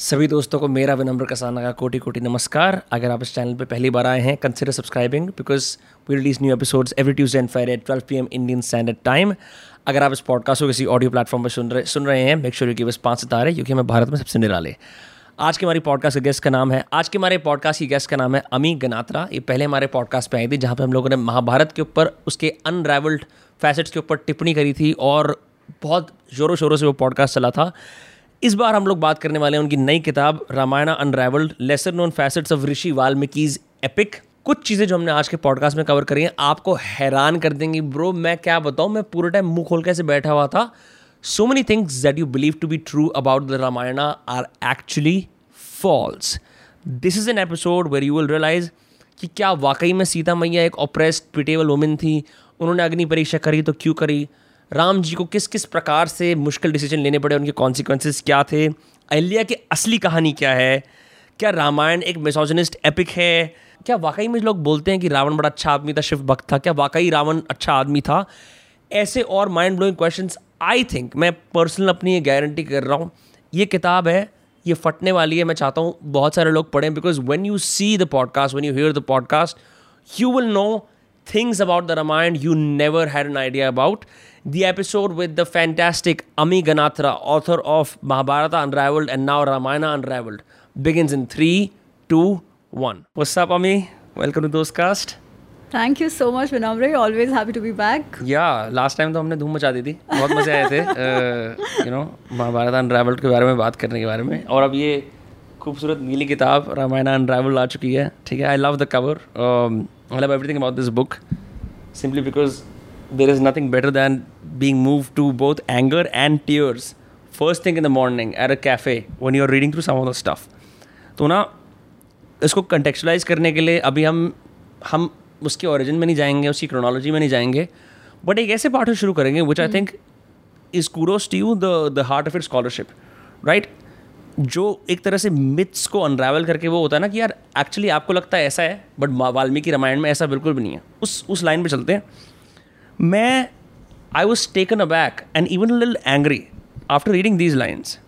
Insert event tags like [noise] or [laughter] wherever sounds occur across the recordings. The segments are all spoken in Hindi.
सभी दोस्तों को मेरा विनम्र कसाना का कोटि कोटि नमस्कार। अगर आप इस चैनल पर पहली बार आए हैं consider subscribing because we release new episodes every Tuesday and Friday at twelve P M Indian standard time अगर आप इस पॉडकास्ट को किसी ऑडियो प्लेटफॉर्म पर सुन रहे सुन रहे हैं मेक श्योर कि बस पाँच सितारे, क्योंकि हमें भारत में सबसे निराले। आज के हमारी पॉडकास्ट के गेस्ट का नाम है, आज के हमारे पॉडकास्ट की गेस्ट का नाम है अमी गनात्रा। ये पहले हमारे पॉडकास्ट पे आई थी, जहाँ पे हम लोगों ने महाभारत के ऊपर उसके अनराइवल्ड फैसेट्स के ऊपर टिप्पणी करी थी और बहुत ज़ोरों शोरों से वो पॉडकास्ट चला था। इस बार हम लोग बात करने वाले हैं उनकी नई किताब, Ramayana unravelled lesser known facets of Rishi Valmiki's epic कुछ चीज़ें जो हमने आज के पॉडकास्ट में कवर करी हैं, आपको हैरान कर देंगी। ब्रो मैं क्या बताऊँ? मैं पूरे टाइम मुँह खोल के बैठा हुआ था। So many things that you believe to be true about the Ramayana are actually false this is an episode where you will realise कि क्या वाकई में सीता मैया एक ऑपरेस्ड पिटेबल वुमेन थी। उन्होंने अग्नि परीक्षा करी तो क्यों करी? राम जी को किस किस प्रकार से मुश्किल डिसीज़न लेने पड़े, उनके कॉन्सिक्वेंसेस क्या थे, अहल्या की असली कहानी क्या है, क्या रामायण एक मिसोजनिस्ट एपिक है, क्या वाकई में लोग बोलते हैं कि रावण बड़ा अच्छा आदमी था, शिव भक्त था, क्या वाकई रावण अच्छा आदमी था? ऐसे और mind blowing question I think मैं पर्सनल अपनी ये गारंटी कर रहा हूँ, ये किताब है, ये फटने वाली है, मैं चाहता हूँ बहुत सारे लोग पढ़ें because when you see the podcast when you hear the podcast you will know things about the Ramayana you never had an idea about the episode with the fantastic Ami Ganathra, author of Mahabharata Unraveled and now Ramayana Unraveled, begins in 3, 2, 1. What's up, Ami? Welcome to Dostcast. Thank you so much Vinamra always happy to be back या लास्ट टाइम तो हमने धूम मचा दी थी बहुत मज़े आए थे यू नो महाभारत अनरावल्ड के बारे में बात करने के बारे में और अब ये खूबसूरत नीली किताब रामायण अनरावल्ड आ चुकी है ठीक है I love the cover I love everything about this book simply because there is nothing better than being moved to both anger and tears first thing in the morning at a cafe when you are reading through some of the stuff. तो ना इसको कंटेक्चुलाइज करने के लिए अभी हम हम उसके ओरिजिन में नहीं जाएँगे उसकी क्रोनोलॉजी में नहीं जाएँगे बट एक ऐसे पार्ट शुरू करेंगे which I think is kudos to you the the heart of it scholarship right जो एक तरह से मिथ्स को अनरावल करके वो होता है ना कि यार एक्चुअली आपको लगता है ऐसा है बट वाल्मीकि रामायण में ऐसा बिल्कुल भी नहीं है। उस उस लाइन पे चलते हैं। मैं I was taken aback and even lil angry after reading these lines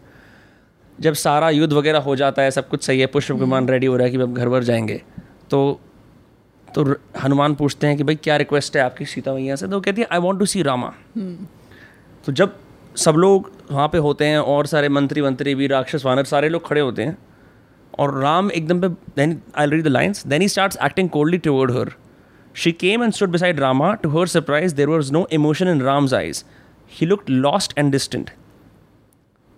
जब सारा युद्ध वगैरह हो जाता है सब कुछ सही है पुष्प विमान रेडी हो रहा है कि अब घर भर जाएँगे तो तो हनुमान पूछते हैं कि भाई क्या रिक्वेस्ट है आपकी सीता मैया से? तो कहती है I want to see Rama तो जब सब लोग वहाँ पे होते हैं और सारे मंत्री मंत्री भी राक्षस वानर सारे लोग खड़े होते हैं और राम एकदम पे then I read the lines then he start acting coldly toward her She came and stood beside Rama. To her surprise, there was no emotion in Ram's eyes. He looked lost and distant.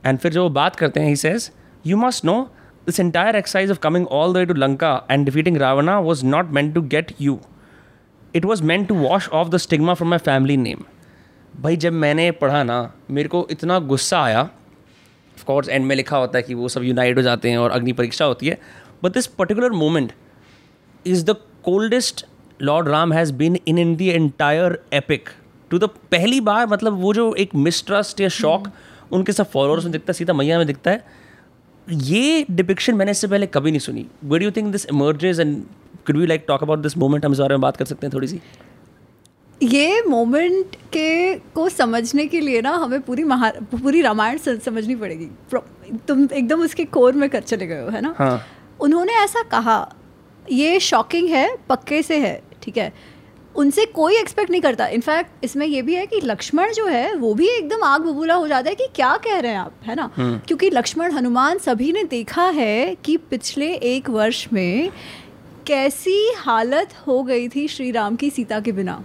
And फिर जो वो बात करते हैं, he says, You must know, this entire exercise of coming all the way to Lanka and defeating Ravana was not meant to get you. It was meant to wash off the stigma from my family name. भाई जब मैंने पढ़ा ना मेरे को इतना गुस्सा आया ऑफकोर्स एंड में लिखा होता है कि वो सब यूनाइट हो जाते हैं और अग्नि परीक्षा होती है but this particular moment is the coldest lord Ram has been in in the entire epic to the पहली बार मतलब वो जो एक मिसट्रस्ट या शॉक उनके सब फॉलोअर्स में दिखता है सीता मैया में दिखता है ये डिपिक्शन मैंने इससे पहले कभी नहीं सुनी। Where'd you think this emerges and could we like talk about this moment हम इस बारे में बात कर सकते हैं थोड़ी सी। ये मोमेंट के को समझने के लिए ना हमें पूरी महा पूरी रामायण समझनी पड़ेगी। तुम एकदम उसके कोर में कर चले गए हो है ना? हाँ. उन्होंने ऐसा कहा ये शॉकिंग है पक्के से है ठीक है? उनसे कोई एक्सपेक्ट नहीं करता। इनफैक्ट इसमें ये भी है कि लक्ष्मण जो है वो भी एकदम आग बबूला हो जाता है कि क्या कह रहे हैं आप है ना? हम्म। क्योंकि लक्ष्मण हनुमान सभी ने देखा है कि पिछले एक वर्ष में कैसी हालत हो गई थी श्री राम की सीता के बिना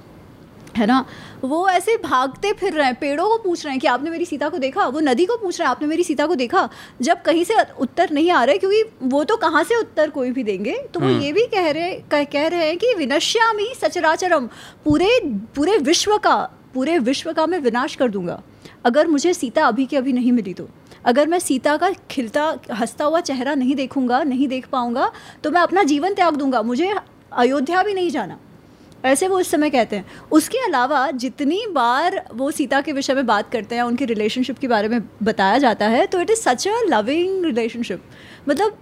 है ना? वो ऐसे भागते फिर रहे हैं पेड़ों को पूछ रहे हैं कि आपने मेरी सीता को देखा? वो नदी को पूछ रहे हैं आपने मेरी सीता को देखा? जब कहीं से उत्तर नहीं आ रहे क्योंकि वो तो कहाँ से उत्तर कोई भी देंगे तो वो हम्म। ये भी कह रहे कह, कह रहे हैं कि विनश्यामी सचराचरम पूरे पूरे विश्व का पूरे विश्व का मैं विनाश कर दूँगा। अगर मुझे सीता अभी के अभी नहीं मिली तो। अगर मैं सीता का खिलता हंसता हुआ चेहरा नहीं देखूँगा नहीं देख पाऊँगा तो मैं अपना जीवन त्याग दूँगा। मुझे अयोध्या भी नहीं जाना। ऐसे वो उस समय कहते हैं। उसके अलावा जितनी बार वो सीता के विषय में बात करते हैं उनके रिलेशनशिप के बारे में बताया जाता है तो it is such a loving relationship मतलब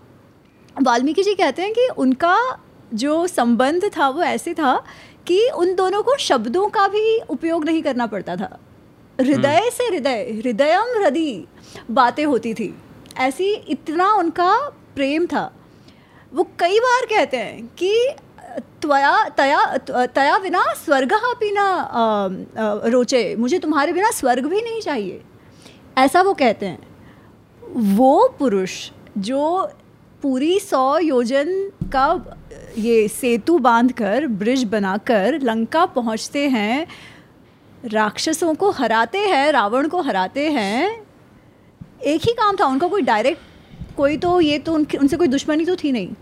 वाल्मीकि जी कहते हैं कि उनका जो संबंध था वो ऐसे था कि उन दोनों को शब्दों का भी उपयोग नहीं करना पड़ता था। हृदय हम्म। से हृदय हृदयम हृदय बातें होती थी। ऐसी इतना उनका प्रेम था। वो कई बार कहते हैं कि त्वया, तया तया बिना स्वर्ग भी ना रोचे। मुझे तुम्हारे बिना स्वर्ग भी नहीं चाहिए। ऐसा वो कहते हैं। वो पुरुष जो पूरी सौ योजन का, ये सेतु बांधकर, ब्रिज बनाकर, लंका पहुँचते हैं, राक्षसों को हराते हैं, रावण को हराते हैं, एक ही काम था, उनका कोई डायरेक्ट कोई तो ये तो उनके, उनसे कोई दुश्मनी तो थी नहीं।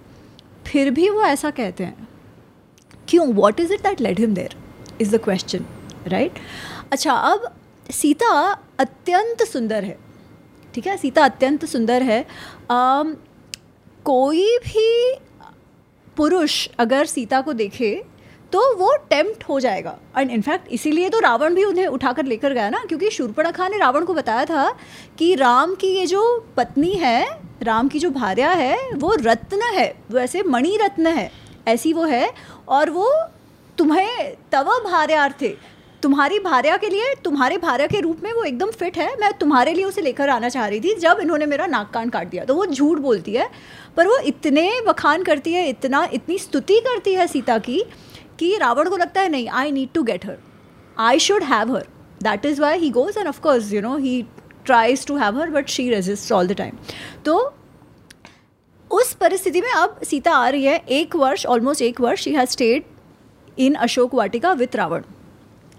फिर भी वो ऐसा कहते हैं। क्यों? What is it that let him there is the question right अच्छा अब सीता अत्यंत सुंदर है ठीक है? सीता अत्यंत सुंदर है। आ, कोई भी पुरुष अगर सीता को देखे तो वो टेम्प्ट हो जाएगा। एंड इनफैक्ट इसीलिए तो रावण भी उन्हें उठाकर लेकर गया ना क्योंकि शूर्पणखा ने रावण को बताया था कि राम की ये जो पत्नी है राम की जो भार्या है वो रत्न है वो ऐसे मणि रत्न है। ऐसी वो है और वो तुम्हें तव भार्यार थे। तुम्हारी भार्या के लिए, तुम्हारे भार्या के रूप में वो एकदम फिट है। मैं तुम्हारे लिए उसे लेकर आना चाह रही थी जब इन्होंने मेरा नाक कान काट दिया। तो वो झूठ बोलती है, पर वो इतने बखान करती है, इतना, इतनी स्तुति करती है सीता की कि रावण को लगता है, नहीं I need to get her I should have her that is why he goes and of course you know he tries to have her but she resist all the time तो उस परिस्थिति में अब सीता आ रही है। एक वर्ष ऑलमोस्ट एक वर्ष she has stayed in Ashok Vatika with Ravan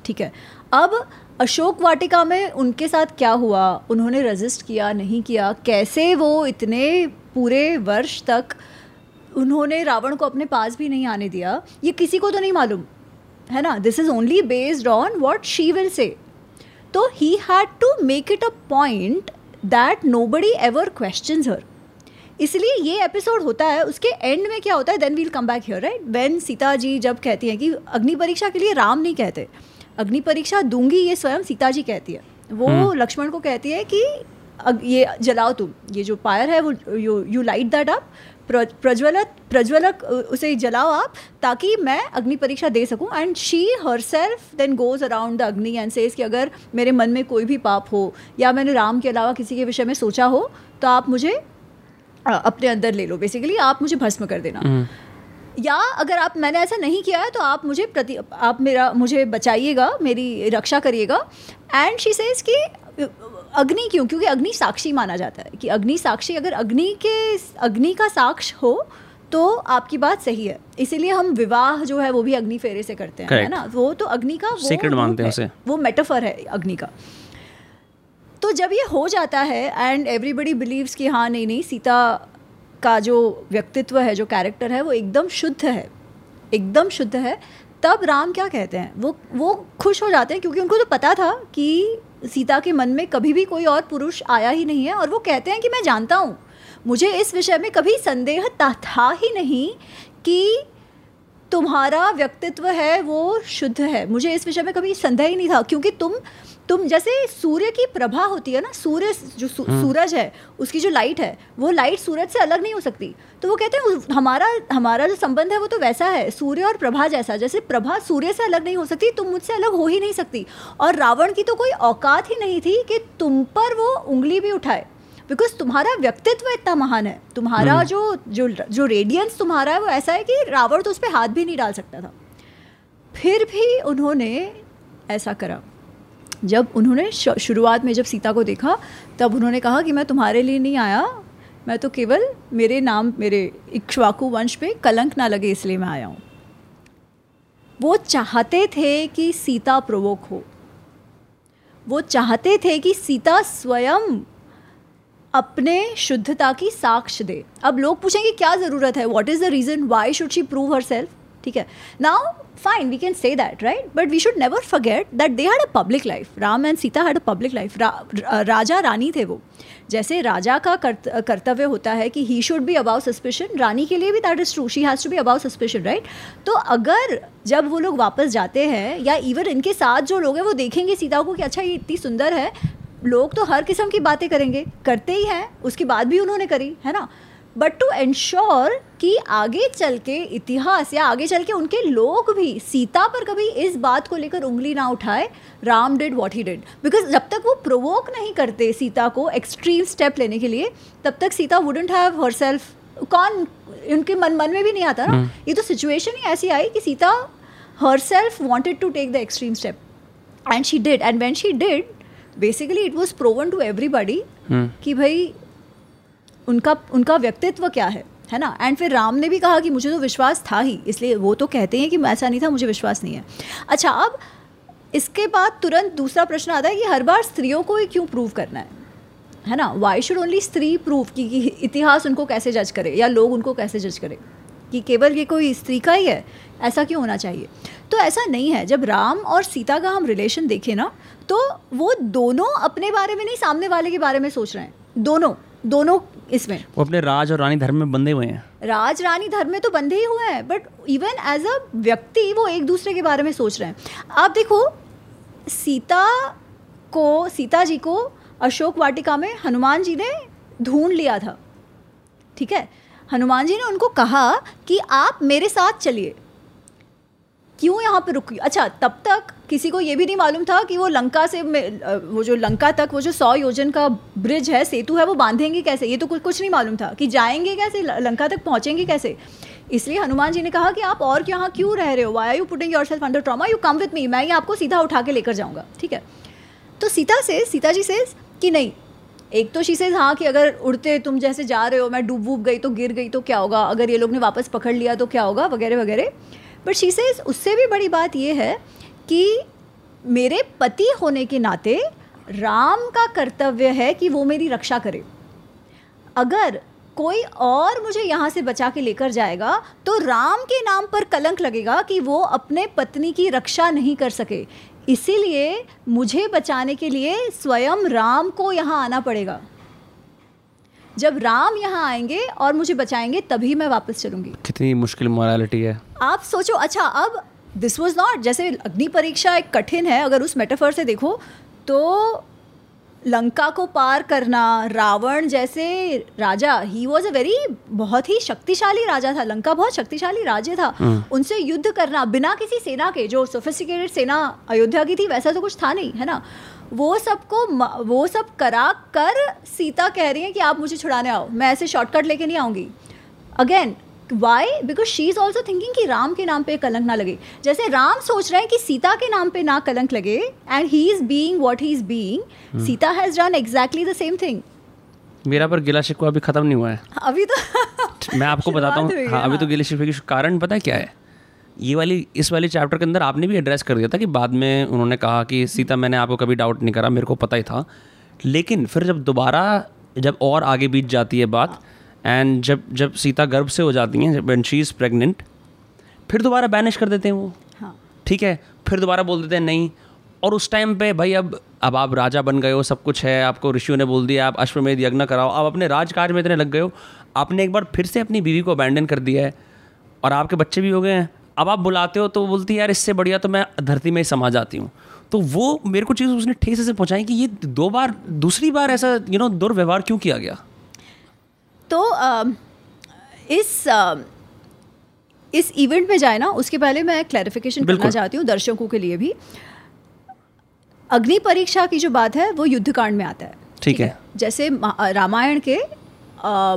ठीक है। अब अशोक वाटिका में उनके साथ क्या हुआ? उन्होंने रजिस्ट किया, नहीं किया? कैसे वो इतने पूरे वर्ष तक उन्होंने रावण को अपने पास भी नहीं आने दिया? ये किसी को तो नहीं मालूम, है ना? This is only based on what she will say तो he had to make it a point that nobody ever question her इसलिए ये एपिसोड होता है उसके एंड में क्या होता है then we'll come back here right when Sita ji जब कहती हैं कि अग्नि परीक्षा के लिए राम नहीं कहते अग्नि परीक्षा दूँगी ये स्वयं सीता जी कहती है। वो हम्म। लक्ष्मण को कहती है कि ये जलाओ तुम ये जो पायर है वो you you light that up प्रज्वलत प्रज्वलक उसे जलाओ आप ताकि मैं अग्नि परीक्षा दे सकूँ। And she herself then goes around the Agni and says कि अगर मेरे मन में कोई भी पाप हो या मैंने राम के अलावा किसी के विषय में सोचा हो तो आप मुझे अपने अंदर ले लो बेसिकली आप मुझे भस्म कर देना। हम्म। या अगर आप मैंने ऐसा नहीं किया है तो आप मुझे प्रति आप मेरा मुझे बचाइएगा मेरी रक्षा करिएगा। एंड शी सेज कि अग्नि क्यों? क्योंकि अग्नि साक्षी माना जाता है कि अग्नि साक्षी अगर अग्नि के अग्नि का साक्ष हो तो आपकी बात सही है। इसीलिए हम विवाह जो है वो भी अग्नि फेरे से करते हैं है ना? वो तो अग्नि का वो मानते हैं उसे। वो मेटाफर है अग्नि का। तो जब ये हो जाता है एंड एवरीबडी बिलीव्स कि हाँ नहीं नहीं, सीता का जो व्यक्तित्व है, जो कैरेक्टर है, वो एकदम शुद्ध है, एकदम शुद्ध है, तब राम क्या कहते हैं? वो वो खुश हो जाते हैं क्योंकि उनको तो पता था कि सीता के मन में कभी भी कोई और पुरुष आया ही नहीं है और वो कहते हैं कि मैं जानता हूँ। मुझे इस विषय में कभी संदेह था ही नहीं कि तुम्हारा व्यक्तित्व है, वो शुद्ध है। मुझे इस विषय में कभी संदेह ही नहीं था, क्योंकि तुम तुम जैसे सूर्य की प्रभा होती है ना सूर्य जो सू, हम्म। सूरज है उसकी जो लाइट है वो लाइट सूरज से अलग नहीं हो सकती। तो वो कहते हैं हमारा हमारा जो संबंध है वो तो वैसा है सूर्य और प्रभा जैसा जैसे प्रभा सूर्य से अलग नहीं हो सकती तुम मुझसे अलग हो ही नहीं सकती। और रावण की तो कोई औकात ही नहीं थी कि तुम पर वो उंगली भी उठाए। बिकॉज़ तुम्हारा व्यक्तित्व इतना महान है तुम्हारा हम्म। जो जो जो रेडियंस तुम्हारा है वो ऐसा है कि रावण तो उस पर हाथ भी नहीं डाल सकता था। फिर भी उन्होंने ऐसा करा। जब उन्होंने शुरुआत में जब सीता को देखा, तब उन्होंने कहा कि मैं तुम्हारे लिए नहीं आया। मैं तो केवल मेरे नाम, मेरे इक्ष्वाकु वंश पे कलंक ना लगे इसलिए मैं आया हूँ। वो चाहते थे कि सीता प्रवोक हो। वो चाहते थे कि सीता स्वयं अपने शुद्धता की साक्ष दे। अब लोग पूछेंगे, क्या ज़रूरत है? What is the reason why should she prove herself ठीक है। Now fine we can say that right? But we should never forget that they had a public life. Ram and sita had a public life. Ra, राजा रानी थे वो। जैसे राजा का कर्तव्य होता है कि he should be above suspicion रानी के लिए भी that is true she has to be above suspicion right तो अगर जब वो लोग वापस जाते हैं या इवन इनके साथ जो लोग हैं वो देखेंगे सीता को कि अच्छा ये इतनी सुंदर है। लोग तो हर किस्म की बातें करेंगे। करते ही हैं उसकी बात भी उन्होंने करी है ना? बट टू एंश्योर कि आगे चल के इतिहास या आगे चल के उनके लोग भी सीता पर कभी इस बात को लेकर उंगली ना उठाए Ram did what he did because जब तक वो प्रोवोक नहीं करते सीता को एक्सट्रीम स्टेप लेने के लिए तब तक Sita wouldn't have herself कौन उनके मन मन में भी नहीं आता ना। हम्म। ये तो सिचुएशन ही ऐसी आई कि Sita herself wanted to take the extreme step and she did and when she did basically it was proven to everybody कि भाई उनका उनका व्यक्तित्व क्या है? है ना? एंड फिर राम ने भी कहा कि मुझे तो विश्वास था ही इसलिए वो तो कहते हैं कि ऐसा नहीं था मुझे विश्वास नहीं है। अच्छा अब इसके बाद तुरंत दूसरा प्रश्न आता है कि हर बार स्त्रियों को ही क्यों प्रूव करना है? है ना? वाई शुड ओनली स्त्री प्रूव कि, कि इतिहास उनको कैसे जज करे या लोग उनको कैसे जज करे? कि केवल ये कोई स्त्री का ही है? ऐसा क्यों होना चाहिए? तो ऐसा नहीं है। जब राम और सीता का हम रिलेशन देखें ना तो वो दोनों अपने बारे में नहीं सामने वाले के बारे में सोच रहे हैं। दोनों। दोनों इसमें। वो अपने राज और रानी धर्म में बंधे हुए हैं। राज रानी धर्म में तो बंधे ही हुए हैं बट इवन एज अ व्यक्ति वो एक दूसरे के बारे में सोच रहे हैं। आप देखो सीता को सीता जी को अशोक वाटिका में हनुमान जी ने ढूंढ लिया था। ठीक है? हनुमान जी ने उनको कहा कि आप मेरे साथ चलिए। क्यों यहाँ पर रुकी अच्छा तब तक किसी को ये भी नहीं मालूम था कि वो लंका से वो जो लंका तक, वो जो सौ योजन का ब्रिज है, सेतु है, वो बांधेंगे कैसे? ये तो कुछ कुछ नहीं मालूम था कि जाएँगे कैसे लंका तक पहुँचेंगे कैसे? इसलिए हनुमान जी ने कहा कि आप और यहाँ क्यों रह रहे हो? Why are you putting yourself under trauma you come with me मैं ये आपको सीधा उठा के लेकर जाऊँगा, ठीक है? तो सीता से, सीता जी से कि नहीं, एक तो शी से हाँ कि अगर उड़ते तुम जैसे जा रहे हो, मैं डूब वूब गई तो गिर गई तो क्या होगा? अगर ये लोग ने वापस पकड़ लिया तो क्या होगा? वगैरह वगैरह। बट शी से उससे भी बड़ी बात ये है कि मेरे पति होने के नाते राम का कर्तव्य है कि वो मेरी रक्षा करे। अगर कोई और मुझे यहाँ से बचा के लेकर जाएगा तो राम के नाम पर कलंक लगेगा कि वो अपने पत्नी की रक्षा नहीं कर सके। इसीलिए मुझे बचाने के लिए स्वयं राम को यहाँ आना पड़ेगा। जब राम यहाँ आएँगे और मुझे बचाएँगे तभी मैं वापस चलूँगी। कितनी मुश्किल मोरालिटी है। आप सोचो अच्छा अब दिस वॉज़ नॉट जैसे अग्नि परीक्षा एक कठिन है अगर उस मेटाफर से देखो तो लंका को पार करना रावण जैसे राजा ही वॉज़ अ वेरी बहुत ही शक्तिशाली राजा था लंका बहुत शक्तिशाली राज्य था हम्म। उनसे युद्ध करना बिना किसी सेना के जो सोफिस्टिकेटेड सेना अयोध्या की थी वैसा तो कुछ था नहीं है ना वो सबको वो सब करा कर सीता कह रही है कि आप मुझे छुड़ाने आओ मैं ऐसे शॉर्टकट लेके नहीं आऊँगी again why because she is also thinking कि राम के नाम पे कलंक ना लगे। जैसे राम सोच रहे हैं कि सीता के नाम पे ना कलंक लगे and he is being what he is being Sita has done exactly the same thing मेरा पर गिला शिकवा अभी खत्म नहीं हुआ है। अभी तो [laughs] मैं आपको बताता हूँ। हाँ अभी तो गिले शिकवे की कारण पता है क्या है? ये वाली इस वाली चैप्टर के अंदर आपने भी एड्रेस कर दिया था कि बाद में उन्होंने कहा कि सीता मैंने आपको कभी डाउट नहीं करा मेरे को पता ही था। लेकिन फिर जब दोबारा जब और आगे बीत जाती है बात एंड जब जब सीता गर्भ से हो जाती हैं जब शी इज़ प्रेगनेंट फिर दोबारा बैनिश कर देते हैं वो। हाँ। ठीक है? फिर दोबारा बोल देते हैं नहीं। और उस टाइम पे भाई अब अब आप राजा बन गए हो सब कुछ है आपको ऋषियों ने बोल दिया आप अश्वमेध यज्ञ कराओ आप अपने राजकाज में इतने लग गए हो आपने एक बार फिर से अपनी बीवी को अबैंडन कर दिया है। और आपके बच्चे भी हो गए हैं। अब आप बुलाते हो तो वो बोलती है यार इससे बढ़िया तो मैं धरती में ही समा जाती हूँ। तो वो मेरे को चीज़ उसने ठेस से पहुँचाई कि ये दो बार दूसरी बार ऐसा यू नो दुर्व्यवहार क्यों किया गया? तो इस इस इवेंट में जाए ना उसके पहले मैं क्लैरिफिकेशन करना चाहती हूँ दर्शकों के लिए भी। अग्नि परीक्षा की जो बात है वो युद्ध कांड में आता है। ठीक है? जैसे रामायण के आ,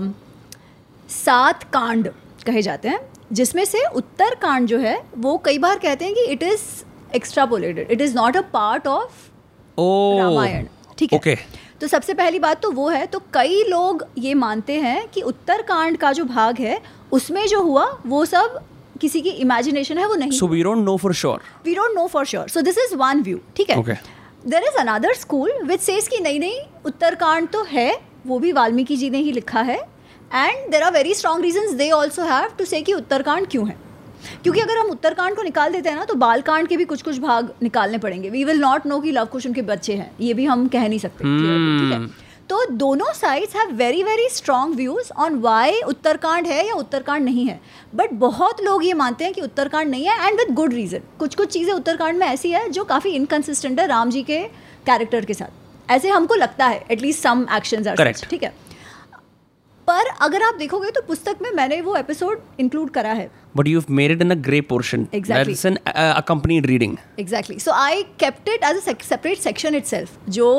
सात कांड कहे जाते हैं जिसमें से उत्तर कांड जो है वो कई बार कहते हैं कि it is extrapolated it is not a part of Ramayana. ठीक है? okay. तो सबसे पहली बात तो वो है तो कई लोग ये मानते हैं कि उत्तरकांड का जो भाग है उसमें जो हुआ वो सब किसी की इमेजिनेशन है वो नहीं। So we don't know for sure we don't know for sure so this is one view ठीक है? There is another school which says कि नहीं नहीं उत्तरकांड तो है वो भी वाल्मीकि जी ने ही लिखा है and there are very strong reason they also have to say कि उत्तरकांड क्यों है। क्योंकि अगर हम उत्तरकांड को निकाल देते हैं ना तो बालकांड के भी कुछ कुछ भाग निकालने पड़ेंगे। वी विल नॉट नो कि लव कुछ उनके बच्चे हैं। ये भी हम कह नहीं सकते। ठीक है? hmm. तो दोनों sides have very very strong views on why Uttarkand है या उत्तरकांड नहीं है। बट बहुत लोग ये मानते हैं कि उत्तरकांड नहीं है एंड विद गुड रीज़न कुछ कुछ चीज़ें उत्तरकांड में ऐसी है जो काफ़ी इनकन्सिस्टेंट है राम जी के कैरेक्टर के साथ। ऐसे हमको लगता है एटलीस्ट सम एक्शन आर ठीक है? पर अगर आप देखोगे तो पुस्तक में मैंने वो एपिसोड इंक्लूड करा है। But you made it in a grey portion Exactly. That's an accompanied reading exactly so I kept it as a separate section it जो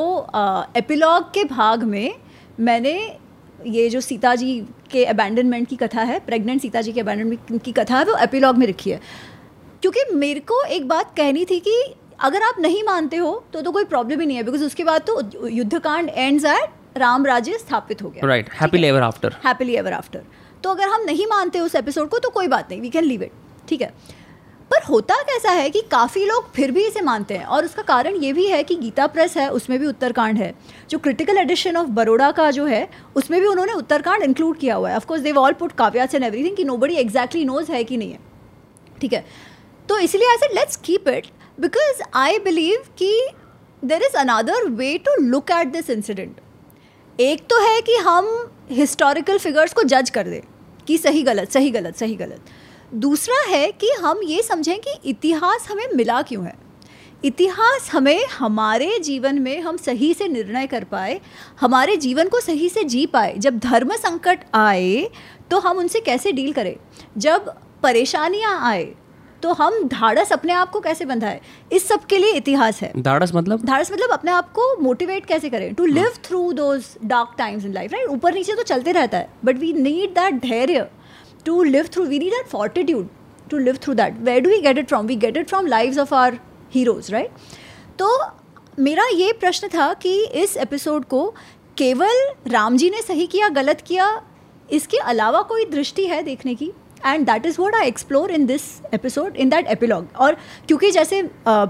एपिलॉग के भाग में मैंने ये जो सीता जी के अबैंडनमेंट की कथा है प्रेग्नेंट सीता जी के अबैंडनमेंट की कथा है वो एपिलॉग में रखी है। क्योंकि मेरे को एक बात कहनी थी कि अगर आप नहीं मानते हो तो तो कोई प्रॉब्लम ही नहीं है बिकॉज़ उसके बाद तो युद्धकांड एंड्स एट राम राज्य स्थापित हो गया। Right happy ever after happily ever after तो अगर हम नहीं मानते उस एपिसोड को तो कोई बात नहीं वी कैन लीव इट ठीक है? पर होता कैसा है कि काफ़ी लोग फिर भी इसे मानते हैं, और उसका कारण ये भी है कि गीता प्रेस है, उसमें भी उत्तरकांड है। जो क्रिटिकल एडिशन ऑफ़ बड़ोड़ा का जो है, उसमें भी उन्होंने उत्तरकांड इंक्लूड किया हुआ है। Of course they've all put काव्यास and everything कि नो बडी एग्जैक्टली नोज़ है कि नहीं है, ठीक है? तो इसलिए ऐसे let's keep it because I believe कि there is another way to look at this incident एक तो है कि हम हिस्टोरिकल फिगर्स को जज कर दें। कि सही गलत सही गलत सही गलत। दूसरा है कि हम ये समझें कि इतिहास हमें मिला क्यों है? इतिहास हमें हमारे जीवन में हम सही से निर्णय कर पाए, हमारे जीवन को सही से जी पाए। जब धर्म संकट आए तो हम उनसे कैसे डील करें? जब परेशानियाँ आए तो हम धाड़स अपने आप को कैसे बंधाए इस सब के लिए इतिहास है। धाड़स मतलब? धाड़स मतलब अपने आप को मोटिवेट कैसे करें? To live through those dark times in life right ऊपर नीचे तो चलते रहता है but we need that dhairya to live through we need that fortitude to live through that where do we get it from we get it from lives of our heroes right तो मेरा ये प्रश्न था कि इस एपिसोड को केवल राम जी ने सही किया गलत किया इसके अलावा कोई दृष्टि है देखने की? And that is what I explore in this episode in that epilogue और क्योंकि जैसे uh,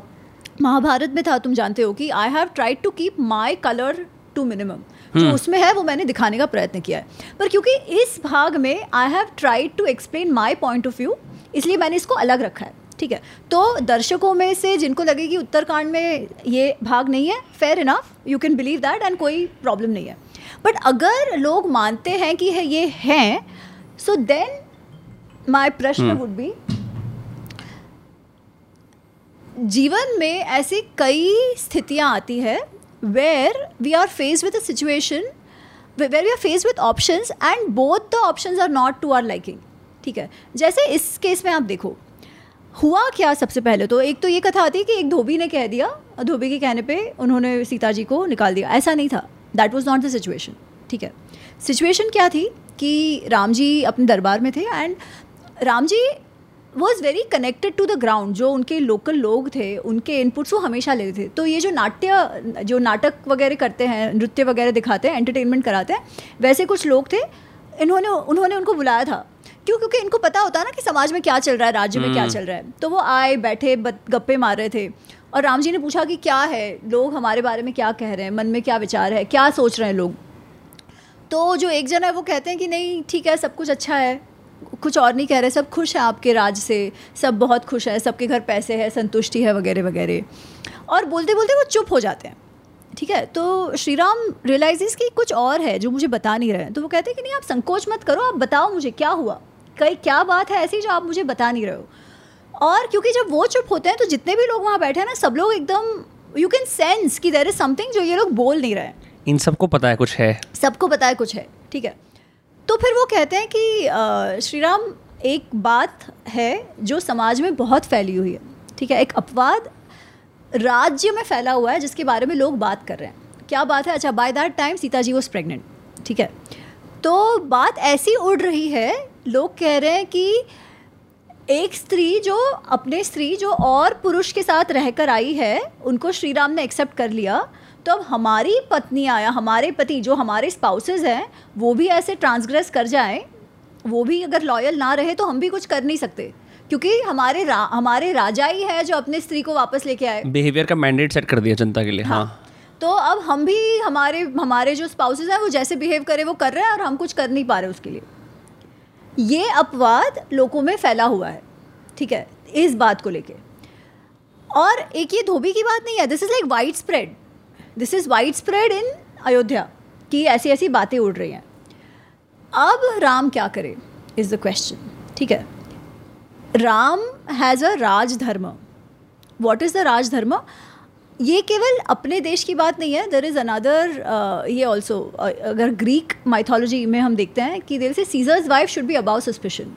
महाभारत में था तुम जानते हो कि I have tried to keep my colour to minimum जो उसमें है वो मैंने दिखाने का प्रयत्न किया है। पर क्योंकि इस भाग में I have tried to explain my point of view इसलिए मैंने इसको अलग रखा है ठीक है? तो दर्शकों में से जिनको लगे कि उत्तरकांड में ये भाग नहीं है fair enough you can believe that and कोई प्रॉब्लम नहीं है। बट अगर लोग मानते हैं कि है ये हैं सो देन माय प्रश्न वुड बी जीवन में ऐसी कई स्थितियाँ आती है where we are face with a situation where we are face with options and both the options are not to our liking ठीक है? जैसे इस केस में आप देखो हुआ क्या सबसे पहले? तो एक तो ये कथा आती है कि एक धोबी ने कह दिया धोबी के कहने पे उन्होंने सीता जी को निकाल दिया। ऐसा नहीं था। That was not the situation ठीक है? सिचुएशन क्या थी कि राम जी अपने दरबार में थे and Ram ji was very connected to the ground जो उनके लोकल लोग थे उनके इनपुट्स वो हमेशा लेते थे। तो ये जो नाट्य जो नाटक वगैरह करते हैं नृत्य वगैरह दिखाते हैं एंटरटेनमेंट कराते हैं वैसे कुछ लोग थे इन्होंने उन्होंने उनको बुलाया था। क्यों? क्योंकि इनको पता होता है ना कि समाज में क्या चल रहा है राज्य में क्या चल रहा है। तो वो आए बैठे गप्पे मार रहे थे। और राम जी ने पूछा कि क्या है? लोग हमारे बारे में क्या कह रहे हैं? मन में क्या विचार है? क्या सोच रहे हैं लोग? तो जो एक जन है वो कहते हैं कि नहीं ठीक है सब कुछ अच्छा है। कुछ और नहीं कह रहे सब खुश हैं आपके राज से सब बहुत खुश हैं सबके घर पैसे है संतुष्टि है वगैरह वगैरह। और बोलते बोलते वो चुप हो जाते हैं ठीक है? तो श्री राम रियलाइजेस कि कुछ और है जो मुझे बता नहीं रहे हैं। तो वो कहते हैं कि नहीं आप संकोच मत करो आप बताओ मुझे क्या हुआ? कई क्या बात है ऐसी जो आप मुझे बता नहीं रहे हो। और क्योंकि जब वो चुप होते हैं तो जितने भी लोग वहाँ बैठे हैं ना सब लोग एकदम यू कैन सेंस कि देर इज़ समथिंग जो ये लोग बोल नहीं रहे इन सबको पता है कुछ है। सबको पता है कुछ है ठीक है? तो फिर वो कहते हैं कि श्री राम एक बात है जो समाज में बहुत फैली हुई है, ठीक है? एक अपवाद राज्य में फैला हुआ है जिसके बारे में लोग बात कर रहे हैं। क्या बात है? अच्छा by that time Sita ji was pregnant ठीक है? तो बात ऐसी उड़ रही है, लोग कह रहे हैं कि एक स्त्री जो, अपने स्त्री जो और पुरुष के साथ रहकर आई है, उनको श्री राम ने एक्सेप्ट कर लिया तो अब हमारी पत्नी आया हमारे पति जो हमारे स्पाउसेज हैं वो भी ऐसे ट्रांसग्रेस कर जाएँ वो भी अगर लॉयल ना रहे तो हम भी कुछ कर नहीं सकते। क्योंकि हमारे रा, हमारे राजा ही है जो अपने स्त्री को वापस लेके आए। बिहेवियर का मैंडेट सेट कर दिया जनता के लिए हाँ, हाँ। तो अब हम भी हमारे हमारे जो स्पाउसेज हैं वो जैसे बिहेव करे वो कर रहे हैं और हम कुछ कर नहीं पा रहे उसके लिए। ये अपवाद लोगों में फैला हुआ है ठीक है इस बात को लेके। और एक ये धोबी की बात नहीं है this is like wide spread this is wide spread in Ayodhya कि ऐसी ऐसी बातें उड़ रही हैं। अब राम क्या करे इज़ द क्वेश्चन ठीक है? Ram has a rajdharma. What is the rajdharma? ये केवल अपने देश की बात नहीं है देर इज़ अनदर ये ऑल्सो अगर ग्रीक माइथोलॉजी में हम देखते हैं कि there say Caesar's wife should be above suspicion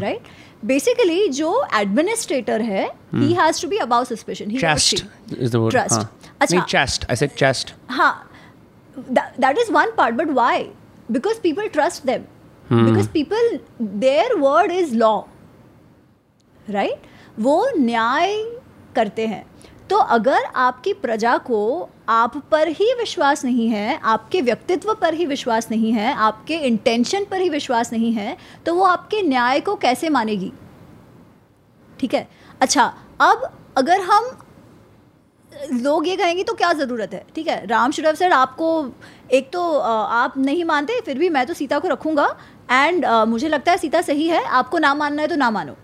right basically जो एडमिनिस्ट्रेटर है he has to be above suspicion trust अच्छा चेस्ट आई सेड चेस्ट हाँ that is one part but why because people trust them because people their word is law right वो न्याय करते हैं। तो अगर आपकी प्रजा को आप पर ही विश्वास नहीं है आपके व्यक्तित्व पर ही विश्वास नहीं है आपके इंटेंशन पर ही विश्वास नहीं है तो वो आपके न्याय को कैसे मानेगी? ठीक है? अच्छा अब अगर हम लोग ये कहेंगे तो क्या ज़रूरत है? ठीक है, राम शुरफ सर आपको, एक तो आप नहीं मानते, फिर भी मैं तो सीता को रखूँगा एंड मुझे लगता है सीता सही है, आपको ना मानना है तो ना मानो।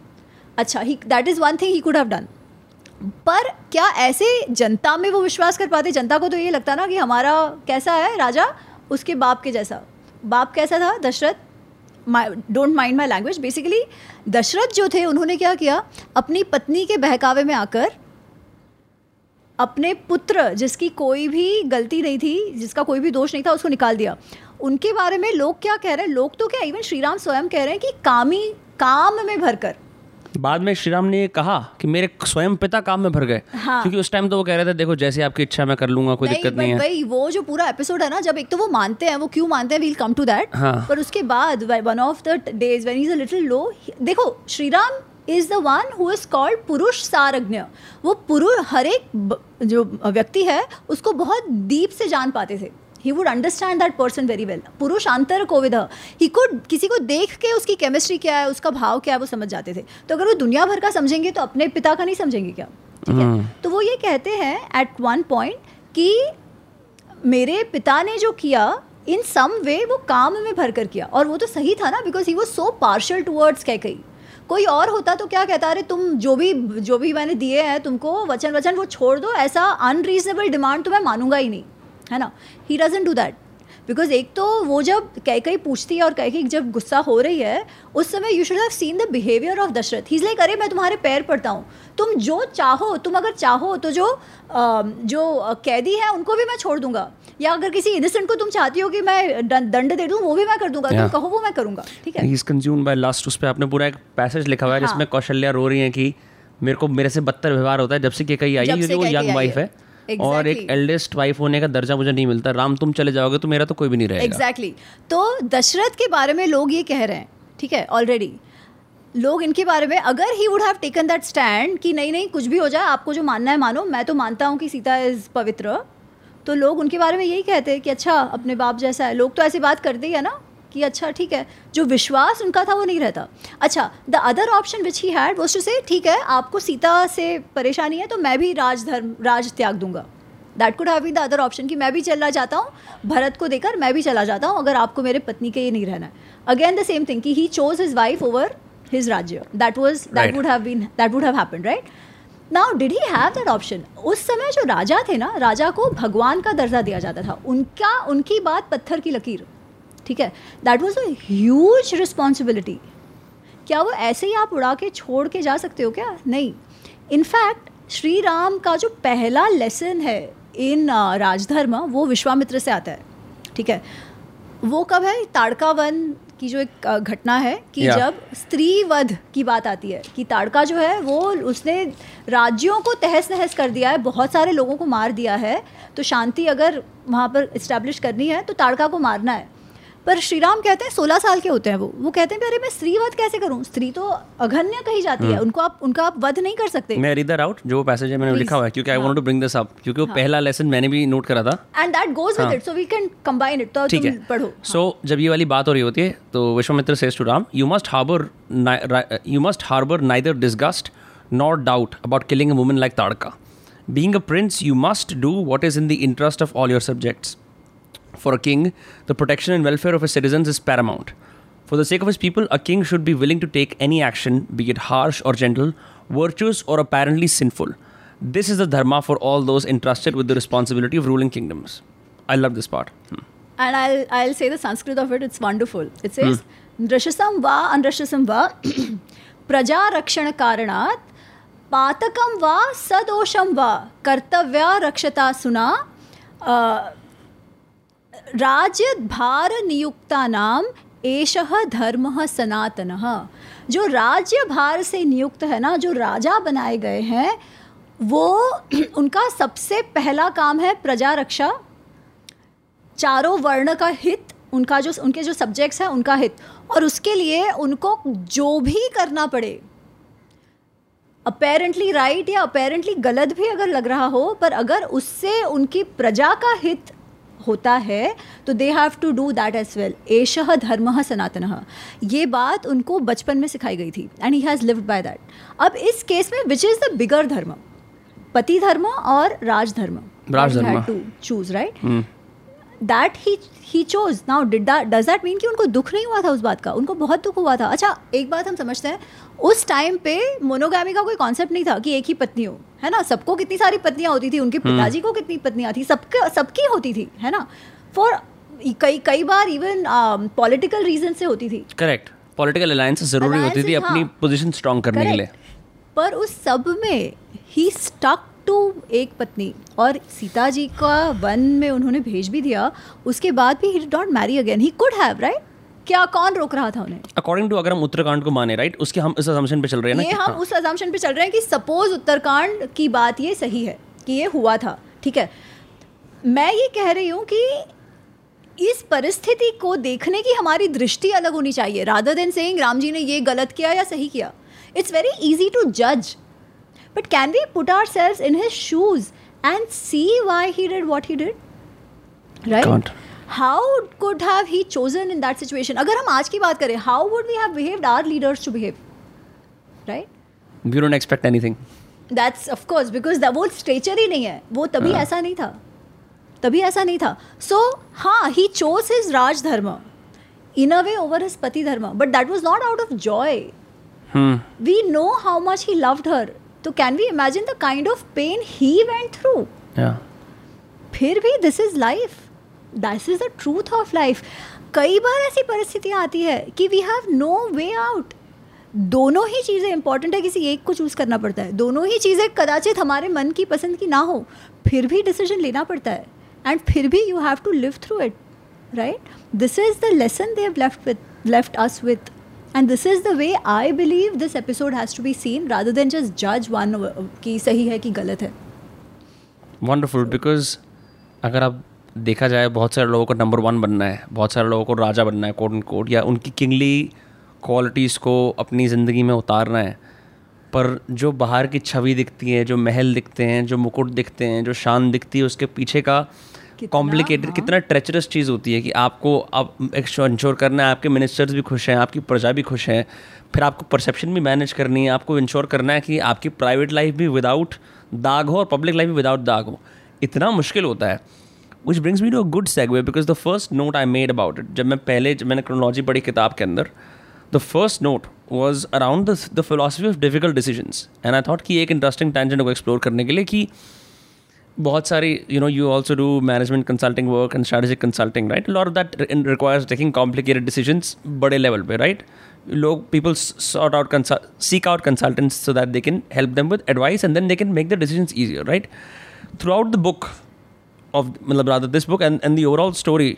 अच्छा he that is one thing he could have done पर क्या ऐसे जनता में वो विश्वास कर पाते? जनता को तो ये लगता ना कि हमारा कैसा है राजा, उसके बाप के जैसा। बाप कैसा था? Dasharath. Don't mind my language basically Dasharath जो थे, उन्होंने क्या किया? अपनी पत्नी के बहकावे में आकर अपने पुत्र जिसकी कोई भी गलती नहीं थी जिसका कोई भी दोष नहीं था उसको निकाल दिया। उनके बारे में लोग क्या कह रहे हैं? लोग तो क्या इवन श्री राम स्वयं कह रहे हैं कि कामी काम में भरकर। बाद में श्री राम ने ये कहा कि मेरे स्वयं पिता काम में भर गए। हाँ। क्योंकि उस टाइम तो वो कह रहे थे देखो जैसे आपकी इच्छा मैं कर लूँगा कोई दिक्कत नहीं है। भाई वो जो पूरा एपिसोड है ना जब एक तो वो मानते हैं वो क्यों मानते हैं वील कम टू दैट पर उसके बाद one of the days when is a little low देखो Shri Ram is the one who is called पुरुष सारज्ञ वो पुरुष हर एक जो व्यक्ति है उसको बहुत दीप से जान पाते थे। He would understand that person very well पुरुष अंतर कोविद ही कुड किसी को देख के उसकी केमिस्ट्री क्या है उसका भाव क्या है वो समझ जाते थे। तो अगर वो दुनिया भर का समझेंगे तो अपने पिता का नहीं समझेंगे क्या? ठीक है? hmm. तो वो ये कहते हैं एट वन पॉइंट कि मेरे पिता ने जो किया इन सम वे वो काम में भर कर किया। और वो तो सही था ना बिकॉज़ ही वो सो पार्शल टूवर्ड्स कह कही? कोई और होता तो क्या कहता, अरे तुम जो भी जो भी मैंने दिए हैं, तुमको वचन वचन वो छोड़ दो, ऐसा अनरीजनेबल डिमांड तो मैं मानूँगा ही नहीं। है ना? He doesn't do that because एक तो वो जब कह कहीं पूछती है और कह कहीं जब गुस्सा हो रही है उस समय you should have seen the behaviour of Dasharath he is like अरे मैं तुम्हारे पैर पड़ता हूँ। तुम जो चाहो तुम अगर चाहो तो जो जो कैदी है उनको भी मैं छोड़ दूँगा। या अगर किसी इनोसेंट को तुम चाहती हो कि मैं दंड दे दूँ वो भी मैं कर दूँगा। yeah. तुम कहो वो मैं करूँगा। ठीक है? इज़ कंज्यूम्ड बाय लस्ट उस पर आपने पूरा एक पैसेज लिखा हुआ है जिसमें हाँ। कौशल्या रो रही है कि मेरे को मेरे से बदतर व्यवहार होता है। जब से कि कहीं आई है वो यंग वाइफ है। Exactly. और एक एल्डेस्ट वाइफ होने का दर्जा मुझे नहीं मिलता। राम तुम चले जाओगे तो मेरा तो कोई भी नहीं रहेगा। Exactly exactly. तो दशरथ के बारे में लोग ये कह रहे हैं ठीक है ऑलरेडी लोग इनके बारे में अगर he would have taken that stand कि नहीं नहीं कुछ भी हो जाए आपको जो मानना है मानो मैं तो मानता हूँ कि सीता इज़ पवित्र। तो लोग उनके बारे में यही कहते हैं कि अच्छा अपने बाप जैसा है। लोग तो ऐसी बात करते ही है ना। कि अच्छा ठीक है जो विश्वास उनका था वो नहीं रहता। अच्छा the other option which he had was to say ठीक है आपको सीता से परेशानी है तो मैं भी राजधर्म राज त्याग दूँगा। That could have be the other option कि मैं भी चला जाता हूँ भरत को देकर मैं भी चला जाता हूँ अगर आपको मेरे पत्नी के ये नहीं रहना है। अगेन द सेम थिंग कि he chose his wife over his राज्य। That was that would have been that would have happen right now did he have that option उस समय जो राजा थे ना राजा को भगवान का दर्जा दिया जाता था। उनका उनकी बात पत्थर की लकीर। ठीक है? That was a huge responsibility क्या वो ऐसे ही आप उड़ा के छोड़ के जा सकते हो क्या? नहीं. इनफैक्ट श्री राम का जो पहला लेसन है इन राजधर्म वो विश्वामित्र से आता है. ठीक है? वो कब है? ताड़का वन की जो एक घटना है कि yeah. जब स्त्री वध की बात आती है कि ताड़का जो है वो उसने राज्यों को तहस नहस कर दिया है बहुत सारे लोगों को मार दिया है तो शांति अगर वहाँ पर इस्टेब्लिश करनी है तो ताड़का को मारना है. पर श्री राम कहते हैं सोलह साल के होते हैं वो। वो कहते हैं अरे मैं स्त्री वध कैसे करूँ? स्त्री तो अघन्य कही जाती है। हम्म। उनको आप उनका आप वध नहीं कर सकते। मैं रीदर आउट जो पैसेज है मैंने लिखा हुआ है क्योंकि I want to bring this up क्योंकि वो हाँ। पहला लेसन मैंने भी नोट करा था। And that goes with it so we can combine it तो तुम पढ़ो। सो जब ये वाली बात हो रही होती है तो Vishwamitra says to Ram you must harbour you must harbour neither disgust not doubt about killing a woman like Tadaka being a prince you must do what is in the interest of all your subjects. For a king, the protection and welfare of his citizens is paramount. For the sake of his people, a king should be willing to take any action, be it harsh or gentle, virtuous or apparently sinful. This is the dharma for all those entrusted with the responsibility of ruling kingdoms. I love this part. Hmm. And I'll, I'll say the Sanskrit of it, it's wonderful. It says, hmm. Drashasam va andrashasam va praja rakshana karanat पातकम वा सदोषम वा कर्तव्या रक्षता सुना राज्य भार नियुक्ता नाम एष धर्म सनातन। जो राज्य भार से नियुक्त है ना, जो राजा बनाए गए हैं, वो [clears throat] उनका सबसे पहला काम है प्रजा रक्षा। चारों वर्ण का हित, उनका जो, उनके जो सब्जेक्ट्स हैं, उनका हित। और उसके लिए उनको जो भी करना पड़े अपेरेंटली राइट right या अपेरेंटली गलत भी अगर लग रहा हो, पर अगर उससे उनकी प्रजा का हित होता है तो they have to do that as well as dharma Sanatan. ये बात उनको बचपन में सिखाई गई थी and he has lived by that अब इस केस में विच इज़ द बिगर धर्म? पति धर्म और राजधर्म choose right that he he chose now did that does that mean कि उनको दुख नहीं हुआ था उस बात का? उनको बहुत दुख हुआ था। अच्छा एक बात हम समझते हैं उस टाइम पे मोनोगामी का कोई कॉन्सेप्ट नहीं था कि एक ही पत्नी हो। है ना? सबको कितनी सारी पत्नियाँ होती थी उनके हम्म। पिताजी को कितनी पत्नियाँ थी सबके सबकी होती थी है ना? फॉर कई कई बार इवन पॉलिटिकल रीजन से होती थी। करेक्ट पॉलिटिकल अलायंस ज़रूरी होती थी अपनी पोजीशन हाँ। स्ट्रांग करने के लिए। पर उस सब में ही स्टक टू एक पत्नी और सीता जी का वन में उन्होंने भेज भी दिया। उसके बाद भी he don't marry again he could have right क्या कौन रोक रहा था उन्हें? अकॉर्डिंग टू अगर हम उत्तराखंड को माने राइट उसके हम इस अजम्पशन पे चल रहे हैं ये हम हाँ. उस अजम्पशन पे चल रहे हैं कि सपोज़ उत्तराखंड की बात ये सही है कि ये हुआ था ठीक है? मैं ये कह रही हूँ कि इस परिस्थिति को देखने की हमारी दृष्टि अलग होनी चाहिए। राधा देन सेइंग राम जी ने ये गलत किया या सही किया इट्स वेरी इजी टू जज but can we put ourselves in his shoes and see why he did what he did right how could have he chosen in that situation अगर हम आज की बात करें how would we have behaved our leaders to behave right we don't expect anything that's of course because वो स्ट्रेचर ही नहीं है. वो तभी हाँ. ऐसा नहीं था. तभी ऐसा नहीं था. सो हाँ ही चोज हिज राज धर्म इन a way over his pati dharma but that was not out of joy we know how much he loved her तो can we imagine the kind of pain he went through फिर भी this is life that is the truth of life कई बार ऐसी परिस्थितियाँ आती है कि we have no way out दोनों ही चीज़ें इंपॉर्टेंट है, किसी एक को चूज़ करना पड़ता है। दोनों ही चीज़ें कदाचित हमारे मन की पसंद की ना हो, फिर भी डिसीज़न लेना पड़ता है। एंड फिर भी you have to live through it right this is the lesson they have left with left us with and this is the way I believe this episode has to be seen rather than just जज वन कि सही है, कि गलत है। वंडरफुल बिकॉज़ अगर आप देखा जाए बहुत सारे लोगों को नंबर वन बनना है बहुत सारे लोगों को राजा बनना है कोट एंड कोट या उनकी किंगली क्वालिटीज़ को अपनी ज़िंदगी में उतारना है। पर जो बाहर की छवि दिखती है जो महल दिखते हैं जो मुकुट दिखते हैं जो शान दिखती है उसके पीछे का कॉम्प्लिकेटेड हाँ? कितना ट्रेचरस चीज़ होती है कि आपको अब इंश्योर करना है आपके मिनिस्टर्स भी खुश हैं आपकी प्रजा भी खुश है फिर आपको परसेप्शन भी मैनेज करनी है आपको इंश्योर करना है कि आपकी प्राइवेट लाइफ भी विदाउट दाग हो और पब्लिक लाइफ भी विदाउट दाग हो। इतना मुश्किल होता है। Which brings me to a good segue because the first note I made about it जब मैं पहले जब मैंने क्रोनोलॉजी पढ़ी किताब के अंदर the first note was around the philosophy of difficult decision and I thought कि एक इंटरेस्टिंग टेंशन को एक्सप्लोर करने के लिए कि बहुत सारी you know you also do management consulting work and strategic consulting right all that requires taking complicated decision बड़े लेवल पे राइट लोग people sort out seek out consultants so that they can help them with advice and then they can make the decision easier right throughout the book of मतलब this book and and the overall story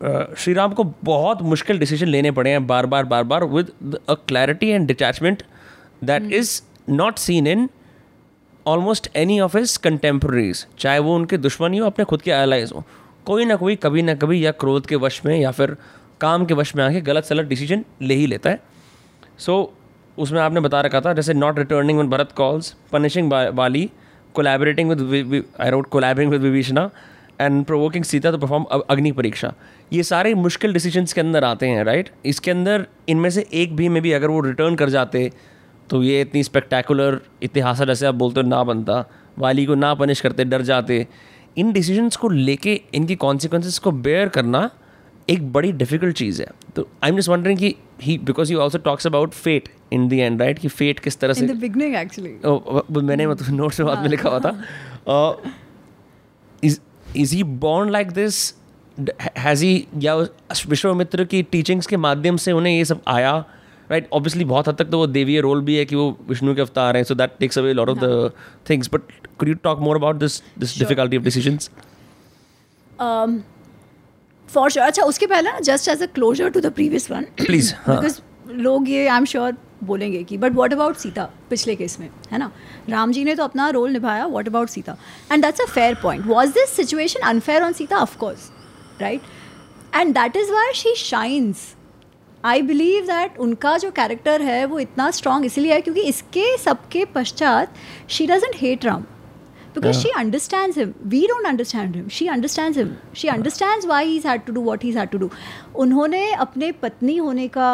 Shri Ram को बहुत मुश्किल डिसीज़न लेने पड़े हैं बार बार बार बार with a clarity and detachment that is not seen in almost any of his contemporaries चाहे वो उनके दुश्मनी हो अपने खुद के एलाइज हो कोई ना कोई कभी ना कभी या क्रोध के वश में या फिर काम के वश में आके गलत सलत डिसीज़न ले ही लेता है सो so, उसमें आपने बता रखा था जैसे not returning when Bharat calls punishing Bali collaborating with I wrote collaborating with Vibhishana and provoking Sita to perform agni परीक्षा ये सारे मुश्किल डिसीजंस के अंदर आते हैं राइट इसके अंदर इनमें से एक भी में भी अगर वो रिटर्न कर जाते तो ये इतनी स्पेक्टेकुलर इतिहास जैसे आप बोलते हो, ना बनता। वाली को ना पनिश करते, डर जाते। इन डिसीजंस को लेके इनकी कॉन्सिक्वेंसेस को बेयर करना एक बड़ी डिफ़िकल्ट चीज़ है। तो आई एम जस्ट वंडरिंग कि he because you also talks about fate in the end right कि फेट किस तरह से बिगनिंग एक्चुअली oh, मैंने मतलब नोट्स में बाद में लिखा हुआ था। Is is he born like this has he या विश्वामित्र की टीचिंग्स के माध्यम से उन्हें ये सब आया? राइट ऑब्वियसली बहुत हद तक तो वो देवीय रोल भी है कि वो विष्णु के अवतार हैं so that takes away lot of the things but could you talk more about this this difficulty of decisions for sure अच्छा उसके पहले ना just as a closure to the previous one please because लोग ये आई एम श्योर बोलेंगे कि बट वॉट अबाउट सीता पिछले केस में है ना? राम जी ने तो अपना रोल निभाया what about Sita and that's a fair point was this situation unfair on Sita of course right and that is why she shines I believe that उनका जो कैरेक्टर है वो इतना स्ट्रॉन्ग इसलिए है क्योंकि इसके सबके पश्चात she doesn't hate Ram because yeah. she understands him we don't understand him she understands him she understands why he's had to do what he's had to do उन्होंने अपने पत्नी होने का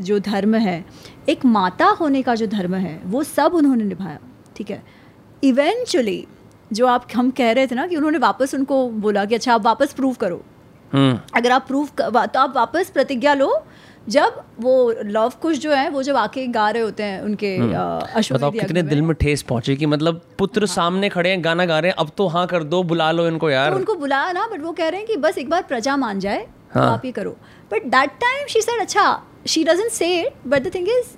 जो धर्म है एक माता होने का जो धर्म है वो सब उन्होंने निभाया ठीक है इवेंचुअली जो आप हम कह रहे थे ना कि उन्होंने वापस उनको बोला कि अच्छा आप वापस प्रूव करो hmm. अगर आप प्रूव तो आप वापस प्रतिज्ञा लो जब वो लव कुश जो है वो जब आके गा रहे होते हैं उनके हम्म। बताओ कितने दिल में ठेस पहुँचे कि मतलब पुत्र हाँ। सामने खड़े हैं गाना गा रहे हैं अब तो हाँ कर दो बुला लो इनको यार तो उनको बुलाया ना बट वो कह रहे हैं कि बस एक बार प्रजा मान जाए हाँ. तो आप ये करो but that time she said अच्छा she doesn't say it but the thing is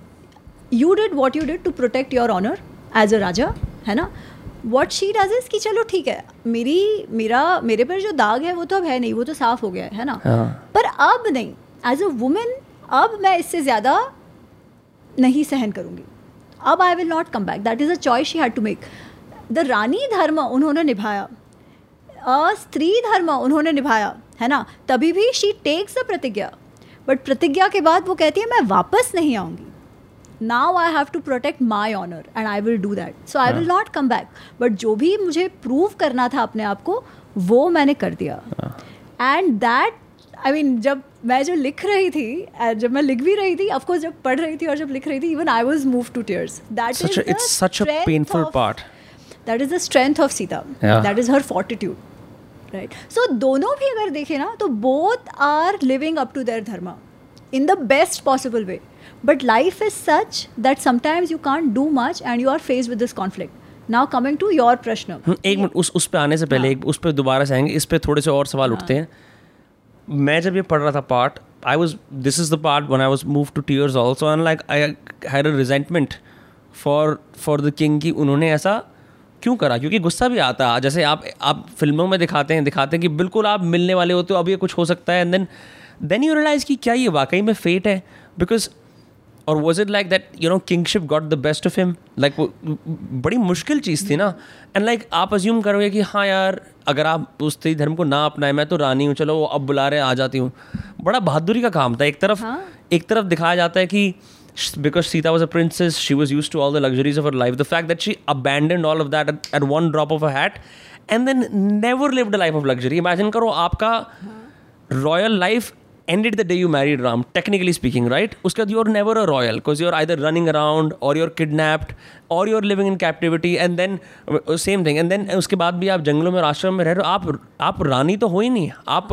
you did what you did to protect your honour as a raja है ना वॉट शी डज इज़ कि चलो ठीक है मेरी मेरा मेरे पर जो दाग है वो तो अब है नहीं वो तो साफ़ हो गया है ना हाँ. पर अब नहीं एज अ वुमेन अब मैं इससे ज़्यादा नहीं सहन करूँगी। अब I will not come back that is a choice she had to make the rani dharma उन्होंने निभाया। स्त्री धर्म उन्होंने निभाया है ना? तभी भी she takes the pratigya. But प्रतिज्ञा के बाद वो कहती है मैं वापस नहीं आऊँगी। Now I have to protect my honour and I will do that so I will not come back but जो भी मुझे प्रूव करना था अपने आप को वो मैंने कर दिया। एंड दैट आई मीन जब मैं जो लिख रही थी जब मैं लिख भी रही थी ऑफकोर्स जब पढ़ रही थी और जब लिख रही थी even I was move to tears that is it's such a painful part that is the strength of Sita that is her fortitude right so दोनों भी अगर देखें ना तो both are living up to their dharma in the best possible way but life is such that sometimes you can't do much and you are face with this conflict now coming to your prashna एक मिनट उस उस पे आने से पहले हाँ. एक उस पर दोबारा से आएँगे इस पे थोड़े से और सवाल हाँ. उठते हैं। मैं जब ये पढ़ रहा था part I was this is the part when I was move to tears also and like I had a resentment for for the king की उन्होंने ऐसा क्यों करा? क्योंकि गुस्सा भी आता है जैसे आप आप फ़िल्मों में दिखाते हैं दिखाते हैं कि बिल्कुल आप मिलने वाले होते हो, अब ये कुछ हो सकता है and then then you realise कि क्या ये वाकई में फेट है? Because or was it like that you know kingship got the best of him like बड़ी मुश्किल चीज़ थी ना। एंड लाइक आप अज्यूम करोगे कि हाँ यार अगर आप उस धर्म को ना अपनाएँ मैं तो रानी हूँ चलो वो अब बुला रहे हैं आ जाती हूँ। बड़ा बहादुरी का काम था। एक तरफ़ हाँ। एक तरफ़ दिखाया जाता है कि because Sita was a princess she was use to all the luxuries of her life the fact that she abandon all of that at one drop of a hat and then never live the life of luxury imagine करो आपका हाँ। Royal life ended the day you married Ram technically speaking right उसके बाद you are never a royal because you are either running around or you are kidnapped or you are living in captivity and then same thing and then उसके बाद भी आप जंगलों में आश्रम में रह रहे हो आप आप रानी तो हो ही नहीं आप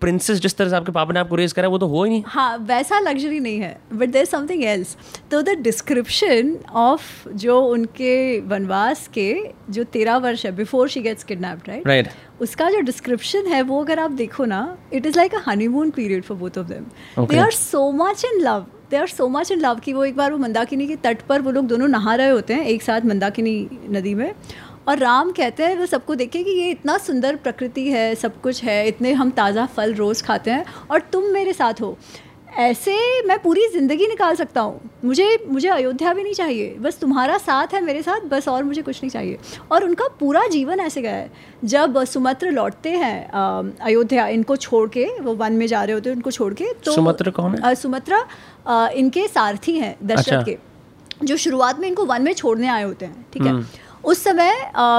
प्रिंसेस जिस तरह से आपके पापा ने आपको रेज करा वो तो हो ही नहीं हाँ वैसा लग्जरी नहीं है बट देर समथिंग एल्स तो द डिस्क्रिप्शन ऑफ़ जो उनके वनवास के जो तेरह वर्ष है before she gets kidnapped right right उसका जो डिस्क्रिप्शन है वो अगर आप देखो ना it is like a honeymoon period for both of them they are so much in love they are so much in love कि वो एक बार वो मंदाकिनी के तट पर वो लोग दोनों नहा रहे होते हैं एक साथ मंदाकिनी नदी में। और राम कहते हैं वो सबको देखे कि ये इतना सुंदर प्रकृति है सब कुछ है इतने हम ताज़ा फल रोज़ खाते हैं और तुम मेरे साथ हो। ऐसे मैं पूरी ज़िंदगी निकाल सकता हूँ। मुझे मुझे अयोध्या भी नहीं चाहिए। बस तुम्हारा साथ है मेरे साथ बस और मुझे कुछ नहीं चाहिए। और उनका पूरा जीवन ऐसे गया है। जब सुमत्र लौटते हैं अयोध्या इनको छोड़ के वो वन में जा रहे होते हैं उनको छोड़ के तो सुमत्र कौन है? सुमत्र इनके सारथी हैं दशरथ अच्छा। के। जो शुरुआत में इनको वन में छोड़ने आए होते हैं ठीक है? हम्म। उस समय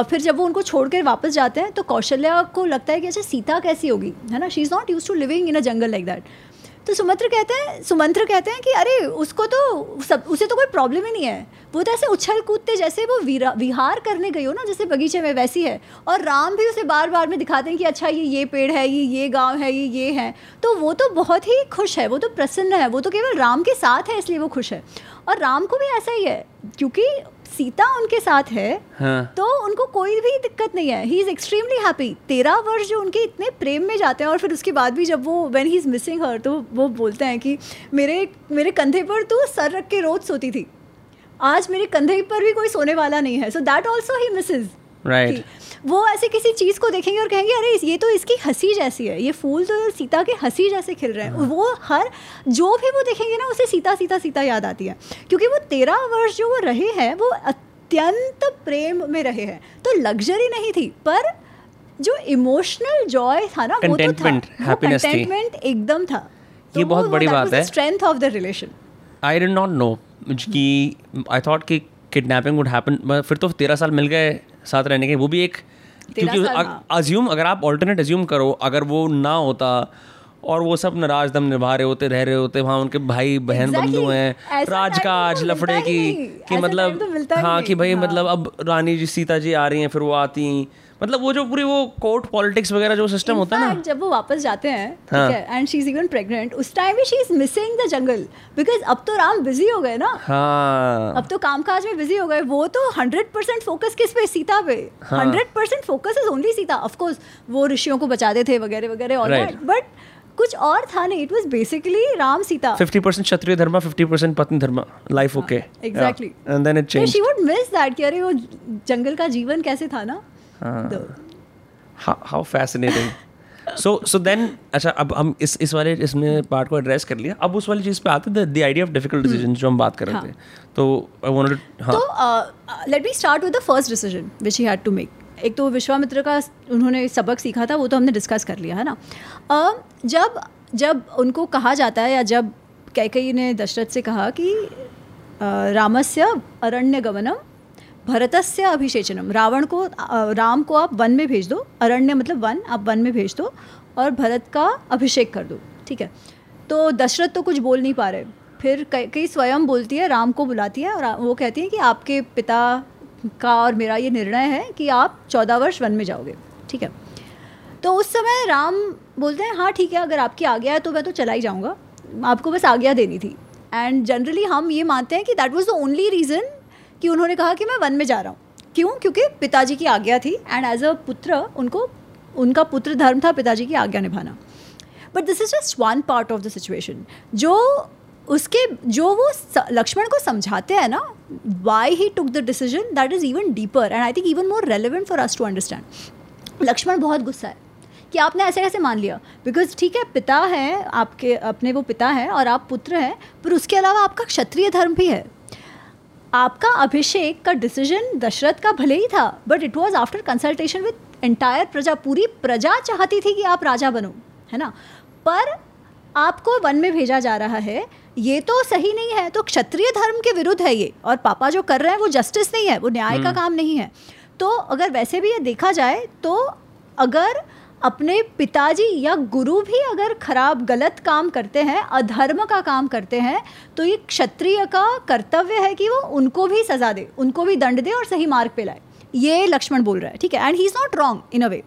फिर जब वो उनको छोड़ कर वापस जाते हैं तो कौशल्या को लगता है कि अच्छा सीता कैसी होगी है ना? She is not use to living in a jungle like that तो सुमंत्र कहते हैं, सुमंत्र कहते हैं कि, अरे, उसको तो सब, उसे तो कोई प्रॉब्लम ही नहीं है। वो तो ऐसे उछल कूदते जैसे वो विहार करने गई हो ना, जैसे बगीचे में वैसी है। और राम भी उसे बार बार में दिखाते हैं कि अच्छा ये ये पेड़ है, ये ये गाँव है, ये ये है। तो वो तो बहुत ही खुश है, वो तो प्रसन्न है, वो तो केवल राम के साथ है, इसलिए वो खुश है। और राम को भी ऐसा ही है, क्योंकि सीता उनके साथ है हाँ. तो उनको कोई भी दिक्कत नहीं है। ही इज़ एक्सट्रीमली हैप्पी तेरह वर्ष जो उनके इतने प्रेम में जाते हैं और फिर उसके बाद भी जब वो when he is missing her तो वो बोलते हैं कि मेरे मेरे कंधे पर तो सर रख के रोज सोती थी। आज मेरे कंधे पर भी कोई सोने वाला नहीं है। So that also he misses right वो ऐसे किसी चीज़ को देखेंगे और कहेंगे अरे ये तो इसकी हँसी जैसी है ये फूल तो सीता के हँसी जैसे खिल रहे हैं। हाँ। वो हर जो भी वो देखेंगे ना उसे सीता सीता सीता याद आती है। क्योंकि वो तेरह वर्ष जो वो रहे हैं वो अत्यंत प्रेम में रहे हैं। तो लग्जरी नहीं थी पर जो इमोशनल जॉय था ना वो तो था। कंटेंटमेंट एकदम था। तो ये बहुत बड़ी बात है। Strength of the relation I did not know कि आई थॉट कि किडनैपिंग वुड हैपन फिर तो तेरह साल मिल गए। साथ रहने के वो भी एक क्योंकि अज्यूम हाँ। अगर आप ऑल्टरनेट अज्यूम करो अगर वो ना होता और वो सब नाराज़ दम निभा रहे होते रह रहे होते वहाँ उनके भाई बहन exactly. बंधु हैं राजकाज तो लफड़े की कि मतलब तो हाँ कि भाई हाँ। मतलब अब रानी जी सीता जी आ रही हैं फिर वो आती मतलब वो जो पूरी वो कोर्ट पॉलिटिक्स वगैरह जो सिस्टम होता है ना। जब वो वापस जाते हैं ठीक है। And she is even pregnant उस टाइम भी she is missing the jungle because अब तो राम बिज़ी हो गए ना। हाँ। अब तो कामकाज में बिज़ी हो गए वो तो हंड्रेड परसेंट फोकस किस पे? सीता पे। Hundred percent focus is only Sita. Of course वो ऋषियों को बचाते थे वगैरह वगैरह और बट कुछ और था नहीं। It was basically Ram Sita. 50% क्षत्रिय धर्म 50% पत्नी धर्म। Life okay exactly and then it changed she would miss that कि अरे वो जंगल का जीवन कैसे था ना? How fascinating so so then अच्छा अब हम इस इस वाले इसमें पार्ट को एड्रेस कर लिया। अब उस वाली चीज़ पे आते थे the idea of difficult decision जो हम बात कर रहे हाँ. थे तो आई वांटेड हाँ। तो let me start with the first decision which he had to make एक तो विश्वामित्र का उन्होंने सबक सीखा था वो तो हमने डिस्कस कर लिया है ना? uh, जब जब उनको कहा जाता है या जब कैकई ने दशरथ से कहा कि रामस्य अरण्य गमनम भरतस्य अभिषेचनम। रावण को राम को आप वन में भेज दो। अरण्य मतलब वन, आप वन में भेज दो और भरत का अभिषेक कर दो। ठीक है? तो दशरथ तो कुछ बोल नहीं पा रहे। फिर कई स्वयं बोलती है, राम को बुलाती है और वो कहती है कि आपके पिता का और मेरा ये निर्णय है कि आप चौदह वर्ष वन में जाओगे। ठीक है? तो उस समय राम बोलते हैं हाँ ठीक है, अगर आपकी आज्ञा है तो मैं तो चला ही जाऊँगा। आपको बस आज्ञा देनी थी। एंड जनरली हम ये मानते हैं कि that was the only reason कि उन्होंने कहा कि मैं वन में जा रहा हूँ। क्यों? क्योंकि पिताजी की आज्ञा थी एंड एज अ पुत्र उनको, उनका पुत्र धर्म था, पिताजी की आज्ञा निभाना। But this is just one part of the situation जो उसके, जो वो लक्ष्मण को समझाते हैं ना why he took the decision that is even deeper and I think even more relevant for us to understand Lakshman बहुत गुस्सा है कि आपने ऐसे कैसे मान लिया? बिकॉज़ ठीक है, पिता है, आपके, अपने वो पिता हैं और आप पुत्र हैं, पर उसके अलावा आपका क्षत्रिय धर्म भी है। आपका अभिषेक का डिसीज़न दशरथ का भले ही था but it was after consultation with entire प्रजा पूरी प्रजा चाहती थी कि आप राजा बनो है ना पर आपको वन में भेजा जा रहा है ये तो सही नहीं है तो क्षत्रिय धर्म के विरुद्ध है ये और पापा जो कर रहे हैं वो जस्टिस नहीं है वो न्याय का हम्म। काम नहीं है तो अगर वैसे भी ये देखा जाए तो अगर अपने पिताजी या गुरु भी अगर खराब, गलत काम करते हैं, अधर्म का काम करते हैं तो ये क्षत्रिय का कर्तव्य है कि वो उनको भी सज़ा दे, उनको भी दंड दे और सही मार्ग पे लाए। ये लक्ष्मण बोल रहा है, ठीक है? And he is not wrong in a way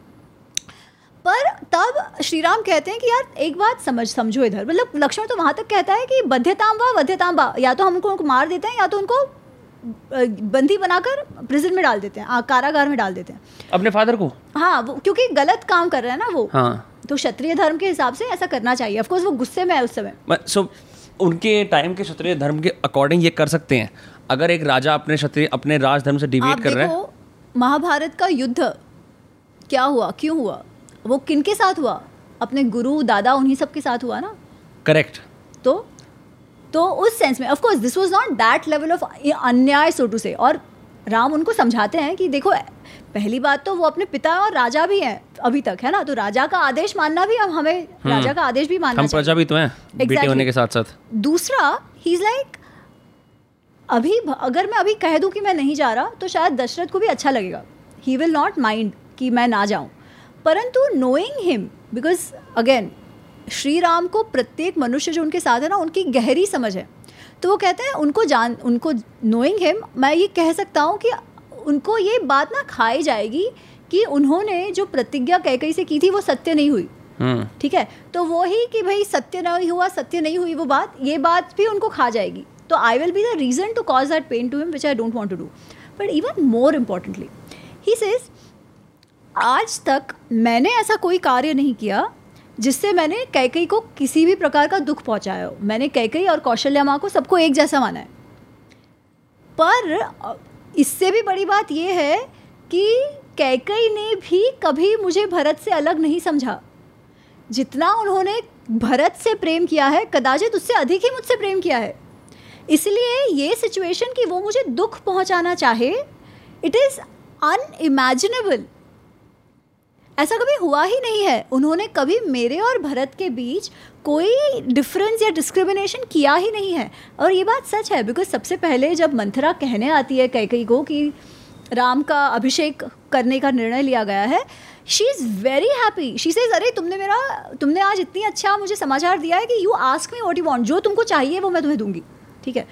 पर तब श्री राम कहते हैं कि यार, एक बात समझ, समझो इधर। मतलब लक्ष्मण तो वहाँ तक कहता है कि बध्यताम वा बध्यताम वा या तो हम उनको मार देते हैं, या तो उनको बंदी बनाकर प्रिजन में डाल देते हैं कारागार में डाल देते हैं। अपने फादर को? हाँ वो क्योंकि गलत काम कर रहे हैं ना वो। हाँ। तो क्षत्रिय धर्म के हिसाब से ऐसा करना चाहिए। ऑफकोर्स वो गुस्से में है उस समय। सो उनके टाइम के क्षत्रिय धर्म के अकॉर्डिंग ये कर सकते हैं। अगर एक राजा अपने क्षत्रिय अपने राज धर्म से डिवेट कर रहे हैं। महाभारत का युद्ध क्या हुआ क्यों हुआ? वो किन के साथ हुआ? अपने गुरु दादा उन्हीं सब के साथ हुआ ना? करेक्ट तो तो उस सेंस में of course this was not that level of अन्याय सो टू से और राम उनको समझाते हैं कि देखो पहली बात तो वो अपने पिता और राजा भी हैं अभी तक है ना? तो राजा का आदेश मानना भी अब हमें हम्म। राजा का आदेश भी मानना हम प्रजा भी तो हैं exactly. बेटे होने के साथ साथ दूसरा ही इज़ लाइक अभी अगर मैं अभी कह दूँ कि मैं नहीं जा रहा तो शायद दशरथ को भी अच्छा लगेगा। ही विल नॉट माइंड कि मैं ना जाऊँ। परंतु knowing him because again Shri Ram को प्रत्येक मनुष्य जो उनके साथ है ना उनकी गहरी समझ है। तो वो कहते हैं उनको जान उनको नोइंग हिम मैं ये कह सकता हूँ कि उनको ये बात ना खाई जाएगी कि उन्होंने जो प्रतिज्ञा कह कही से की थी वो सत्य नहीं हुई। हम्म। ठीक है? तो वो ही कि भाई सत्य नहीं हुआ सत्य नहीं हुई वो बात ये बात भी उनको खा जाएगी। तो I will be the reason to cause that pain to him which I don't want to do but even more importantly he says आज तक मैंने ऐसा कोई कार्य नहीं किया जिससे मैंने कैकई को किसी भी प्रकार का दुख पहुँचाया हो। मैंने कैकई और कौशल्या माँ को सबको एक जैसा माना है। पर इससे भी बड़ी बात यह है कि कैकई ने भी कभी मुझे भरत से अलग नहीं समझा। जितना उन्होंने भरत से प्रेम किया है, कदाचित उससे अधिक ही मुझसे प्रेम किया है। इसलिए ये सिचुएशन कि वो मुझे दुख पहुंचाना चाहे इट इज़ अनइमेजिनेबल ऐसा कभी हुआ ही नहीं है। उन्होंने कभी मेरे और भरत के बीच कोई डिफरेंस या डिस्क्रिमिनेशन किया ही नहीं है। और ये बात सच है बिकॉज़ सबसे पहले जब मंथरा कहने आती है कई कई को कि राम का अभिषेक करने का निर्णय लिया गया है she is very happy she says अरे, तुमने मेरा, तुमने आज इतनी अच्छा मुझे समाचार दिया है कि you ask me what you want जो तुमको चाहिए वो मैं तुम्हें दूँगी। ठीक है?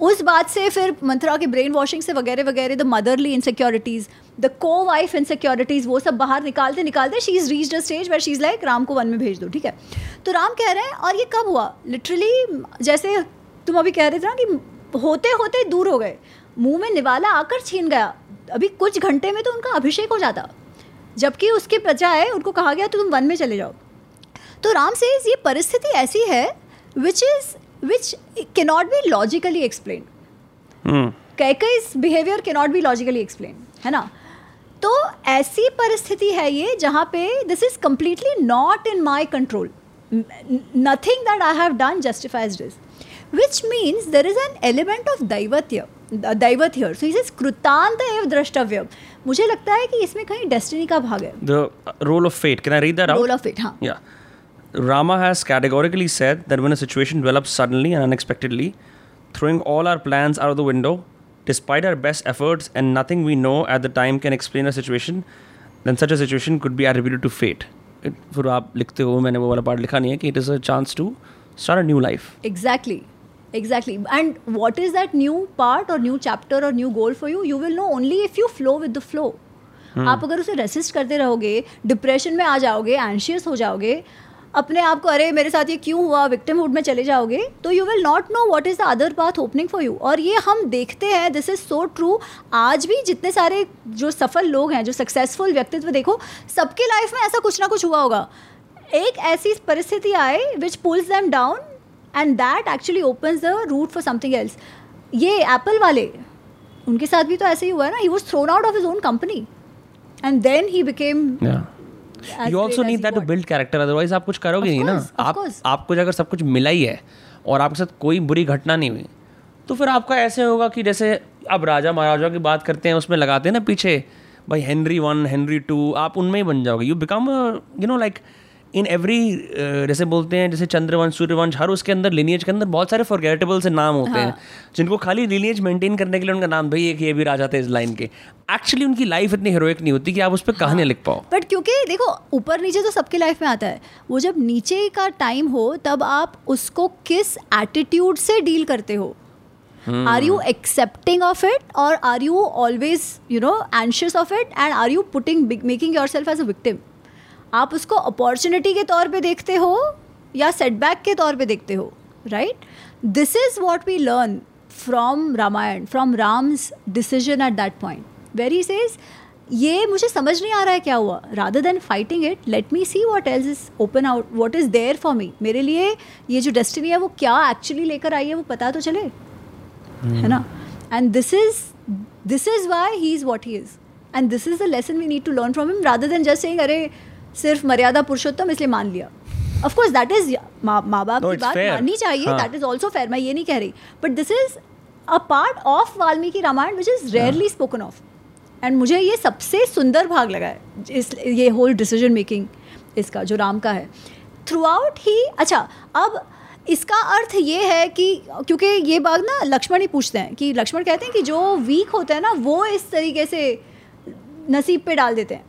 उस बात से फिर मंत्रा के ब्रेन वॉशिंग से वगैरह वगैरह द मदरली इनसिक्योरिटीज़ द को वाइफ इनसिक्योरिटीज़ वो सब बाहर निकालते निकालते she is reach the stage where she is like Ram को वन में भेज दो, ठीक है? तो राम कह रहे हैं, और ये कब हुआ? लिटरली जैसे तुम अभी कह रहे थे ना कि होते होते दूर हो गए, मुँह में निवाला आकर छीन गया, अभी कुछ घंटे में तो उनका अभिषेक हो जाता, जबकि उसके बजाय उनको कहा गया तो तुम वन में चले जाओ। तो राम से ये परिस्थिति ऐसी है which is which cannot be logically explained. Hmm. Kaikeyi's behaviour के नॉट बी लॉजिकली एक्सप्लेन है ना? तो ऐसी परिस्थिति है ये जहाँ पे this is completely not in my control nothing that I have done justifies this which means there is an element of दैवत्य दैवत हियर सो इज़ कृतांत एव द्रष्टव्य मुझे लगता है कि इसमें कहीं डेस्टिनी का भाग है। The role of fate can I read that role of fate हाँ। Yeah. Rama has categorically said that when a situation develops suddenly and unexpectedly, throwing all our plans out of the window, despite our best efforts and nothing we know at the time can explain a situation, then such a situation could be attributed to fate. फिर आप लिखते हो मैंने वो वाला पार्ट लिखा नहीं है कि it is a chance to start a new life exactly exactly and what is that new part or new chapter or new goal for you you will know only if you flow with the flow hmm. आप अगर उसे रेसिस्ट करते रहोगे डिप्रेशन में आ जाओगे एंशियस हो जाओगे अपने आप को, अरे, मेरे साथ ये क्यों हुआ? विक्टिमहुड में चले जाओगे? तो you will not know what is the other path opening for you और ये हम देखते हैं दिस इज़ सो ट्रू आज भी जितने सारे जो सफल लोग हैं, जो सक्सेसफुल व्यक्तित्व, देखो, सबके लाइफ में ऐसा कुछ ना कुछ हुआ होगा। एक ऐसी परिस्थिति आए which pulls them down and that actually opens the route for something else ये एप्पल वाले, उनके साथ भी तो ऐसे ही हुआ है ना? He was thrown out of his own company and then he became you also need that to build character otherwise आप कुछ करोगे नहीं ना। आप आपको अगर सब कुछ मिला ही है और आपके साथ कोई बुरी घटना नहीं हुई तो फिर आपका ऐसे होगा कि जैसे अब राजा महाराजा की बात करते हैं उसमें लगाते हैं ना पीछे भाई हेनरी वन हेनरी टू आप उनमें ही बन जाओगे। You become you know like in every uh, जैसे बोलते हैं जैसे चंद्रवंश सूर्यवंश हर उसके अंदर लिनियज के अंदर बहुत सारे फॉरगेटेबल से नाम होते हाँ. हैं। जिनको खाली लिनियज मेंटेन करने के लिए उनका नाम भाई एक ये भी राजा थे इस लाइन के। एक्चुअली उनकी लाइफ इतनी हीरोइक नहीं होती कि आप उस पर कहानियाँ लिख पाओ। बट क्योंकि देखो ऊपर नीचे तो सबके लाइफ में आता है। वो जब नीचे का टाइम हो तब आप उसको किस एटीट्यूड से डील करते हो? Are you accepting of it और are you always you know anxious of it and are you putting making yourself as a victim आप उसको अपॉर्चुनिटी के तौर पे देखते हो या सेटबैक के तौर पे देखते हो right this is what we learn from Ramayana from Ram's decision at that point very says ये मुझे समझ नहीं आ रहा है क्या हुआ? Rather than fighting it let me see what else is open out what is there for me मेरे लिए ये जो डेस्टिनी है, वो क्या एक्चुअली लेकर आई है, वो पता तो चले. है ना? And this is this is why he is what he is and this is the lesson we need to learn from him rather than just saying अरे सिर्फ़ मर्यादा पुरुषोत्तम इसलिए मान लिया। ऑफकोर्स दैट इज़ माँ बाप की बात माननी चाहिए दैट इज़ ऑल्सो फेयर मैं ये नहीं कह रही। But this is a part of Valmiki Ramayana which is rarely spoken of and मुझे ये सबसे सुंदर भाग लगा है इस ये होल डिसीज़न मेकिंग इसका जो राम का है। थ्रू आउट ही अच्छा अब इसका अर्थ ये है कि क्योंकि ये बात ना लक्ष्मण ही पूछते हैं कि लक्ष्मण कहते हैं कि जो वीक होता है ना वो इस तरीके से नसीब पे डाल देते हैं।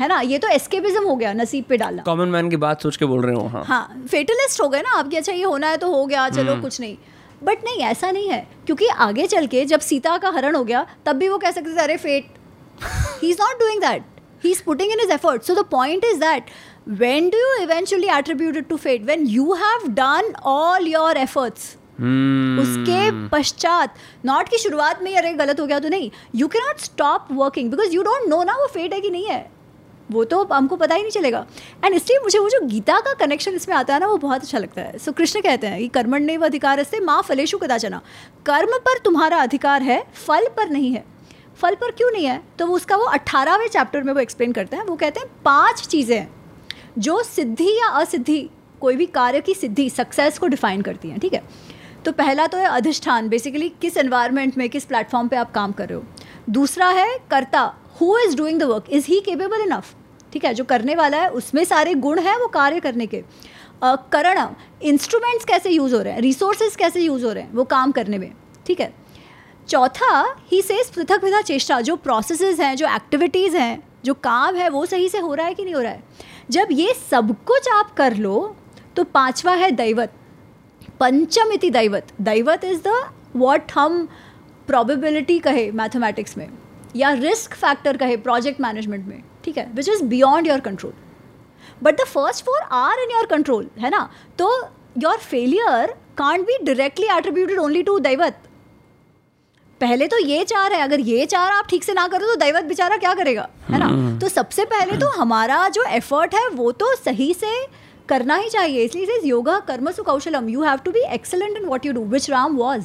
है ना? ये तो एस्केपिज्म हो गया नसीब पे डालना। कॉमन मैन की बात सोच के बोल रहे हो हाँ। हाँ फेटलिस्ट हो गए ना आपकी अच्छा ये होना है तो हो गया चलो हम्म। कुछ नहीं। बट नहीं ऐसा नहीं है क्योंकि आगे चल के जब सीता का हरण हो गया तब भी वो कह सकते थे अरे fate he is not doing that he is putting in is effort so the point is that when do you eventually attribute it to fate? When you have done all your efforts. Hmm. उसके पश्चात नॉट की शुरुआत में अरे गलत हो गया तो नहीं. You can not stop working because you don't know ना वो फेट है कि नहीं है। वो तो हमको पता ही नहीं चलेगा। एंड इसलिए मुझे वो जो गीता का कनेक्शन इसमें आता है ना वो बहुत अच्छा लगता है। सो so, कृष्ण कहते हैं कि कर्मण्य व अधिकार से माँ फलेशु कदाचना। कर्म पर तुम्हारा अधिकार है फल पर नहीं है। फल पर क्यों नहीं है? तो वो उसका वो अट्ठारहवें चैप्टर में वो एक्सप्लेन करते हैं। वो कहते हैं पाँच चीज़ें जो सिद्धि या असिद्धि कोई भी कार्य की सिद्धि सक्सेस को डिफाइन करती हैं ठीक है? तो पहला तो है अधिष्ठान। बेसिकली किस एनवायरनमेंट में किस प्लेटफॉर्म पे आप काम कर रहे हो? दूसरा है कर्ता। Who is doing the work is he capable enough ठीक है, जो करने वाला है, उसमें सारे गुण हैं वो कार्य करने के। करण इंस्ट्रूमेंट्स कैसे यूज़ हो रहे हैं? रिसोर्सेज कैसे यूज़ हो रहे हैं? वो काम करने में। ठीक है? चौथा ही से पृथक विधा चेष्टा, जो प्रोसेसेस हैं, जो एक्टिविटीज़ हैं, जो काम है, वो सही से हो रहा है कि नहीं हो रहा है? जब ये सब कुछ आप कर लो तो पांचवा है दैवत। पंचम इति दैवत। दैवत इज़ द वॉट हम प्रोबेबिलिटी कहे मैथमेटिक्स में। या रिस्क फैक्टर कहे प्रोजेक्ट मैनेजमेंट में ठीक है which is beyond your control but the first four are in your control है ना? तो your failure can't be directly attributed only to दैवत पहले तो ये चार है अगर ये चार आप ठीक से ना करो तो दैवत बेचारा क्या करेगा है ना? हम्म। तो सबसे पहले तो हमारा जो एफर्ट है वो तो सही से करना ही चाहिए। इसलिए योगा कर्म सु कौशलम you have to be excellent in what you do which Ram was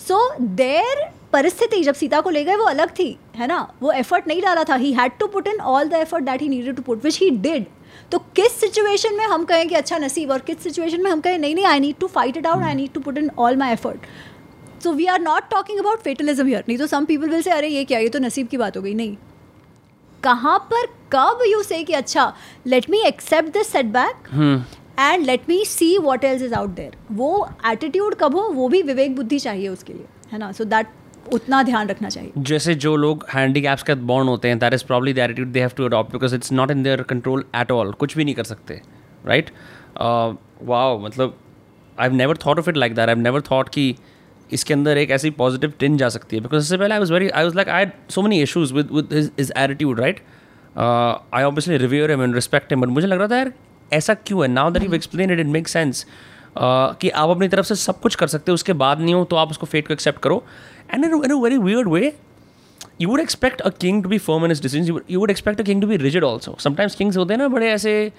so there परिस्थिति जब सीता को ले गए वो अलग थी है ना? वो एफर्ट नहीं डाला था. He had to put in all the effort that he needed to put which he did तो किस सिचुएशन में हम कहें कि अच्छा नसीब और किस सिचुएशन में हम कहें नहीं नहीं I need to fight it out I need to put in all my effort so we are not talking about fatalism here नहीं तो सम पीपल विल से अरे ये क्या? ये तो नसीब की बात हो गई. नहीं. कहाँ पर कब यू से कि अच्छा let me accept this setback and let me see what else is out there वो एटीट्यूड कब हो? वो भी विवेक बुद्धि चाहिए उसके लिए है ना? सो दैट उतना ध्यान रखना चाहिए। जैसे जो लोग हैंडी कैप्स के बॉर्न होते हैं that is probably the attitude they have to adopt because it's not in their control at all कुछ भी नहीं कर सकते राइट वाओ uh, मतलब I have never thought of it like that I have never thought कि इसके अंदर एक ऐसी पॉजिटिव टिन जा सकती है बिकॉज़ इससे पहले I was very I was like I saw many issues with with his attitude right I obviously revere him and respect him but मुझे लग रहा था यार ऐसा क्यों है? Now that you explain it it make sense कि आप अपनी तरफ़ से सब कुछ कर सकते हो उसके बाद नहीं हो तो आप उसको फेट को एक्सेप्ट करो। And in in a very weird way you would expect a king to be firm in his decision you would expect a king to be rigid also sometimes kings होते हैं ना बड़े ऐसे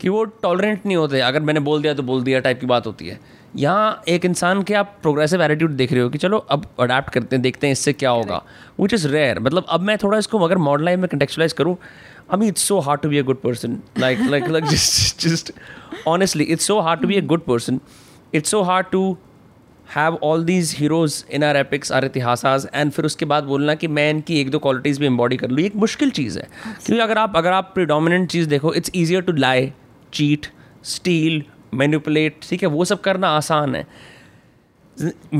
कि वो टॉलरेंट नहीं होते अगर मैंने बोल दिया तो बोल दिया टाइप की बात होती है यहाँ एक इंसान के आप प्रोग्रेसिव एटीट्यूड देख रहे हो कि चलो अब अडाप्ट करते हैं देखते हैं इससे क्या होगा विच इज़ रेयर मतलब अब मैं थोड़ा इसको अगर मॉडल लाइफ में कंटेक्चुलाइज करूँ I mean, it's so hard to be a good person. Like, like, like, just, [laughs] just honestly, it's so hard to be a good person. It's so hard to have all these heroes in our epics our इतिहासाज and फिर उसके बाद बोलना कि मैं इनकी एक दो क्वालिटीज़ भी एम्बॉडी कर लूँ एक मुश्किल चीज़ है। क्योंकि अगर आप अगर आप प्रिडोमिनेंट चीज़ देखो it's easier to lie cheat steal manipulate ठीक है वो सब करना आसान है।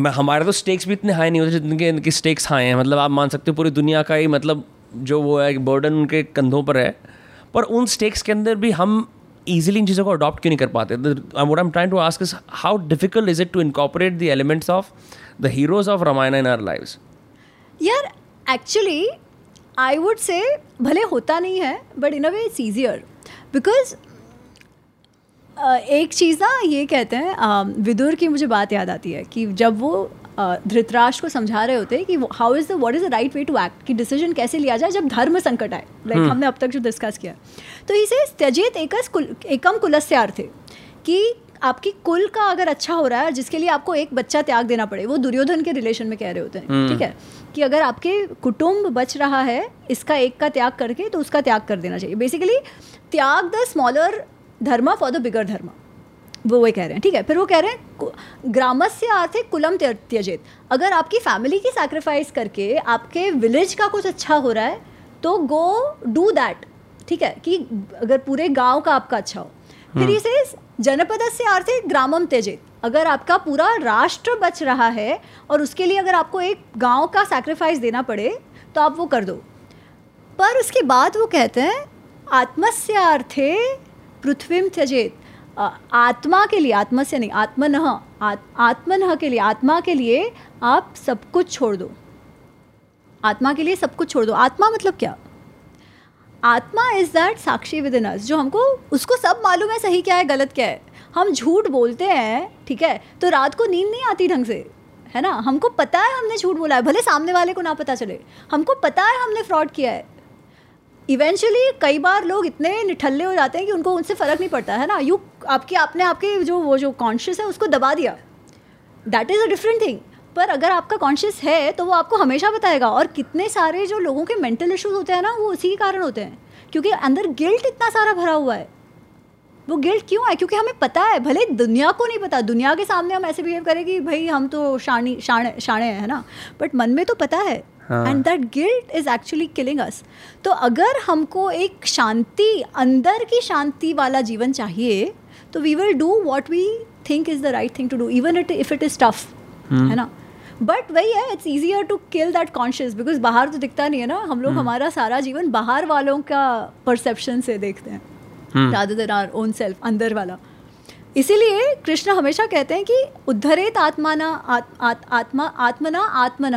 हमारे तो स्टेक्स भी इतने हाई नहीं होते जितने इनके स्टेक्स हाई हैं। मतलब आप मान सकते हो पूरी दुनिया का ही मतलब जो वो है बर्डन उनके कंधों पर है। पर उन स्टेक्स के अंदर भी हम ईजिली इन चीज़ों को अडॉप्ट क्यों नहीं कर पाते? What am trying to ask how difficult is it to incorporate the elements of the heroes of Ramayana in our lives यार एक्चुअली आई वुड से भले होता नहीं है but in a way it's easier because एक चीज़ ना ये कहते हैं विदुर की मुझे बात याद आती है कि जब वो धृतराष्ट्र को समझा रहे होते कि how is the what is the right way to act कि डिसीज़न कैसे लिया जाए जब धर्म संकट आए? लाइक like, हमने अब तक जो डिस्कस किया। तो इसे त्यजित एकस कुल एकम कुलस्यार थे कि आपकी कुल का अगर अच्छा हो रहा है जिसके लिए आपको एक बच्चा त्याग देना पड़े वो दुर्योधन के रिलेशन में कह रहे होते हैं हम्म। ठीक है? कि अगर आपके कुटुंब बच रहा है इसका एक का त्याग करके तो उसका त्याग कर देना चाहिए। बेसिकली त्याग the smaller dharma for the bigger dharma. वो वही कह रहे हैं। ठीक है फिर वो कह रहे हैं ग्रामस्य आर्थे कुलम त्यजेत। अगर आपकी फैमिली की सैक्रिफाइस करके आपके विलेज का कुछ अच्छा हो रहा है तो गो डू दैट ठीक है कि अगर पूरे गाँव का आपका अच्छा हो। फिर इसे हम्म। जनपद से आर्थे ग्रामम त्यजेत। अगर आपका पूरा राष्ट्र बच रहा है और उसके लिए अगर आपको एक गाँव का सैक्रिफाइस देना पड़े तो आप वो कर दो। पर उसके बाद वो कहते हैं आत्मस्य अर्थे पृथ्वी त्यजेत। आत्मा के लिए, आत्मा से नहीं, आत्मन आत्मन के लिए, आत्मा के लिए आप सब कुछ छोड़ दो। आत्मा के लिए सब कुछ छोड़ दो। आत्मा मतलब क्या? आत्मा is that Sakshi within जो हमको, उसको सब मालूम है, सही क्या है, गलत क्या है। हम झूठ बोलते हैं, ठीक है तो रात को नींद नहीं आती ढंग से, है ना? हमको पता है हमने झूठ बोला है, भले सामने वाले को ना पता चले। हमको पता है हमने फ्रॉड किया है। इवेंचुअली कई बार लोग इतने निठल्ले हो जाते हैं कि उनको उनसे फ़र्क नहीं पड़ता, है ना? यू आपके, आपने आपके जो, वो जो कॉन्शियस है, उसको दबा दिया। That is a different thing पर अगर आपका कॉन्शियस है तो वो आपको हमेशा बताएगा। और कितने सारे जो लोगों के मेंटल इश्यूज़ होते हैं ना, वो उसी के कारण होते हैं। क्योंकि अंदर गिल्ट इतना सारा भरा हुआ है। वो गिल्ट क्यों है? क्योंकि हमें पता है, भले दुनिया को नहीं पता, दुनिया के सामने हम ऐसे बिहेव करें कि, भाई, हम तो शानी, शाणे शाणे हैं ना? बट मन में तो पता है। And that guilt is actually killing us तो अगर हमको एक शांति अंदर की शांति वाला जीवन चाहिए तो we will do what we think is the right thing to do even it if it is tough है ना? बट वही है it's easier to kill that conscious because बाहर तो दिखता नहीं है ना हम लोग hmm. हमारा सारा जीवन बाहर वालों का परसेप्शन से देखते हैं rather than our own self अंदर वाला। इसीलिए कृष्ण हमेशा कहते हैं कि उद्धरेत आत्माना आत, आत, आत्मा आत्मना आत्मन।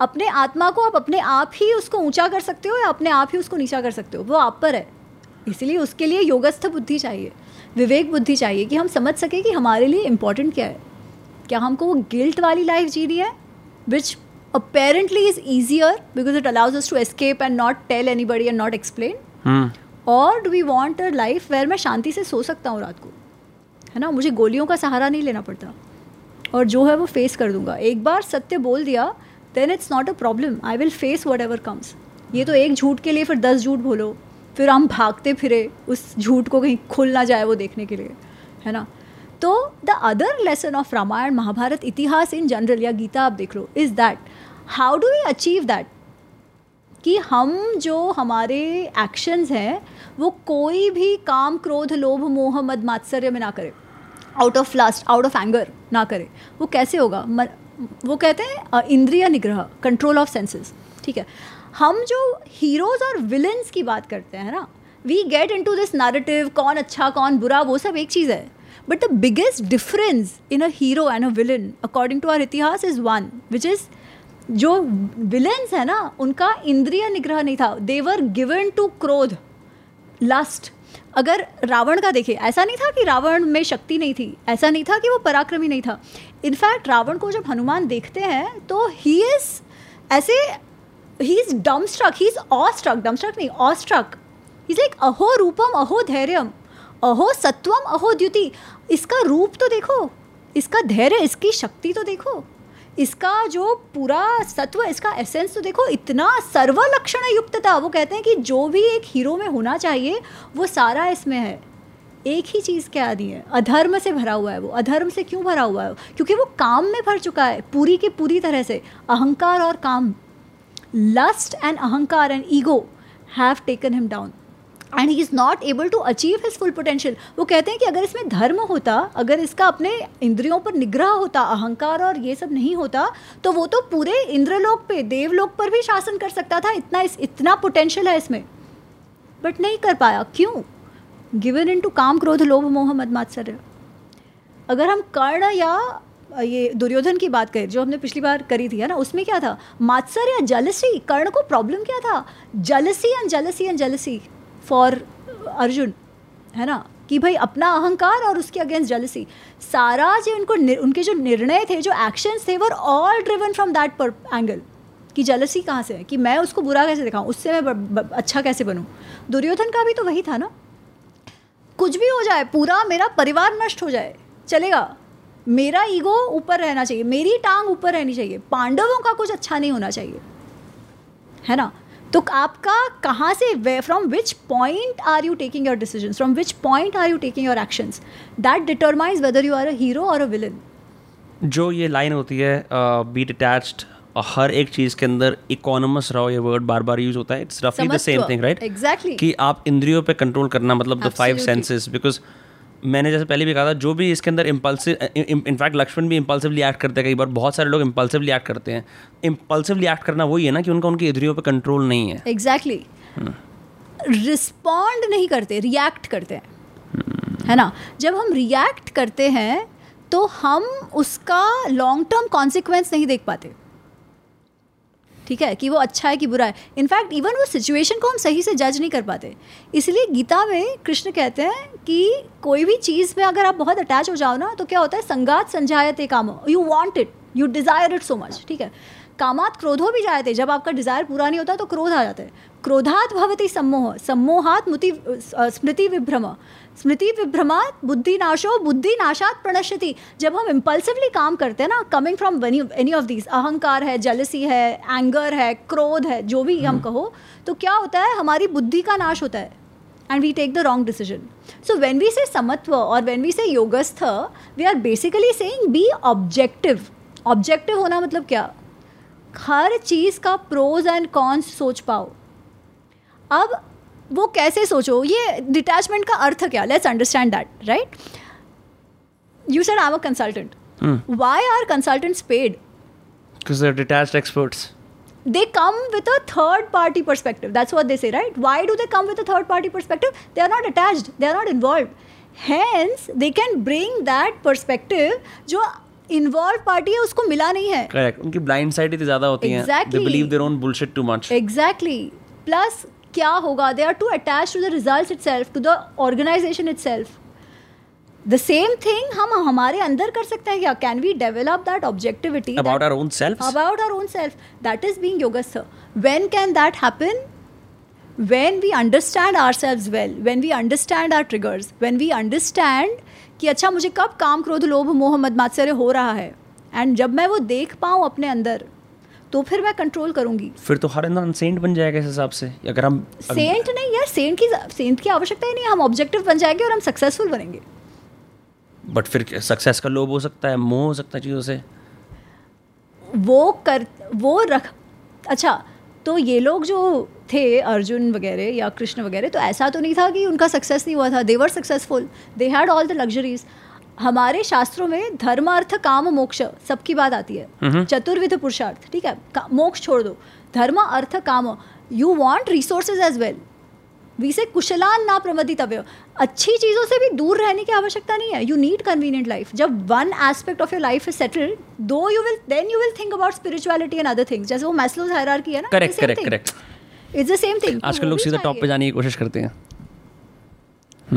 अपने आत्मा को आप अपने आप ही उसको ऊँचा कर सकते हो या अपने आप ही उसको नीचा कर सकते हो। वो आप पर है। इसीलिए उसके लिए योगस्थ बुद्धि चाहिए विवेक बुद्धि चाहिए कि हम समझ सकें कि हमारे लिए इम्पोर्टेंट क्या है। क्या हमको वो गिल्ट वाली लाइफ जीनी है? Which apparently is easier because it allows us to escape and not tell anybody and not explain और do we want a life where मैं शांति से सो सकता हूँ रात को? है ना? मुझे गोलियों का सहारा नहीं लेना पड़ता। और जो है वो फेस कर दूँगा। एक बार सत्य बोल दिया then it's not a problem I will face whatever comes ये तो एक झूठ के लिए फिर दस झूठ बोलो। फिर हम भागते फिरे उस झूठ को कहीं खुल ना जाए वो देखने के लिए, है ना? तो the other lesson of Ramayana Mahabharata इतिहास इन जनरल या गीता आप देख लो is that how do we achieve that कि हम जो हमारे एक्शंस हैं, वो कोई भी काम, क्रोध, लोभ, मोह, मद, मात्सर्य में ना करे। Out of lust out of anger ना करे। वो कैसे होगा? वो कहते हैं इंद्रिय निग्रह कंट्रोल ऑफ़ सेंसेस ठीक है? हम जो हीरोज और विलन्स की बात करते हैं ना we get into this narrative कौन अच्छा कौन बुरा, वो सब एक चीज़ है। But the biggest difference in a hero and a villain according to our इतिहास इज़ वन विच इज़ जो विलेंस है ना, उनका इंद्रिय निग्रह नहीं था। देवर गिवन टू क्रोध लस्ट अगर रावण का देखे ऐसा नहीं था कि रावण में शक्ति नहीं थी, ऐसा नहीं था कि वो पराक्रमी नहीं था। इनफैक्ट रावण को जब हनुमान देखते हैं तो ही इज़ ऐसे he is dumbstruck he is awestruck dumbstruck नहीं ऑ स्ट्रक इज़ लाइक अहो रूपम, अहो धैर्यम, अहो सत्वम, अहो द्युति। इसका रूप तो देखो, इसका धैर्य, इसकी शक्ति तो देखो। इसका जो पूरा सत्व इसका एसेंस तो देखो, इतना सर्वलक्षण युक्त था वो कहते हैं कि जो भी एक हीरो में होना चाहिए, वो सारा इसमें है। एक ही चीज़ क्या नहीं है। अधर्म से भरा हुआ है वो। अधर्म से क्यों भरा हुआ है क्योंकि वो काम में भर चुका है, पूरी की पूरी तरह से। अहंकार और काम। लस्ट एंड अहंकार and ego have taken him down and he is not able to achieve his full potential वो कहते हैं कि अगर इसमें धर्म होता, अगर इसका अपने इंद्रियों पर निग्रह होता, अहंकार और ये सब नहीं होता तो वो तो पूरे इंद्रलोक पे, देवलोक पर भी शासन कर सकता था। इतना इस, इतना पोटेंशियल है इसमें। बट नहीं कर पाया। क्यों? गिवन इन टू काम, क्रोध, लोभ, मोह, मद, मात्सर्य। अगर हम कर्ण या ये दुर्योधन की बात करें, जो हमने पिछली बार करी थी, है ना, उसमें क्या था? मात्सर या जलसी, कर्ण को प्रॉब्लम क्या था? Jealousy and jealousy and jealousy. For Arjun है ना? कि भाई अपना अहंकार और उसके अगेंस्ट जलसी सारा जो उनको उनके जो निर्णय थे, जो एक्शंस थे were all driven from that पर एंगल कि जलसी कहाँ से है? कि मैं उसको बुरा कैसे दिखाऊँ? उससे मैं अच्छा कैसे बनूँ? दुर्योधन का भी तो वही था ना? कुछ भी हो जाए, पूरा मेरा परिवार नष्ट हो जाए, चलेगा। मेरा ईगो ऊपर रहना चाहिए, मेरी टांग ऊपर रहनी चाहिए। पांडवों का कुछ अच्छा नहीं होना चाहिए। है ना? तो आपका कहाँ से from which point are you taking your decision from which point are you taking your actions that determines whether you are a hero और अ विलन जो ये लाइन होती है बी डिटैच्ड हर एक चीज़ के अंदर इकोनॉमस रहो ये वर्ड बार बार यूज़ होता है इट्स रफली the same thing right exactly कि आप इंद्रियों पे कंट्रोल करना मतलब द फाइव सेंसेस बिकॉज़ मैंने जैसे पहले भी कहा था जो भी इसके अंदर इम्पल्सिव इनफैक्ट लक्ष्मण भी इम्पल्सिवली एक्ट करते हैं कई बार। बहुत सारे लोग इम्पल्सिवली एक्ट करते हैं। इम्पल्सिवली एक्ट करना वही है ना कि उनका उनकी इंद्रियों पर कंट्रोल नहीं है। एग्जैक्टली रिस्पॉन्ड नहीं करते रिएक्ट करते हैं. है ना? जब हम रिएक्ट करते हैं तो हम उसका लॉन्ग टर्म कॉन्सिक्वेंस नहीं देख पाते। ठीक है, कि वो अच्छा है कि बुरा है। इनफैक्ट इवन वो सिचुएशन को हम सही से जज नहीं कर पाते। इसलिए गीता में कृष्ण कहते हैं कि कोई भी चीज़ में अगर आप बहुत अटैच हो जाओ ना तो क्या होता है? संगात संजायते काम। You want it you desire it so much ठीक है? कामात क्रोधो भी जाते जब आपका डिज़ायर पूरा नहीं होता तो क्रोध आ जाता है। क्रोधात भवती सम्मोह। सम्मोहात मुति स्मृति विभ्रम। स्मृति विभ्रमात बुद्धि नाशो बुद्धि नाशात प्रणश्यति। जब हम इम्पल्सिवली काम करते हैं ना coming from any of these अहंकार है जलसी है एंगर है क्रोध है जो भी हम हम्म। कहो तो क्या होता है हमारी बुद्धि का नाश होता है। And we take the wrong decision so when we say समत्व और when we say योगस्थ we are basically saying be objective objective होना मतलब क्या? हर चीज़ का प्रोज एंड कॉन्स सोच पाओ अब वो कैसे सोचो ये डिटैचमेंट का अर्थ क्या let's understand that right you said I am a consultant why are consultants paid because they're detached experts they come with a third party perspective that's what they say right why do they come with a third party perspective they are not attached they are not involved hence they can bring that perspective जो इन्वॉल्व पार्टी है उसको मिला नहीं है। करेक्ट उनकी ब्लाइंड साइड ही ज़्यादा होती है। Exactly. they believe their own bullshit too much. Exactly. Plus क्या होगा? They are to attach to the result itself to the organisation itself the same thing हम हमारे अंदर कर सकते हैं। क्या can we develop that objectivity about our own self about our own self that is being योगस्थ when can that happen when we understand ourselves well. When we understand our triggers. When we understand कि अच्छा मुझे कब काम क्रोध लोभ मोह मद मात्सर्य हो रहा है? एंड जब मैं वो देख पाऊँ अपने अंदर तो फिर मैं कंट्रोल करूँगी। फिर तो हर इंसान सेंट बन जाएगा इस हिसाब से अगर हम सेंट नहीं यार सेंट की सेंट की आवश्यकता ही नहीं हम ऑब्जेक्टिव बन जाएँगे और हम सक्सेसफुल बनेंगे। बट फिर सक्सेस का लोभ हो सकता है मोह हो सकता है चीज़ों से। वो कर वो रख अच्छा तो ये लोग जो थे अर्जुन वगैरह या कृष्ण वगैरह तो ऐसा तो नहीं था कि उनका सक्सेस नहीं हुआ था। They were successful they had all the luxuries हमारे शास्त्रों में धर्म अर्थ काम मोक्ष सबकी बात आती है। चतुर्विध पुरुषार्थ ठीक है? मोक्ष छोड़ दो। धर्म अर्थ काम you want resources as well we say कुशलान ना प्रमदितव्य अच्छी चीज़ों से भी दूर रहने की आवश्यकता नहीं है। यू नीड कन्वीनियंट लाइफ जब one aspect of your life is settled though you will then you will think about spirituality and other things जैसे वो मैस्लोज हायरार्की है ना correct correct correct it's the same thing आजकल लोग सीधा टॉप पे जाने की कोशिश करते हैं।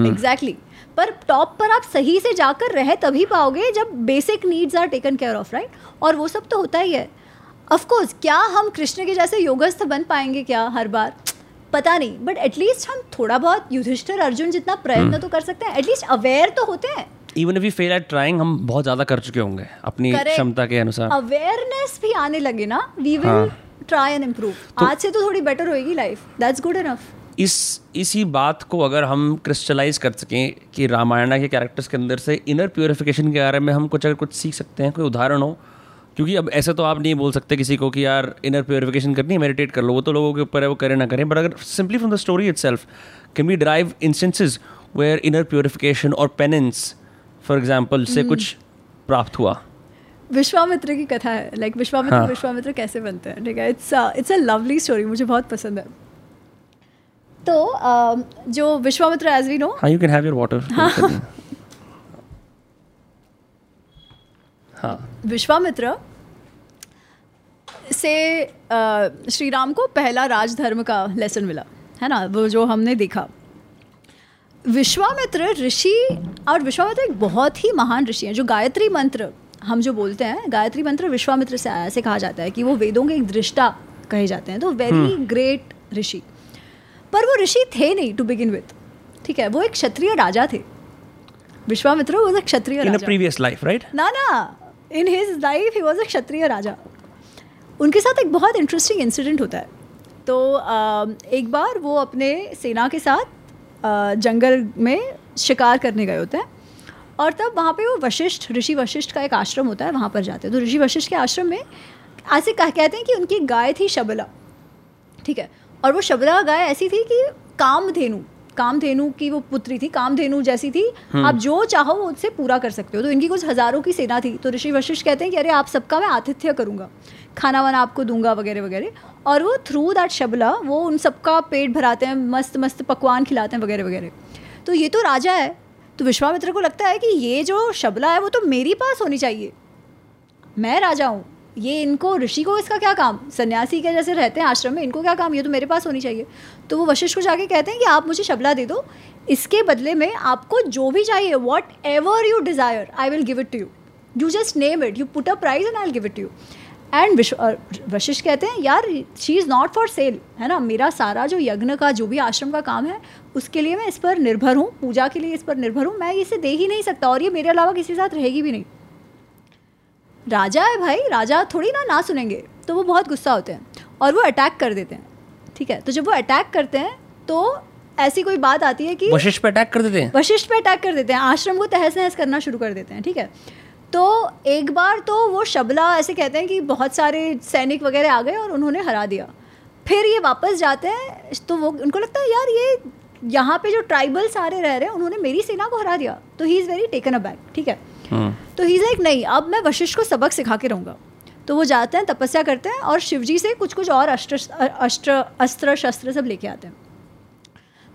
Exactly hmm. पर टॉप पर आप सही से जाकर रह तभी पाओगे जब basic needs are taken care of right और वो सब तो होता ही है। ऑफकोर्स क्या हम कृष्ण के जैसे योगस्थ बन पाएँगे क्या हर बार? पता नहीं बट एटलीस्ट हम थोड़ा बहुत युधिष्ठिर अर्जुन जितना प्रयत्न hmm. तो कर सकते हैं। एटलीस्ट अवेयर तो होते हैं। Even if you fail at trying हम बहुत ज़्यादा कर चुके होंगे अपनी क्षमता के अनुसार। अवेयरनेस भी आने लगे ना। We will try and improve आज से तो थोड़ी बेटर होएगी लाइफ दैट्स गुड इनफ इस इसी बात को अगर हम क्रिस्टलाइज कर सकें कि रामायण के कैरेक्टर्स के अंदर से इनर प्योरिफिकेशन के बारे में हम कुछ अगर कुछ सीख सकते हैं कोई उदाहरण हो? क्योंकि अब ऐसे तो आप नहीं बोल सकते किसी को कि यार इनर प्योरिफिकेशन करनी है मेडिटेट कर लो वो तो लोगों के ऊपर है वो करें ना करें बट अगर simply from the story itself can we derive instances where inner purification और penance for example say hmm. कुछ प्राप्त हुआ? विश्वामित्र की कथा है। लाइक विश्वामित्र हाँ. विश्वामित्र कैसे बनते हैं? ठीक है it's it's a lovely story मुझे बहुत पसंद है। तो uh, जो Vishwamitra as we know you can have your water हाँ। विश्वामित्र से uh, श्री राम को पहला राजधर्म का लेसन मिला है ना? वो जो हमने देखा। विश्वामित्र ऋषि और विश्वामित्र एक बहुत ही महान ऋषि हैं जो गायत्री मंत्र हम जो बोलते हैं गायत्री मंत्र विश्वामित्र से आया से कहा जाता है कि वो वेदों के एक दृष्टा कहे जाते हैं। तो वेरी ग्रेट ऋषि। पर वो ऋषि थे नहीं टू बिगिन विथ ठीक है? वो एक क्षत्रिय राजा थे। Vishwamitra was a Kshatriya raja. Previous life right ना ना। In his life he was a Kshatriya raja. उनके साथ एक बहुत इंटरेस्टिंग इंसिडेंट होता है। तो एक बार वो अपने सेना के साथ जंगल में शिकार करने गए होते हैं। और तब वहाँ पे वो वशिष्ठ ऋषि वशिष्ठ का एक आश्रम होता है वहाँ पर जाते हैं। तो ऋषि वशिष्ठ के आश्रम में ऐसे कह कहते हैं कि उनकी गाय थी शबला ठीक है? और वो शबला गाय ऐसी थी कि कामधेनु कामधेनु की वो पुत्री थी कामधेनु जैसी थी। हम्म। आप जो चाहो वो उससे पूरा कर सकते हो। तो इनकी कुछ हज़ारों की सेना थी। तो ऋषि वशिष्ठ कहते हैं कि अरे आप सबका मैं आतिथ्य करूँगा। खाना वाना आपको दूँगा वगैरह वगैरह। और वो थ्रू दैट शबला वो उन सबका पेट भराते हैं मस्त मस्त पकवान खिलाते हैं वगैरह वगैरह। तो ये तो राजा है। तो विश्वामित्र को लगता है कि ये जो शबला है वो तो मेरी पास होनी चाहिए। मैं राजा हूँ। ये इनको, ऋषि को इसका क्या काम? सन्यासी के जैसे रहते हैं आश्रम में, इनको क्या काम? ये तो मेरे पास होनी चाहिए। तो वो वशिष्ठ को जाके कहते हैं कि आप मुझे शबला दे दो। इसके बदले में आपको जो भी चाहिए whatever you desire I will give it to you you just name it you put a price and I will give it to you and Vashishtha कहते हैं यार she is not for sale है ना? मेरा सारा जो यज्ञ का जो भी आश्रम का काम है उसके लिए मैं इस पर निर्भर हूँ पूजा के लिए इस पर निर्भर हूँ। मैं इसे दे ही नहीं सकता और ये मेरे अलावा किसी के साथ रहेगी भी नहीं। राजा है भाई राजा थोड़ी ना ना सुनेंगे तो वो बहुत गुस्सा होते हैं और वो अटैक कर देते हैं। ठीक है? तो जब वो अटैक करते हैं तो ऐसी कोई बात आती है कि वशिष्ठ पे अटैक कर देते हैं? वशिष्ठ पे अटैक कर देते हैं आश्रम को तहस नहस करना शुरू कर देते हैं। ठीक है? तो एक बार तो वो शबला ऐसे कहते हैं कि बहुत सारे सैनिक वगैरह आ गए और उन्होंने हरा दिया। फिर ये वापस जाते हैं तो वो उनको लगता है यार ये यहाँ पे जो ट्राइबल सारे रह रहे हैं उन्होंने मेरी सेना को हरा दिया तो he is very taken aback ठीक है? हम्म। तो ही इज़ लाइक नहीं अब मैं वशिष्ठ को सबक सिखा के रहूँगा। तो वो जाते हैं तपस्या करते हैं और शिवजी से कुछ कुछ और अस्त्र अस्त्र अस्त्र शस्त्र सब लेके आते हैं।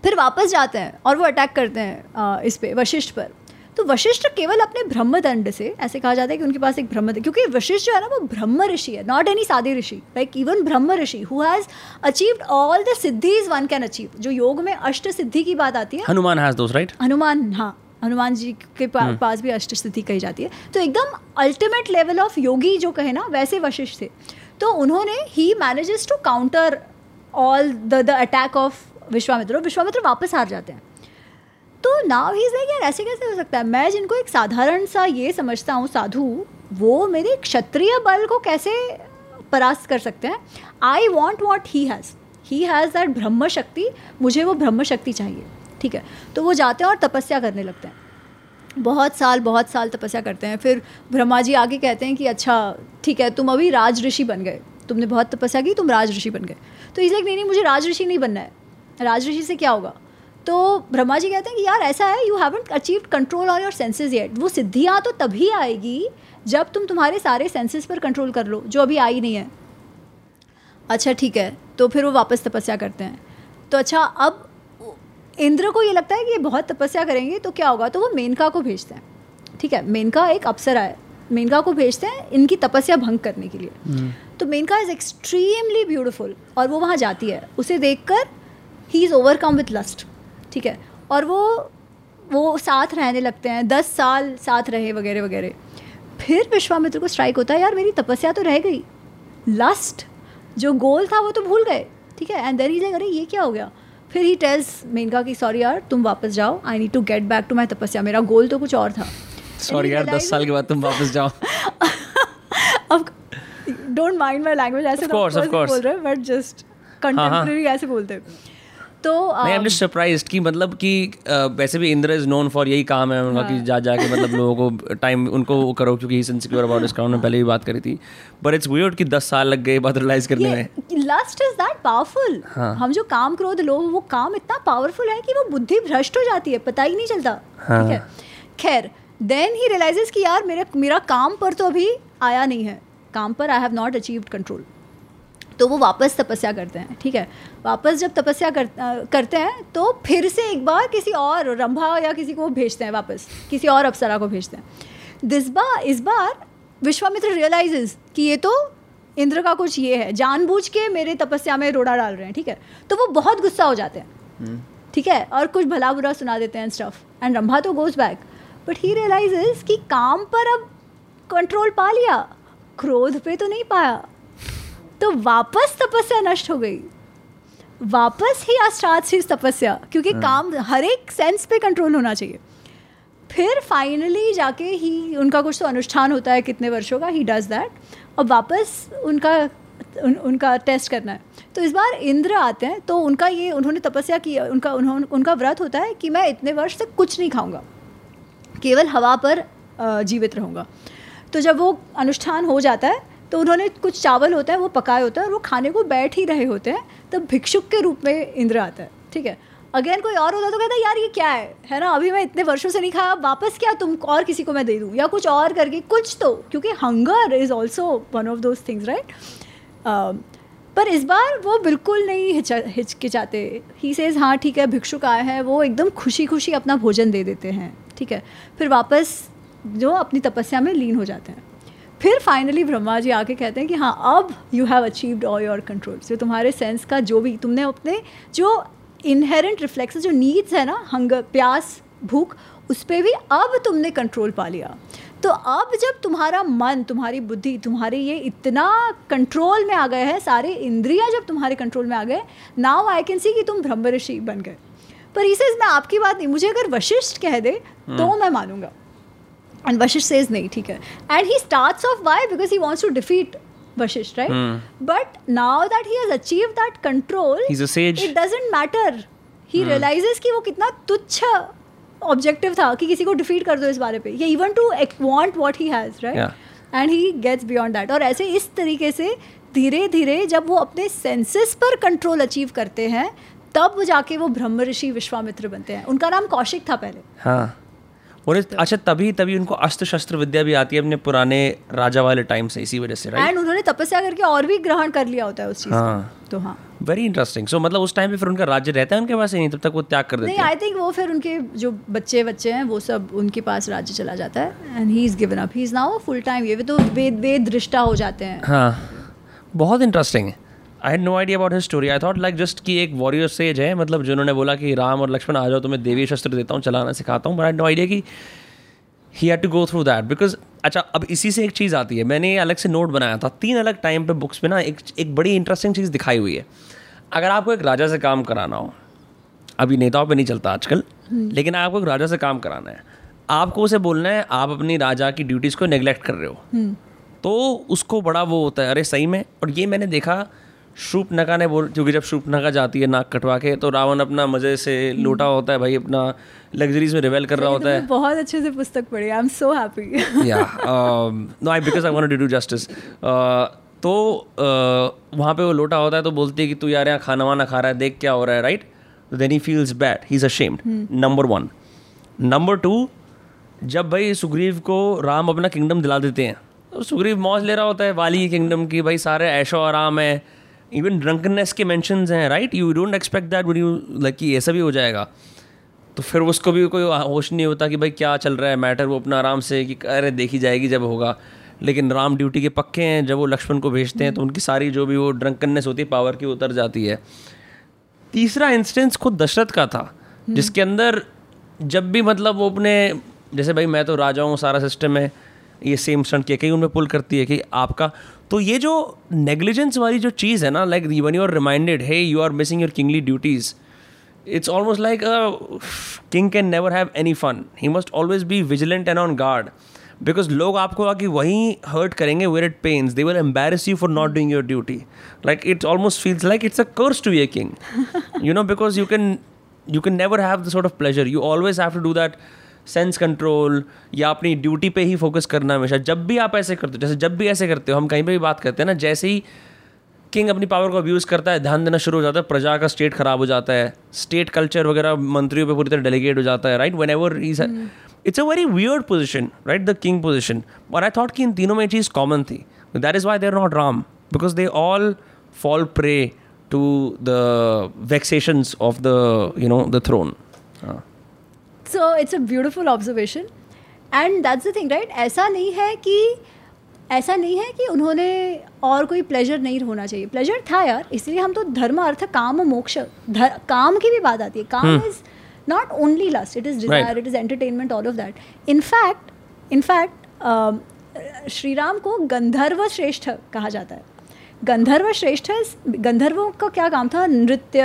फिर वापस जाते हैं और वो अटैक करते हैं इस पर वशिष्ठ पर। तो वशिष्ठ केवल अपने ब्रह्मदंड से ऐसे कहा जाता है कि उनके पास एक ब्रह्म क्योंकि वशिष्ठ जो है ना वो ब्रह्म ऋषि है नॉट एनी सादे ऋषि like even Brahmarishi who has achieved all the siddhis one can achieve जो योग में अष्ट सिद्धि की बात आती है। Hanuman has those right Hanuman हाँ हनुमान जी के पा, hmm. पास भी अष्ट सिद्धि कही जाती है। तो एकदम अल्टीमेट लेवल ऑफ़ योगी जो कहे ना वैसे वशिष्ठ थे। तो उन्होंने he manages to counter all the the attack of Vishwamitra Vishwamitra वापस हार जाते हैं। तो नाव ही लाइक यार, ऐसे कैसे हो सकता है? मैं जिनको एक साधारण सा ये समझता हूँ, साधु, वो मेरे क्षत्रिय बल को कैसे परास्त कर सकते हैं? I want what he has he has that Brahma shakti. मुझे वो ब्रह्म शक्ति चाहिए, ठीक है? तो वो जाते हैं और तपस्या करने लगते हैं। बहुत साल बहुत साल तपस्या करते हैं। फिर ब्रह्मा जी आगे कहते हैं कि अच्छा ठीक है, तुम अभी राज ऋषि बन गए। तुमने बहुत तपस्या की, तुम राज ऋषि बन गए। तो इस लाइक नहीं नहीं, मुझे राज ऋषि नहीं बनना है। राज ऋषि से क्या होगा? तो ब्रह्मा जी कहते हैं कि यार ऐसा है you haven't achieve control on your senses yet वो सिद्धियाँ तो तभी आएगी जब तुम तुम्हारे सारे सेंसेस पर कंट्रोल कर लो जो अभी आई नहीं है। अच्छा ठीक है तो फिर वो वापस तपस्या करते हैं। तो अच्छा अब इंद्र को ये लगता है कि ये बहुत तपस्या करेंगे तो क्या होगा? तो वो मेनका को भेजते हैं। ठीक है मेनका एक अप्सर आए मेनका को भेजते हैं इनकी तपस्या भंग करने के लिए। हम्म। तो मेनका इज़ एक्सट्रीमली ब्यूटिफुल और वो वहाँ जाती है। उसे देखकर he is overcome with lust ठीक है? और वो वो साथ रहने लगते हैं दस साल साथ रहे वगैरह वगैरह। फिर विश्वामित्र को स्ट्राइक होता है यार मेरी तपस्या तो रह गई। लस्ट जो गोल था वो तो भूल गए। ठीक है? एंड देन ही अरे ये क्या हो गया? फिर ही टेल्स मेनका कि सॉरी यार तुम वापस जाओ। I need to get back to my tapasya. मेरा गोल तो कुछ और था। सॉरी यार दस साल के बाद तुम वापस जाओ। अब डोंट माइंड माई लैंग्वेज ऐसे बोल रहे बट जस्ट कंटेम्प्रेरी ऐसे बोलते हैं। तो आई एम जस्ट सरप्राइज़ कि मतलब कि वैसे भी इंद्र इज़ नोन फॉर यही काम है उनका कि हाँ। जा जाके मतलब लोगों को टाइम उनको वो करो क्योंकि ही इनसिक्योर अबाउट इसका उन्होंने पहले भी बात करी थी। बट इट्स वियर्ड कि 10 साल लग गए बात रियलाइज़ करने में। लस्ट इज़ दैट पावरफुल हम जो काम क्रोध लोग वो काम इतना पावरफुल है कि वो बुद्धि भ्रष्ट हो जाती है पता ही नहीं चलता। हाँ। ठीक है? खैर देन ही रियलाइजेस कि यार मेरे मेरा काम पर तो अभी आया नहीं है। काम पर I have not achieved control तो वो वापस तपस्या करते हैं ठीक है? वापस जब तपस्या कर, करते हैं तो फिर से एक बार किसी और रंभा या किसी को भेजते हैं वापस किसी और अप्सरा को भेजते हैं। दिस बार इस बार विश्वामित्र रियलाइजेज कि ये तो इंद्र का कुछ ये है जानबूझ के मेरे तपस्या में रोड़ा डाल रहे हैं ठीक है? तो वो बहुत गुस्सा हो जाते हैं। हम्म। ठीक है? और कुछ भला बुरा सुना देते हैं स्टफ़ एंड रंभा तो goes back but he realises कि काम पर अब कंट्रोल पा लिया क्रोध पे तो नहीं पाया। तो वापस तपस्या नष्ट हो गई। वापस ही स्टार्ट ही तपस्या क्योंकि हाँ। काम हर एक सेंस पे कंट्रोल होना चाहिए। फिर फाइनली जाके ही उनका कुछ तो अनुष्ठान होता है कितने वर्षों का ही डज दैट और वापस उनका उन, उनका टेस्ट करना है। तो इस बार इंद्र आते हैं तो उनका ये उन्होंने तपस्या की उनका उन्होंने उनका व्रत होता है कि मैं इतने वर्ष तक कुछ नहीं खाऊँगा केवल हवा पर जीवित रहूँगा। तो जब वो अनुष्ठान हो जाता है तो उन्होंने कुछ चावल होता है, वो पकाए होता है और वो खाने को बैठ ही रहे होते हैं, तब भिक्षुक के रूप में इंद्र आता है, ठीक है? अगेन कोई और होता तो कहता यार, ये क्या है? है ना, अभी मैं इतने वर्षों से नहीं खाया वापस क्या तुम और किसी को मैं दे दूँ? या कुछ और करके, कुछ तो क्योंकि hunger is also one of those things right पर इस बार वो बिल्कुल नहीं हिचकिचाते। ही सेज हाँ ठीक है, भिक्षुक आए हैं, वो एकदम खुशी खुशी अपना भोजन दे देते हैं, ठीक है? फिर वापस जो अपनी तपस्या में लीन हो जाते हैं। फिर फाइनली ब्रह्मा जी आके कहते हैं कि हाँ अब you have achieved all your control जो तुम्हारे सेंस का जो भी तुमने अपने जो इनहेरेंट रिफ्लेक्स जो नीड्स है ना हंगर प्यास भूख उस पर भी अब तुमने कंट्रोल पा लिया। तो अब जब तुम्हारा मन तुम्हारी बुद्धि तुम्हारे ये इतना कंट्रोल में आ गए हैं सारे इंद्रियाँ जब तुम्हारे कंट्रोल में आ गए नाउ आई कैन सी कि तुम ब्रह्म ऋषि बन गए। पर इसे मैं आपकी बात नहीं मुझे अगर वशिष्ठ कह दे तो हम्म। मैं मानूँगा। एंड वशिष्ठ सेज नहीं ठीक है and he starts off why because he wants to defeat Vashisht, right? Mm. But now that he has achieved that control, he's a sage. It doesn't matter. He mm. realizes कि वो कितना तुच्छ ऑब्जेक्टिव था कि किसी को डिफीट कर दो इस बारे पे ये even to want what he has right and he gets beyond that और ऐसे इस तरीके से धीरे धीरे जब वो अपने सेंसेस पर कंट्रोल अचीव करते हैं तब जाके वो ब्रह्म ऋषि विश्वामित्र बनते हैं उनका नाम कौशिक था पहले हाँ और अच्छा तभी तभी उनको अस्त्र शस्त्र विद्या भी आती है अपने पुराने राजा वाले टाइम से इसी वजह से राइट एंड उन्होंने तपस्या करके और भी ग्रहण कर लिया होता है उस चीज़ हाँ। तो हाँ। वेरी इंटरेस्टिंग सो मतलब उस टाइम पे फिर उनका राज्य रहता है उनके पास नहीं? तब तक वो त्याग कर देते नहीं आई थिंक वो फिर उनके जो बच्चे बच्चे हैं वो सब उनके पास राज्य चला जाता है। And he is given up he is now full time ये तो वेद वेद दृष्टा हो जाते हैं। हाँ। बहुत इंटरेस्टिंग है I had no idea about his story I thought like just कि एक वॉरियर सेज है मतलब जिन्होंने बोला कि राम और लक्ष्मण आ जाओ तो मैं देवी शस्त्र देता हूँ चलाना सिखाता हूँ बट आई नो आइडिया कि he had to go through that because अच्छा अब इसी से एक चीज़ आती है। मैंने अलग से नोट बनाया था। तीन अलग टाइम पे बुक्स में ना एक एक बड़ी इंटरेस्टिंग चीज़ दिखाई हुई है। अगर आपको एक राजा से काम कराना हो अभी नेताओं पे नहीं चलता आजकल हम्म। लेकिन आपको एक राजा से काम कराना है आपको उसे बोलना है आप अपनी राजा की ड्यूटीज़ को नेग्लेक्ट कर रहे हो। हम्म। तो उसको बड़ा वो होता है अरे सही में और ये मैंने देखा नका ने बोल क्योंकि जब नका जाती है नाक कटवा के तो रावण अपना मज़े से लोटा होता है भाई अपना लग्जरीज में रिवेल कर रहा होता है। बहुत अच्छे से पुस्तक पढ़ी आई एम सो हैप्पी या no I because I want to do justice तो uh, वहाँ पे वो लोटा होता है तो बोलती है कि तू यार यहाँ खाना वाना खा रहा है देख क्या हो रहा है right then he feels bad he is ashamed number one number two जब भाई सुग्रीव को राम अपना किंगडम दिला देते हैं तो सुग्रीव मौज ले रहा होता है वाली किंगडम की भाई सारे ऐशो आराम है इवन ड्रंकनेस के मैंशन हैं right you don't expect that one you like कि ऐसा भी हो जाएगा। तो फिर उसको भी कोई होश नहीं होता कि भाई क्या चल रहा है मैटर वो अपना आराम से कि अरे देखी जाएगी जब होगा। लेकिन राम ड्यूटी के पक्के हैं जब वो लक्ष्मण को भेजते हैं तो उनकी सारी जो भी वो ड्रंकनेस होती है पावर की उतर जाती है। तीसरा इंस्टेंस खुद दशरथ का था जिसके अंदर जब भी मतलब वो अपने जैसे भाई मैं तो राजा हूँ सारा सिस्टम है ये सेम स्टंट किया कहीं उनमें पुल करती है कि आपका तो ये जो नेग्लिजेंस वाली जो चीज़ है ना like one you are reminded hey you are missing your kingly duties it's almost like a king can never have any fun. He must always be vigilant and on guard. Because लोग आपको आके वहीं हर्ट करेंगे where it pains they will embarrass you for not doing your duty like it's almost feels like it's a curse to a king you know because you can you can never have the sort of pleasure you always have to do that sense control या अपनी ड्यूटी पे ही फोकस करना हमेशा। जब भी आप ऐसे करते हो जैसे जब भी ऐसे करते हो हम कहीं पे भी बात करते हैं ना जैसे ही किंग अपनी पावर को अब्यूज़ करता है ध्यान देना शुरू हो जाता है प्रजा का स्टेट खराब हो जाता है स्टेट कल्चर वगैरह मंत्रियों पे पूरी तरह डेलीगेट हो जाता है right one ever is it's a very weird position right the king position और आई थॉट कि इन तीनों में चीज़ कॉमन थी। That is why they're not Ram because they all fall prey to the vexations of the you know the throne so it's it's a beautiful observation and that's the thing right ऐसा नहीं है कि ऐसा नहीं है कि उन्होंने और कोई प्लेजर नहीं होना चाहिए। प्लेजर था यार इसलिए हम तो धर्म अर्थ काम मोक्ष काम की भी बात आती है। काम is not only lust it is desire it is entertainment all of that in fact in fact Shri Ram को गंधर्व श्रेष्ठ कहा जाता है। गंधर्व श्रेष्ठ गंधर्वों का क्या काम था? नृत्य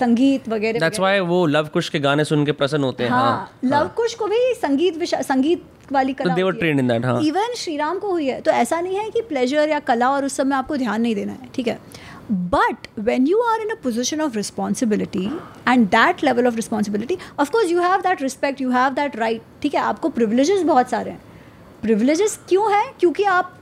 संगीत वगैरह That's why वो लव कुश के गाने सुन के प्रसन्न होते हैं। हाँ, हाँ, लव हाँ। कुश को भी संगीत संगीत वाली कला तो ट्रेन इन दैट हाँ। इवन श्री राम को हुई है तो ऐसा नहीं है कि प्लेजर या कला और उस सब में आपको ध्यान नहीं देना है ठीक है? But when you are in a position of responsibility and that level of responsibility of course you have that respect you have that right ठीक है? आपको प्रिविलेजेस बहुत सारे हैं। प्रिविलेजेस क्यों हैं? क्योंकि आप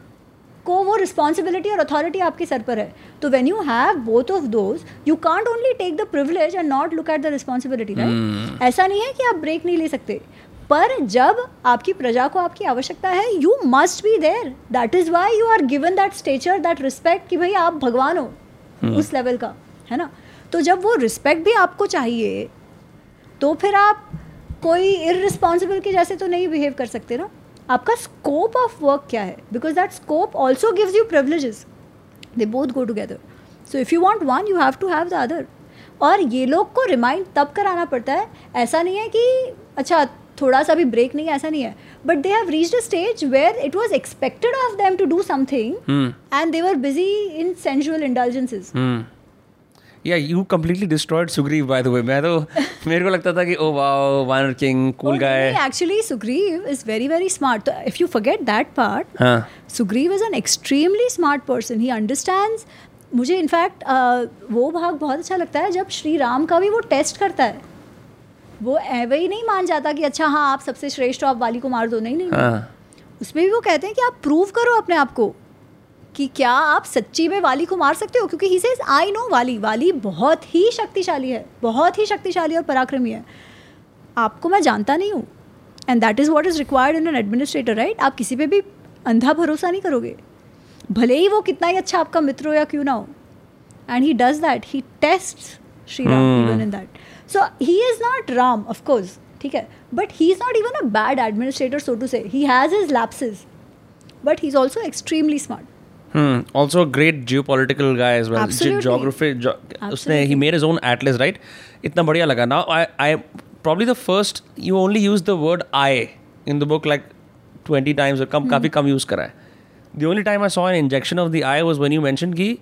को वो रिस्पॉन्सिबिलिटी और अथॉरिटी आपके सर पर है। तो when you have both of those you can't only take the privilege and not look at the responsibility right ऐसा नहीं है कि आप ब्रेक नहीं ले सकते। पर जब आपकी प्रजा को आपकी आवश्यकता है you must be there that is why you are given that stature that respect कि भाई आप भगवान हो hmm. उस लेवल का है ना? तो जब वो रिस्पेक्ट भी आपको चाहिए तो फिर आप कोई इरिस्पॉन्सिबल के जैसे तो नहीं बिहेव कर सकते ना? आपका स्कोप ऑफ़ वर्क क्या है? Because that scope also gives you privileges they both go together so if you want one you have to have the other और ये लोग को रिमाइंड तब कराना पड़ता है ऐसा नहीं है कि अच्छा थोड़ा सा भी ब्रेक नहीं है ऐसा नहीं है। But they have reached a stage where it was expected of them to do something and they were busy in sensual indulgences या you completely destroyed Sugriva by the way मैं तो मेरे को लगता था कि ओ wow vanara king cool guy actually Sugriva is very very smart तो if you forget that part Sugriva is an extremely smart person he understands मुझे इनफैक्ट वो भाग बहुत अच्छा लगता है जब श्री राम का भी वो टेस्ट करता है। वो एवे ही नहीं मान जाता कि अच्छा हाँ आप सबसे श्रेष्ठ हो आप वाली को मार दो। नहीं नहीं हाँ. उसमें भी वो कहते हैं कि आप प्रूव करो अपने आप को। कि क्या आप सच्ची में वाली को मार सकते हो? क्योंकि ही सेज आई नो वाली। वाली बहुत ही शक्तिशाली है। बहुत ही शक्तिशाली और पराक्रमी है। आपको मैं जानता नहीं हूँ। And that is what is required in an administrator right आप किसी पे भी अंधा भरोसा नहीं करोगे। भले ही वो कितना ही अच्छा आपका मित्र हो या क्यों ना हो। And he does that he test Shri Ram even in that so he is not Ram of course ठीक है? But he is not even a bad administrator so to say he has his lapses but he is also extremely smart also great geopolitical geography उसने ही मेर इज़ ओन राइट इतना बढ़िया लगा. ना I probably the first you only use the word I in the book like twenty times कम काफ़ी कम यूज़ करा है. The only time I saw an injection of the I was when you mention की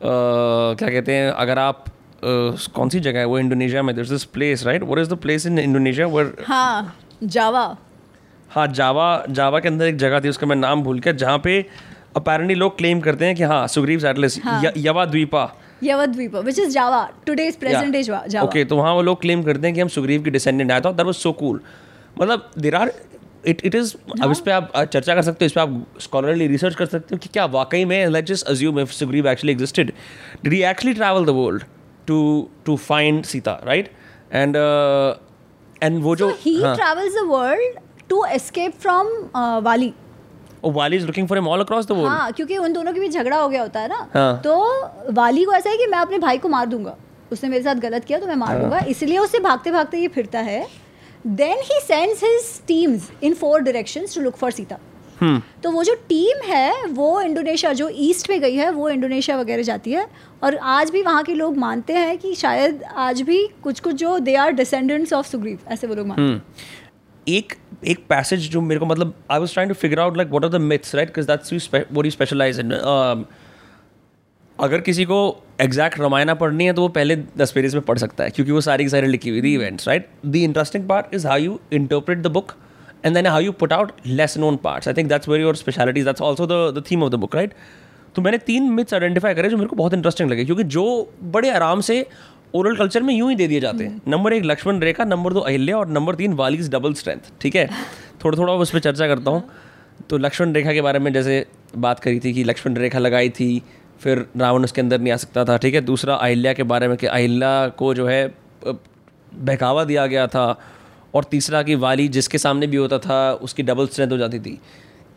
क्या कहते हैं अगर आप uh, कौन सी जगह है? वो इंडोनेशिया में this place right what the place in Indonesia were हाँ जावा हाँ जावा जावा के अंदर एक जगह थी उसका मैं नाम भूल गया जहाँ पे अपेरेंटली लोग क्लेम करते हैं कि हाँ सुग्रीव एटलस हाँ. Yava Dvipa. Yava Dvipa which is Java today's present day Java okay तो वहाँ वो लोग क्लेम करते हैं कि हम सुग्रीव की डिसेंडेंट आया था दैट वाज सो कूल मतलब there are it it is अब इस पर आप चर्चा कर सकते हो इस पर आप स्कॉलरली रिसर्च कर सकते हो कि क्या वाकई में let just assume if Sugriva actually existed did he actually travel the world to to find Sita right and and वो जो he. Travels the world to escape from Vali Vali is looking for him all across the world हाँ क्योंकि उन दोनों के बीच झगड़ा हो गया होता है ना हाँ. तो वाली को ऐसा है कि मैं अपने भाई को मार दूँगा। उसने मेरे साथ गलत किया तो मैं मार हाँ. दूँगा। इसलिए उससे भागते भागते ये फिरता है। Then he sends his teams in four directions to look for Sita तो वो जो टीम है वो इंडोनेशिया जो ईस्ट में गई है वो इंडोनेशिया वगैरह जाती है। और आज भी वहाँ के लोग मानते हैं कि शायद आज भी कुछ कुछ जो they are descendants of Sugriva ऐसे वो लोग मानते हैं। एक एक पैसेज जो मेरे को मतलब I was trying to figure out like what are the myths right because that's you what you specialise in अगर किसी को एग्जैक्ट रामायणा पढ़नी है तो वो पहले दस पेजेस में पढ़ सकता है, क्योंकि वो सारी सारी लिखी हुई थी events right the interesting part is how you interpret the book and then how you put out less known parts I think that's very your speciality that's also the theme of the book right तो मैंने तीन मिथ्स आइडेंटिफाई करे जो मेरे को बहुत इंटरेस्टिंग लगे, क्योंकि जो बड़े आराम से ओरल कल्चर में यूँ ही दे दिए जाते हैं। नंबर एक लक्ष्मण रेखा नंबर दो अहिल्या और नंबर तीन वालीज डबल स्ट्रेंथ ठीक है? थोड़ा थोड़ा उस पर चर्चा करता हूँ। तो लक्ष्मण रेखा के बारे में जैसे बात करी थी कि लक्ष्मण रेखा लगाई थी फिर रावण उसके अंदर नहीं आ सकता था ठीक है? दूसरा अहिल्या के बारे में कि अहिल्या को जो है बहकावा दिया गया था और तीसरा कि वाली जिसके सामने भी होता था उसकी डबल स्ट्रेंथ हो जाती थी।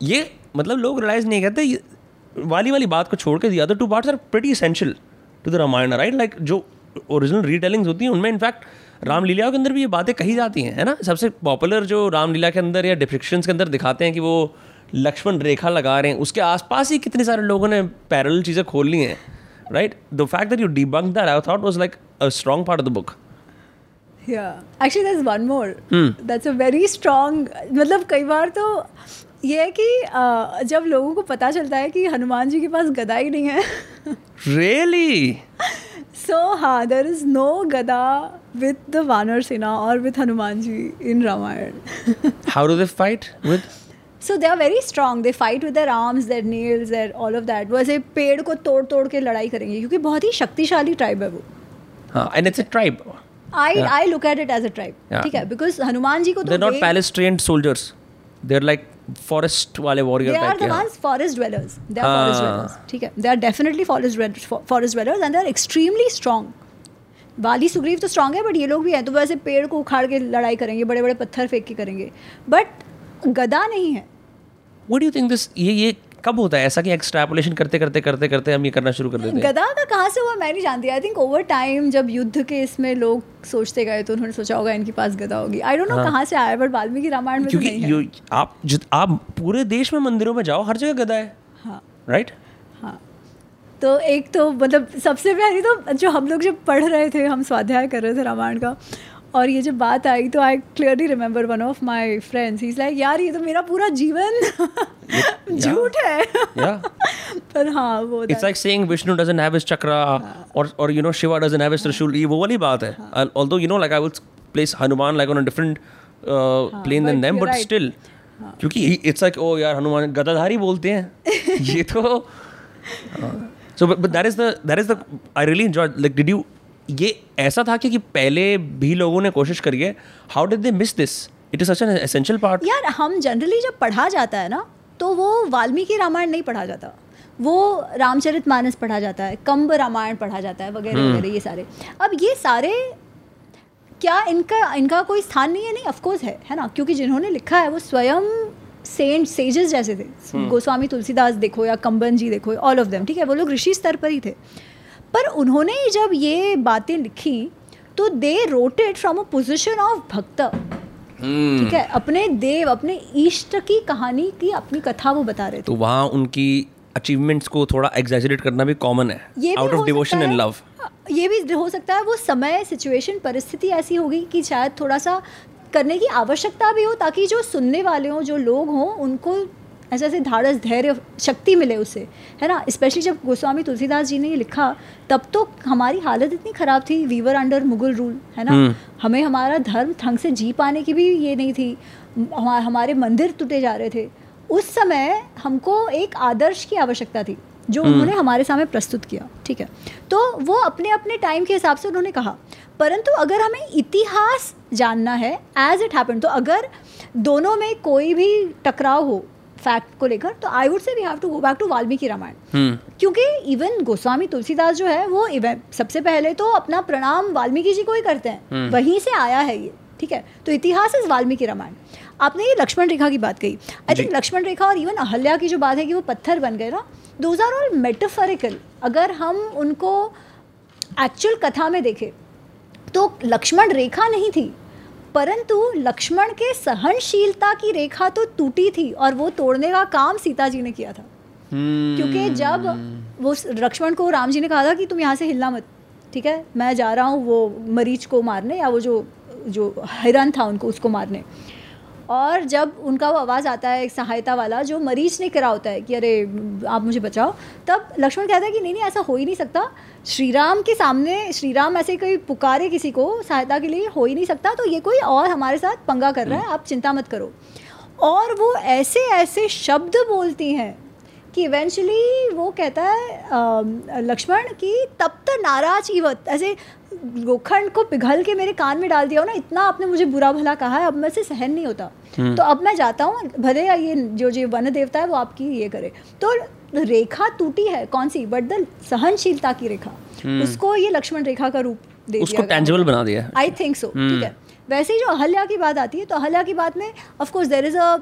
ये मतलब लोग रियलाइज़ नहीं करते वाली वाली बात को छोड़ के दिया other two parts are pretty essential to the Ramayana right like जो ओरिजिनल रीटेलिंग्स होती हैं उनमें इनफैक्ट रामलीला के अंदर भी ये बातें कही जाती हैं है ना? सबसे पॉपुलर जो रामलीला के अंदर या डिपिक्शंस के अंदर दिखाते हैं कि वो लक्ष्मण रेखा लगा रहे हैं उसके आसपास ही कितने सारे लोगों ने पैरल चीज़ें खोल ली हैं right the fact that you debunk that I thought was like a strong part of the book yeah. Actually there's one more. Hmm. that's a very strong मतलब कई बार तो ये है कि जब लोगों को पता चलता है कि हनुमान जी के पास गदा ही नहीं है really so हाँ there is no gada with the Vanar Sena or with Hanuman ji in Ramayana how do they fight with so they are very strong they fight with their arms their nails their all of that वो ऐसे पेड़ को तोड़ तोड़ के लड़ाई करेंगे क्योंकि बहुत ही शक्तिशाली ट्राइब है वो हाँ and it's a tribe I yeah. I look at it as a tribe. Yeah. ठीक है because हनुमान जी को तो they're not palace there like forest वाले warrior they are forest dwellers they are forest dwellers ठीक है? They are definitely forest forest dwellers and they are extremely strong Vali Sugriva तो स्ट्रांग है बट ये लोग भी हैं तो वैसे पेड़ को उखाड़ के लड़ाई करेंगे बड़े बड़े पत्थर फेंक के करेंगे। बट गदा नहीं है। वट यू थिंक दिस ये ये कब होता है? ऐसा कि एक्सट्रैपोलेशन करते करते करते करते हम ये करना शुरू कर देते हैं। गदा का कहाँ से हुआ? मैं नहीं जानती। आई थिंक ओवर टाइम जब युद्ध के इसमें लोग सोचते गए तो उन्होंने सोचा होगा इनके पास गदा होगी। आई डोंट नो कहाँ से आया बट वाल्मीकि रामायण में क्योंकि तो नहीं है। आप जित आप पूरे देश में मंदिरों में जाओ हर जगह गदा है। हाँ। राइट हाँ। तो एक तो मतलब सबसे पहले तो जो हम लोग जब पढ़ रहे थे हम स्वाध्याय कर रहे थे रामायण का और ये जब बात आई तो I clearly remember one of my friends he is like यार ये तो मेरा पूरा जीवन झूठ है. [laughs] पर हाँ वो it's like saying Vishnu doesn't have his chakra और और you know Shiva doesn't have his trishul ये वो वाली बात है. Although you know like I would place Hanuman like on a different plane than them but still क्योंकि इट्स लाइक ओ यार हनुमान गदाधारी बोलते हैं. [laughs] ये तो so but that is the that is the I really enjoy like did you ये ऐसा था कि कि पहले भी लोगों ने कोशिश करी है how did they miss this it is such an essential part यार हम जनरली जब पढ़ा जाता है ना तो वो वाल्मीकि रामायण नहीं पढ़ा जाता। वो रामचरित मानस पढ़ा जाता है कंब रामायण पढ़ा जाता है वगैरह वगैरह ये सारे। अब ये सारे क्या इनका इनका कोई स्थान नहीं है? नहीं ऑफकोर्स है है ना? क्योंकि जिन्होंने लिखा है वो स्वयं सेंट सेजेस जैसे थे। गोस्वामी तुलसीदास देखो या कंबन जी देखो ऑल ऑफ़ देम ठीक है? वो लोग ऋषि स्तर पर ही थे। पर उन्होंने जब ये बातें लिखी तो they wrote it from a position of bhakt ठीक है? अपने देव अपने इष्ट की कहानी की अपनी कथा वो बता रहे थे। तो वहाँ उनकी अचीवमेंट्स को थोड़ा एग्जैजरेट करना भी कॉमन है out of devotion and love ये भी हो सकता है वो समय सिचुएशन परिस्थिति ऐसी होगी कि शायद थोड़ा सा करने की आवश्यकता भी हो ताकि जो सुनने वाले हों जो लोग हों उनको ऐसे ऐसे धाड़स धैर्य शक्ति मिले उससे है ना? स्पेशली जब गोस्वामी तुलसीदास जी ने ये लिखा तब तो हमारी हालत इतनी ख़राब थी वीवर अंडर मुगल रूल है ना? हमें हमारा धर्म ढंग से जी पाने की भी ये नहीं थी। हमारे मंदिर टूटे जा रहे थे। उस समय हमको एक आदर्श की आवश्यकता थी जो उन्होंने हमारे सामने प्रस्तुत किया ठीक है? तो वो अपने अपने टाइम के हिसाब से उन्होंने कहा परंतु अगर हमें इतिहास जानना है एज इट हैपन तो अगर दोनों में कोई भी टकराव हो फैक्ट को लेकर तो I would say we have to go back to Valmiki Ramayana क्योंकि इवन गोस्वामी तुलसीदास जो है वो इवन सबसे पहले तो अपना प्रणाम वाल्मीकि जी को ही करते हैं। वहीं से आया है ये ठीक है? तो इतिहास इज़ वाल्मीकि रामायण आपने ये लक्ष्मण रेखा की बात कही। आई थिंक लक्ष्मण रेखा और इवन अहल्या की जो बात है कि वो पत्थर बन गए ना दोज आर ऑल मेटाफरिकल अगर हम उनको एक्चुअल कथा में देखें तो लक्ष्मण रेखा नहीं थी। परंतु लक्ष्मण के सहनशीलता की रेखा तो टूटी थी और वो तोड़ने का काम सीता जी ने किया था। क्योंकि जब वो लक्ष्मण को राम जी ने कहा था कि तुम यहाँ से हिलना मत ठीक है? मैं जा रहा हूँ वो मरीच को मारने या वो जो जो हिरन था उनको उसको मारने। और जब उनका वो आवाज़ आता है एक सहायता वाला जो मरीज़ ने करा होता है कि अरे आप मुझे बचाओ तब लक्ष्मण कहता है कि नहीं नहीं ऐसा हो ही नहीं सकता। श्री राम के सामने श्री राम ऐसे कोई पुकारे किसी को सहायता के लिए हो ही नहीं सकता तो ये कोई और हमारे साथ पंगा कर रहा है आप चिंता मत करो। और वो ऐसे ऐसे शब्द बोलती हैं कि इवेंचुअली वो कहता है लक्ष्मण कि तब तक नाराज़ ही वत ऐसे गोखंड को पिघल के मेरे कान में डाल दिया हो ना इतना आपने मुझे बुरा भला कहा है अब मैं से सहन नहीं होता। तो अब मैं जाता हूँ भले ये जो जो वन देवता है वो आपकी ये करे। तो रेखा टूटी है कौन सी? बट द सहनशीलता की रेखा। उसको ये लक्ष्मण रेखा का रूप दे उसको टेंजिबल बना दिया आई थिंक सो ठीक है। वैसे ही जो अहल्या की बात आती है तो अहल्या की बात में of course there is a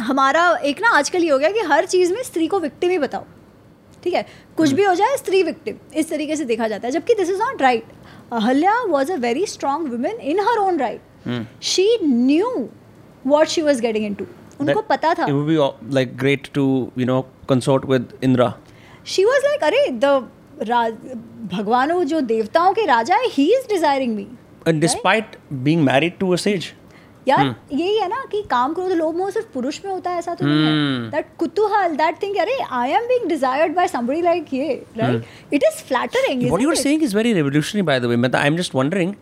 हमारा एक ना आजकल ये हो गया कि हर चीज़ में स्त्री को विक्टिम ही बताओ ठीक है। कुछ भी हो जाए स्त्री विक्टिम इस तरीके से देखा जाता है जबकि this is not right Ahalya was a very strong women in her own right she knew what she was getting into उनको That- पता था It would be uh, like great to you know consort with Indra. She was like अरे द भगवानों जो देवताओं के राजा है he is desiring me And despite being married to a sage. यार यही है ना कि काम करो तो लोग सिर्फ़ पुरुष में होता है ऐसा तो दैट कुतूहल दैट थिंग अरे I am being desired by somebody like ये right it is flattering what you are saying is very revolutionary by the way मतलब I am just wondering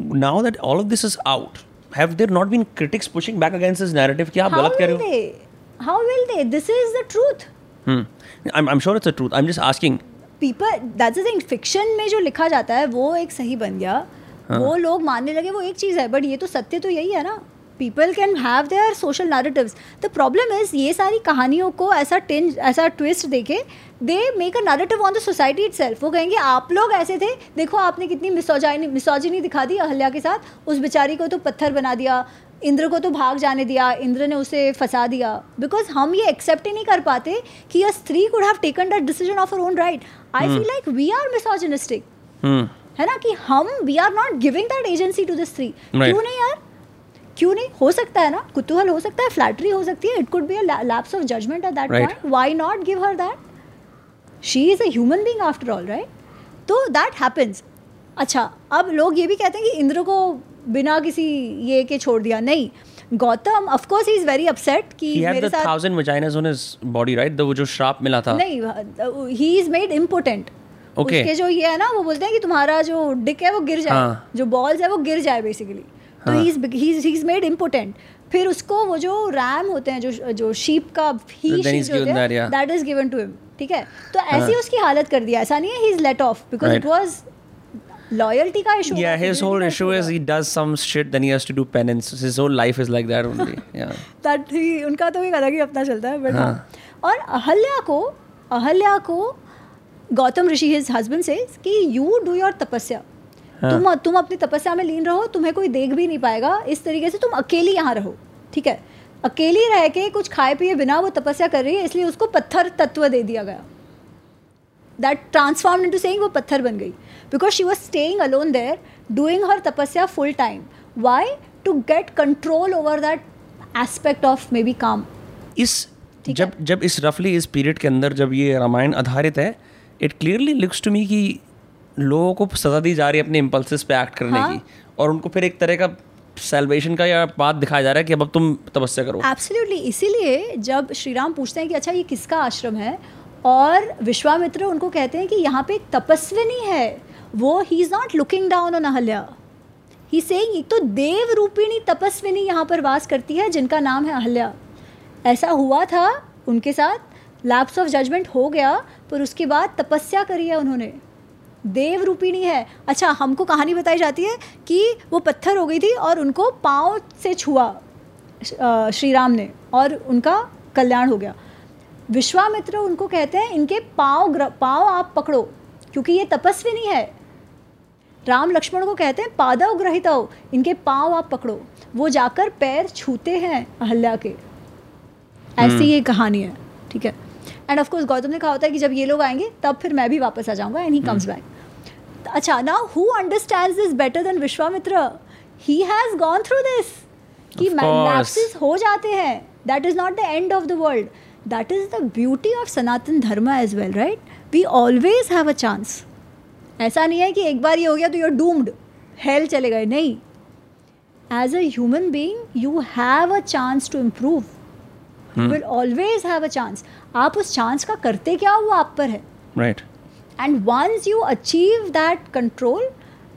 now that all of this is out have there not been critics pushing back against this narrative कि आप गलत कह रहे हो how will they this is the truth I I am sure it's the truth I am just asking people that's the thing fiction में जो लिखा जाता है वो एक सही बन गया। वो लोग मानने लगे वो एक चीज़ है बट ये तो सत्य तो यही है ना। People can have their social narratives the problem is ये सारी कहानियों को ऐसा टिंज ऐसा ट्विस्ट देके they make a narrative on the society it वो कहेंगे आप लोग ऐसे थे। देखो आपने कितनी मिसोजाइनी मिसोजिनी दिखा दी अहल्या के साथ। उस बेचारी को तो पत्थर बना दिया इंद्र को तो भाग जाने दिया इंद्र ने उसे फंसा दिया। बिकॉज़ हम ये एक्सेप्ट ही नहीं कर पाते कि a stri could have taken that decision of her own right I feel like we are misogynistic है ना कि हम we are not giving that agency to the stri क्यों नहीं यार? क्यों नहीं? हो सकता है ना? कुतूहल हो सकता है फ्लैटरी हो सकती है it could be lapse of judgement at that point why not give her that she is a human being after all right तो दैट हैपेंस अच्छा अब लोग ये भी कहते हैं कि इंद्र को बिना किसी ये के छोड़ दिया। नहीं Gautam of course he is very upset कि he मेरे साथ thousand vaginas on his body right? The वो जो श्राप मिला था। नहीं he is made important Okay. उसके जो ये है ना वो बोलते हैं कि तुम्हारा जो डिक है वो गिर जाए हाँ. जो बॉल्स है वो गिर जाए बेसिकली तो हाँ. ही इज़ मेड इम्पोर्टेंट फिर उसको वो जो रैम होते हैं जो जो शीप का he. That is given to him ठीक है तो ऐसी उसकी हालत कर दिया ऐसा नहीं है he is let off because it. Was loyalty का issue yeah his whole issue is he does some shit then he has to do penance his whole life is like that only [laughs] yeah that he उनका तो एक अलग ही अपना चलता है बट हाँ. और अहल्या को अहल्या को गौतम ऋषि हिज हस्बैंड से कि यू डू योर तपस्या। हाँ. तुम तुम अपनी तपस्या में लीन रहो तुम्हें कोई देख भी नहीं पाएगा। इस तरीके से तुम अकेली यहाँ रहो ठीक है? अकेली रह के कुछ खाए पिए बिना वो तपस्या कर रही है इसलिए उसको पत्थर तत्व दे दिया गया। दैट ट्रांसफॉर्म इनटू सेइंग वो पत्थर बन गई। Because she was staying alone there doing her tapasya full time why to get control over that aspect of maybe kaam इस जब जब इस रफली इस पीरियड के अंदर जब ये रामायण आधारित है it clearly looks to me कि लोगों को सजा दी जा रही है अपने इम्पल्सिस पे एक्ट करने हाँ. की। और उनको फिर एक तरह का सेलिब्रेशन का या बात दिखाया जा रहा है कि अब अब तुम तपस्या करो। एब्सोल्युटली इसीलिए जब श्री राम पूछते हैं कि अच्छा ये किसका आश्रम है और विश्वामित्र उनको कहते हैं कि यहाँ पे एक तपस्विनी है वो he is not looking down on Ahalya he saying एक तो देव रूपिणी तपस्विनी यहाँ पर वास करती है जिनका नाम है अहल्या ऐसा हुआ था उनके साथ लैप्स ऑफ़ जजमेंट हो गया पर उसके बाद तपस्या करी है उन्होंने। देव रूपिणी है। अच्छा हमको कहानी बताई जाती है कि वो पत्थर हो गई थी और उनको पाँव से छुआ श्री राम ने और उनका कल्याण हो गया। विश्वामित्र उनको कहते हैं इनके पाँव पाँव आप पकड़ो क्योंकि ये तपस्विनी है। राम लक्ष्मण को कहते हैं पादव ग्रहित इनके पाँव आप पकड़ो। वो जाकर पैर छूते हैं अहल्या के। ऐसी ये कहानी है ठीक है? एंड ऑफ़ कोर्स गौतम ने कहा होता है कि जब ये लोग आएँगे तब फिर मैं भी वापस आ जाऊँगा एंड ही कम्स बैक अच्छा ना who understands this better than Vishwamitra he has gone through this कि Of हो जाते हैं that is not the end of the world that is the beauty of Sanatan Dharma as well right we always have a chance ऐसा नहीं है कि एक बार ये हो गया तो यूर डूम्ड हेल चले गए. नहीं. As a human being you have a chance to improve you will always have a chance आप उस चांस का करते क्या वो आप पर है? Right and once you achieve that control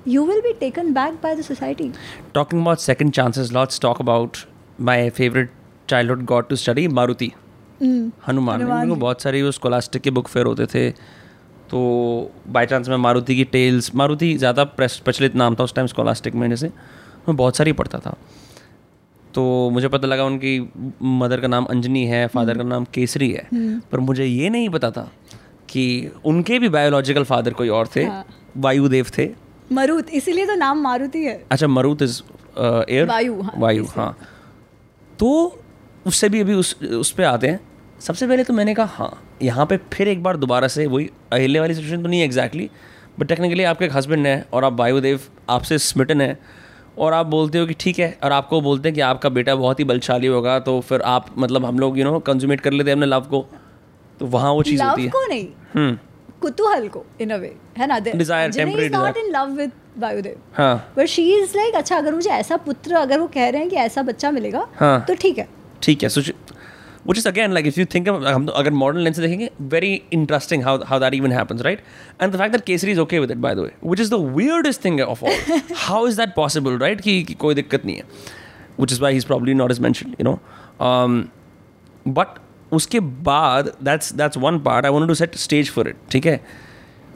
you will be taken back by the society talking about second chances lots talk about my favourite childhood got to study Maruti Hanuman मेरे बहुत सारे उस कोलास्टिक के बुक फेयर होते थे। तो बाय चांस मैं मारुति की टेल्स मारुति ज़्यादा प्रचलित नाम था उस टाइम स्कॉलास्टिक में जैसे मैं बहुत सारी पढ़ता था। तो मुझे पता लगा उनकी मदर का नाम अंजनी है फादर का नाम केसरी है। पर मुझे ये नहीं पता था कि उनके भी बायोलॉजिकल फादर कोई और थे हाँ। वायुदेव थे। मरुत इसीलिए तो नाम मारुति है। अच्छा मरुत इज़ एयर वायु, हाँ, वायु हाँ। तो उससे भी अभी उस उस पे आते हैं। सबसे पहले तो मैंने कहा हाँ यहाँ पे फिर एक बार दोबारा से वही अहिल्या वाली सिचुएशन तो नहीं है एग्जैक्टली बट टेक्निकली आपके एक हस्बैंड है और आप वायुदेव आपसे स्मिटन है। और आप बोलते हो कि ठीक है और आपको बोलते हैं कि आपका बेटा बहुत ही बलशाली होगा तो फिर आप मतलब हम लोग यू नो कंज्यूमेट कर लेते हैं अपने लव को। तो वहाँ वो चीज़ होती है। को नहीं हम्म। कुतूहल को इन अ वे है ना? Desire temporary not in love with Vayudev हाँ। बट शी इज़ लाइक अच्छा अगर मुझे ऐसा पुत्र अगर वो कह रहे हैं कि ऐसा बच्चा मिलेगा हाँ। तो ठीक है। ठीक है which is again like if you think of हम तो अगर मॉडर्न लेंस से देखेंगे very interesting how how that even happens right and the fact that Kesari is okay with it by the way which is the weirdest thing of all [laughs] how is that possible right कि, कि कोई दिक्कत नहीं है which is why he's probably not as mentioned you know um, but उसके बाद that's that's one part I wanted to set stage for it ठीक है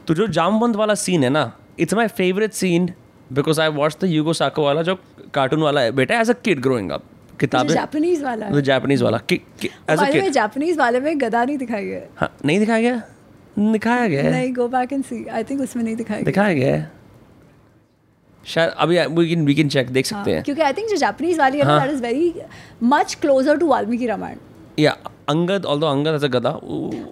तो जो जामवंत वाला सीन है ना it's my favourite scene because I watch the Yugo Sako वाला जो कार्टून वाला है बेटा as a kid growing up किताबें। जापानीज वाला। है जापानीज वाला। किड जापानीज वाले में गदा नहीं दिखाई गया। है। हाँ नहीं दिखाया गया? दिखाया गया? नहीं go back and see I think उसमें नहीं दिखाई गया। दिखाया गया? है शायद अभी we can we can check देख सकते हाँ, हैं क्योंकि आई थिंक जो जापानीज वाली है that is very much closer to Valmiki Ramayana या अंगद ऑल्दो अंगद अ गधा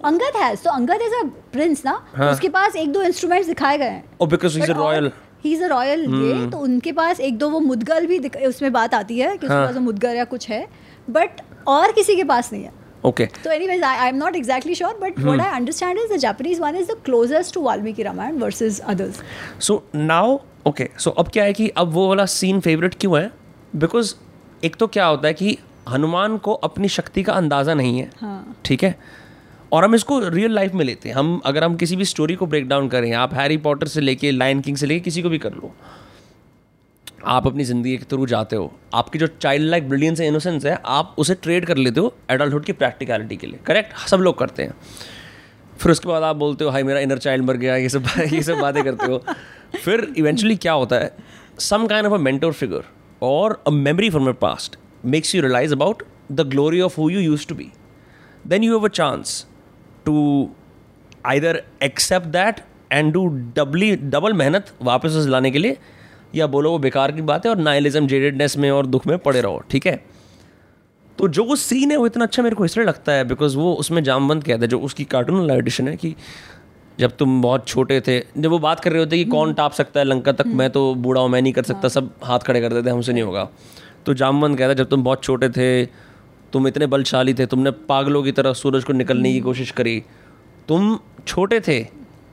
अंगद हैज़ तो अंगद इज़ अ प्रिंस ना। हाँ. उसके पास एक दो इंस्ट्रूमेंट्स दिखाए गए हैं। ओ because he is a royal he is a royal ये. तो उनके पास एक दो वो मुदगल भी उसमें बात आती है कि उसके हाँ. पास मुदगल या कुछ है बट और किसी के पास नहीं है okay So, anyways, I, I'm not exactly sure, but Hmm. what I understand is the Japanese one is the closest to Valmiki Ramayana versus others. So now okay so अब क्या है कि अब वो वाला सीन फेवरेट क्यों है बिकॉज़ एक तो क्या होता है कि हनुमान को अपनी शक्ति का अंदाज़ा नहीं है हाँ ठीक है और हम इसको रियल लाइफ में लेते हैं। हम, अगर हम किसी भी स्टोरी को ब्रेक डाउन करें, आप हैरी पॉटर से लेके लाइन किंग से लेके किसी को भी कर लो। आप अपनी ज़िंदगी के थ्रू जाते हो। आपकी जो चाइल्ड लाइक ब्रिलियंस है इनोसेंस है, आप उसे ट्रेड कर लेते हो एडल्टहुड की प्रैक्टिकलिटी के लिए। करेक्ट सब लोग करते हैं। फिर उसके बाद आप बोलते हो हाई मेरा इनर चाइल्ड मर गया, ये सब [laughs] ये सब बातें करते हो। फिर इवेंचुअली क्या होता है? Some kind of a mentor figure और a memory from your past makes you realise about the glory of who you use to be then you have a chance to either accept that and do doubly double मेहनत वापस उसे लाने के लिए या बोलो वो बेकार की बात है और नाइलिज्म जेडेडनेस में और दुख में पड़े रहो ठीक है? तो जो वो सीन है वो इतना अच्छा मेरे को इसलिए लगता है बिकॉज़ वो उसमें जामबंद कहता है जो उसकी कार्टून एडिशन है कि जब तुम बहुत छोटे थे जब वो बात कर रहे होते कि कौन टाप सकता है लंका तक मैं तो बूढ़ा हूँ मैं नहीं कर सकता सब हाथ खड़े कर देते हमसे नहीं होगा। तो जामबंद कहता है जब तुम बहुत छोटे थे तुम इतने बलशाली थे, तुमने पागलों की तरह सूरज को निकलने की कोशिश करी। तुम छोटे थे,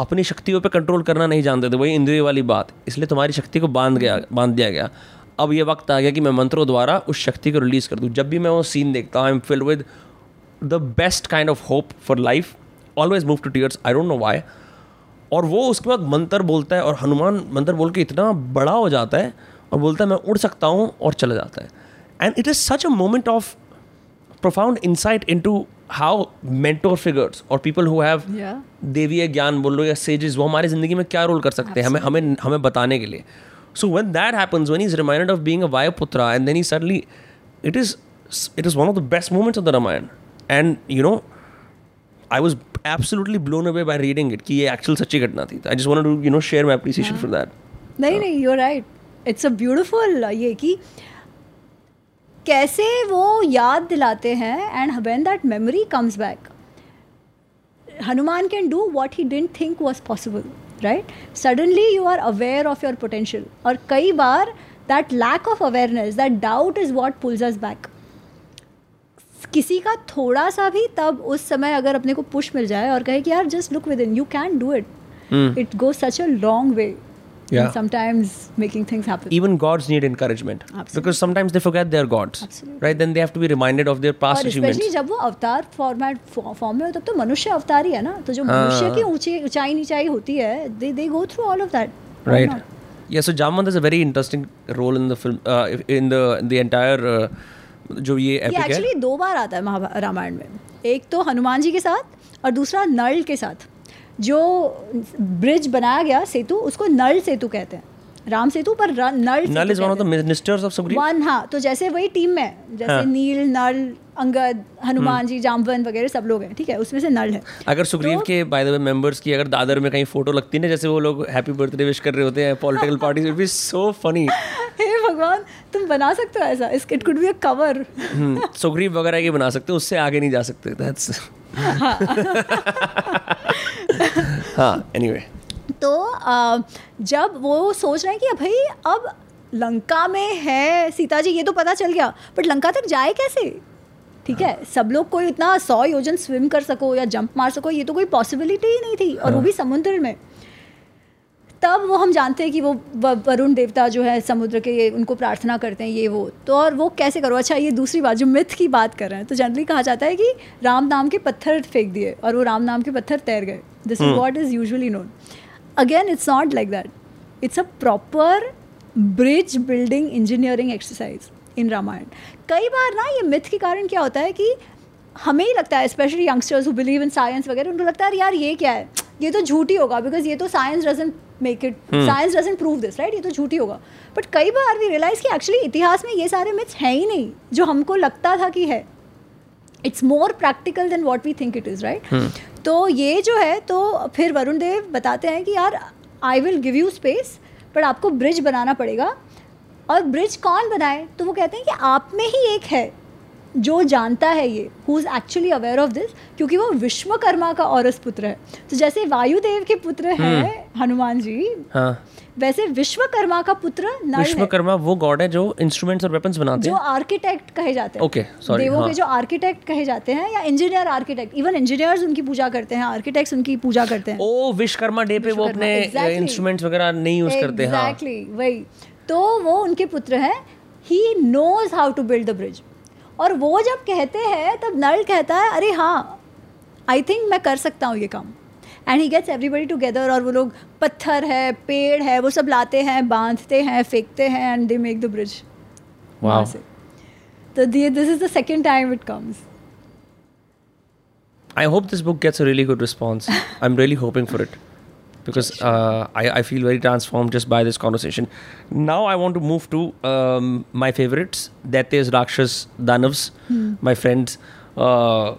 अपनी शक्तियों पर कंट्रोल करना नहीं जानते थे, वही इंद्रिय वाली बात। इसलिए तुम्हारी शक्ति को बाँध गया, बाँध दिया गया। अब ये वक्त आ गया कि मैं मंत्रों द्वारा उस शक्ति को रिलीज़ कर दूँ। जब भी मैं वो सीन देखता हूँ I am filled with the best kind of hope for life always move to tears I don't know why और वो उसके बाद मंत्र बोलता है, और हनुमान मंत्र बोल के इतना बड़ा हो जाता है, और बोलता है, मैं उड़ सकता हूँ और चला जाता है। And it is such a moment of profound insight into how mentor figures or people who have Yeah. देवीय ज्ञान बोल लो या सेजेस वो हमारी ज़िंदगी में क्या रोल कर सकते हैं? हमें हमें हमें बताने के लिए। So when that happens when he is reminded of being a Vayuputra and then he suddenly it is it is one of the best moments of the Ramayana and you know I was absolutely blown away by reading it कि ये एक्चुअल सच्ची घटना थी। I just wanted to you know share my appreciation for that नहीं नहीं you are right it's a beautiful ये कि कैसे वो याद दिलाते हैं and when that memory comes back Hanuman can do what he didn't think was possible right suddenly you are aware of your potential और कई बार that lack of awareness that doubt is what pulls us back किसी का थोड़ा सा भी तब उस समय अगर अपने को पुश मिल जाए और कहे कि यार just look within you can do it it goes such a long way Yeah. And sometimes making things happen even gods need encouragement Absolutely. because sometimes they forget they're gods Absolutely. right then they have to be reminded of their past और achievements स्पेशली जब वो अवतार फॉर्मेट फॉर्म में हो तब तो मनुष्य अवतार ही है ना तो जो मनुष्य की ऊँची ऊंचाई नीचाई होती है they they go through all of that right yeah so jamwant has a very interesting role in the film uh, in the the entire uh, जो ये है एक्चुअली दो बार आता है रामायण में एक तो हनुमान जी के साथ और दूसरा नल के साथ जो ब्रिज बनाया गया सेतु उसको नल सेतु कहते हैं। राम सेतु पर Nal Null is one of the ministers of Sugriv. वन हाँ तो जैसे वही टीम में जैसे हाँ। नील नल अंगद हनुमान जी जामवन वगैरह सब लोग हैं ठीक है उसमें से नल है। अगर सुग्रीव तो- के बाय द वे मेंबर्स की अगर दादर में कहीं फ़ोटो लगती है ना जैसे वो लोग हैप्पी बर्थडे विश कर रहे होते हैं political parties it be so funny हे भगवान तुम बना सकते हो ऐसा it could be a cover Sugriv वगैरह की बना सकते हो उससे आगे नहीं जा सकते दैट्स हाँ एनीवे तो अ, जब वो सोच रहे हैं कि भाई अब लंका में है सीता जी ये तो पता चल गया बट लंका तक जाए कैसे? ठीक है सब लोग कोई इतना सौ योजन स्विम कर सको या जंप मार सको ये तो कोई पॉसिबिलिटी ही नहीं थी और वो भी समुद्र में। तब वो हम जानते हैं कि वो वरुण देवता जो है समुद्र के ये उनको प्रार्थना करते हैं ये वो। तो और वो कैसे करो? अच्छा ये दूसरी बात जो मिथ की बात कर रहे हैं तो जनरली कहा जाता है कि राम नाम के पत्थर फेंक दिए और वो राम नाम के पत्थर तैर गए। This is what is usually known again it's not like that it's a proper bridge building engineering exercise in Ramayana कई बार ना ये मिथ के कारण क्या होता है कि हमें ही लगता है specially youngsters who believe in science वगैरह उनको लगता है यार ये क्या है? ये तो झूठी होगा बिकॉज़ ये तो science doesn't make it science doesn't prove this right ये तो झूठी होगा. बट कई बार वी रियलाइज़ कि एक्चुअली इतिहास में ये सारे मिथ्स हैं ही नहीं जो हमको लगता था कि है। It's more practical than what we think it is right तो ये जो है तो फिर वरुण देव बताते हैं कि यार I will give you space but आपको ब्रिज बनाना पड़ेगा। और ब्रिज कौन बनाए? तो वो कहते हैं कि आप में ही एक है। जो जानता है ये who is actually aware of this क्योंकि वो विश्वकर्मा का औरस पुत्र है। तो जैसे वायुदेव के पुत्र हैं हम्म। हनुमान जी हाँ। वैसे विश्वकर्मा का पुत्र विश्वकर्मा वो गॉड है जो इंस्ट्रूमेंट्स और वेपन्स बनाते हैं। जो आर्किटेक्ट कहे जाते हैं। ओके सॉरी देवों हाँ. के जो आर्किटेक्ट कहे जाते हैं या इंजीनियर आर्किटेक्ट इवन इंजीनियर्स उनकी पूजा करते हैं आर्किटेक्ट्स उनकी पूजा करते हैं। ओ विश्वकर्मा डे पे वो अपने इंस्ट्रूमेंट्स वगैरह नहीं यूज़ करते हैं। एग्जैक्टली वही। तो वो उनके पुत्र हैं। He knows how to build the bridge और वो जब कहते हैं तब नल कहता है अरे हाँ आई थिंक मैं कर सकता हूँ ये काम. And he gets everybody together और वो लोग पत्थर है पेड़ है वो सब लाते हैं बांधते हैं फेंकते हैं and they make the bridge से। तो this is the second time it comes I hope this book gets a really good response. [laughs] I'm really hoping for it. Because uh, I, I feel very transformed just by this conversation. Now I want to move to um, my favorites Daityas, Rakshas, Danavs, hmm. my friends. Uh,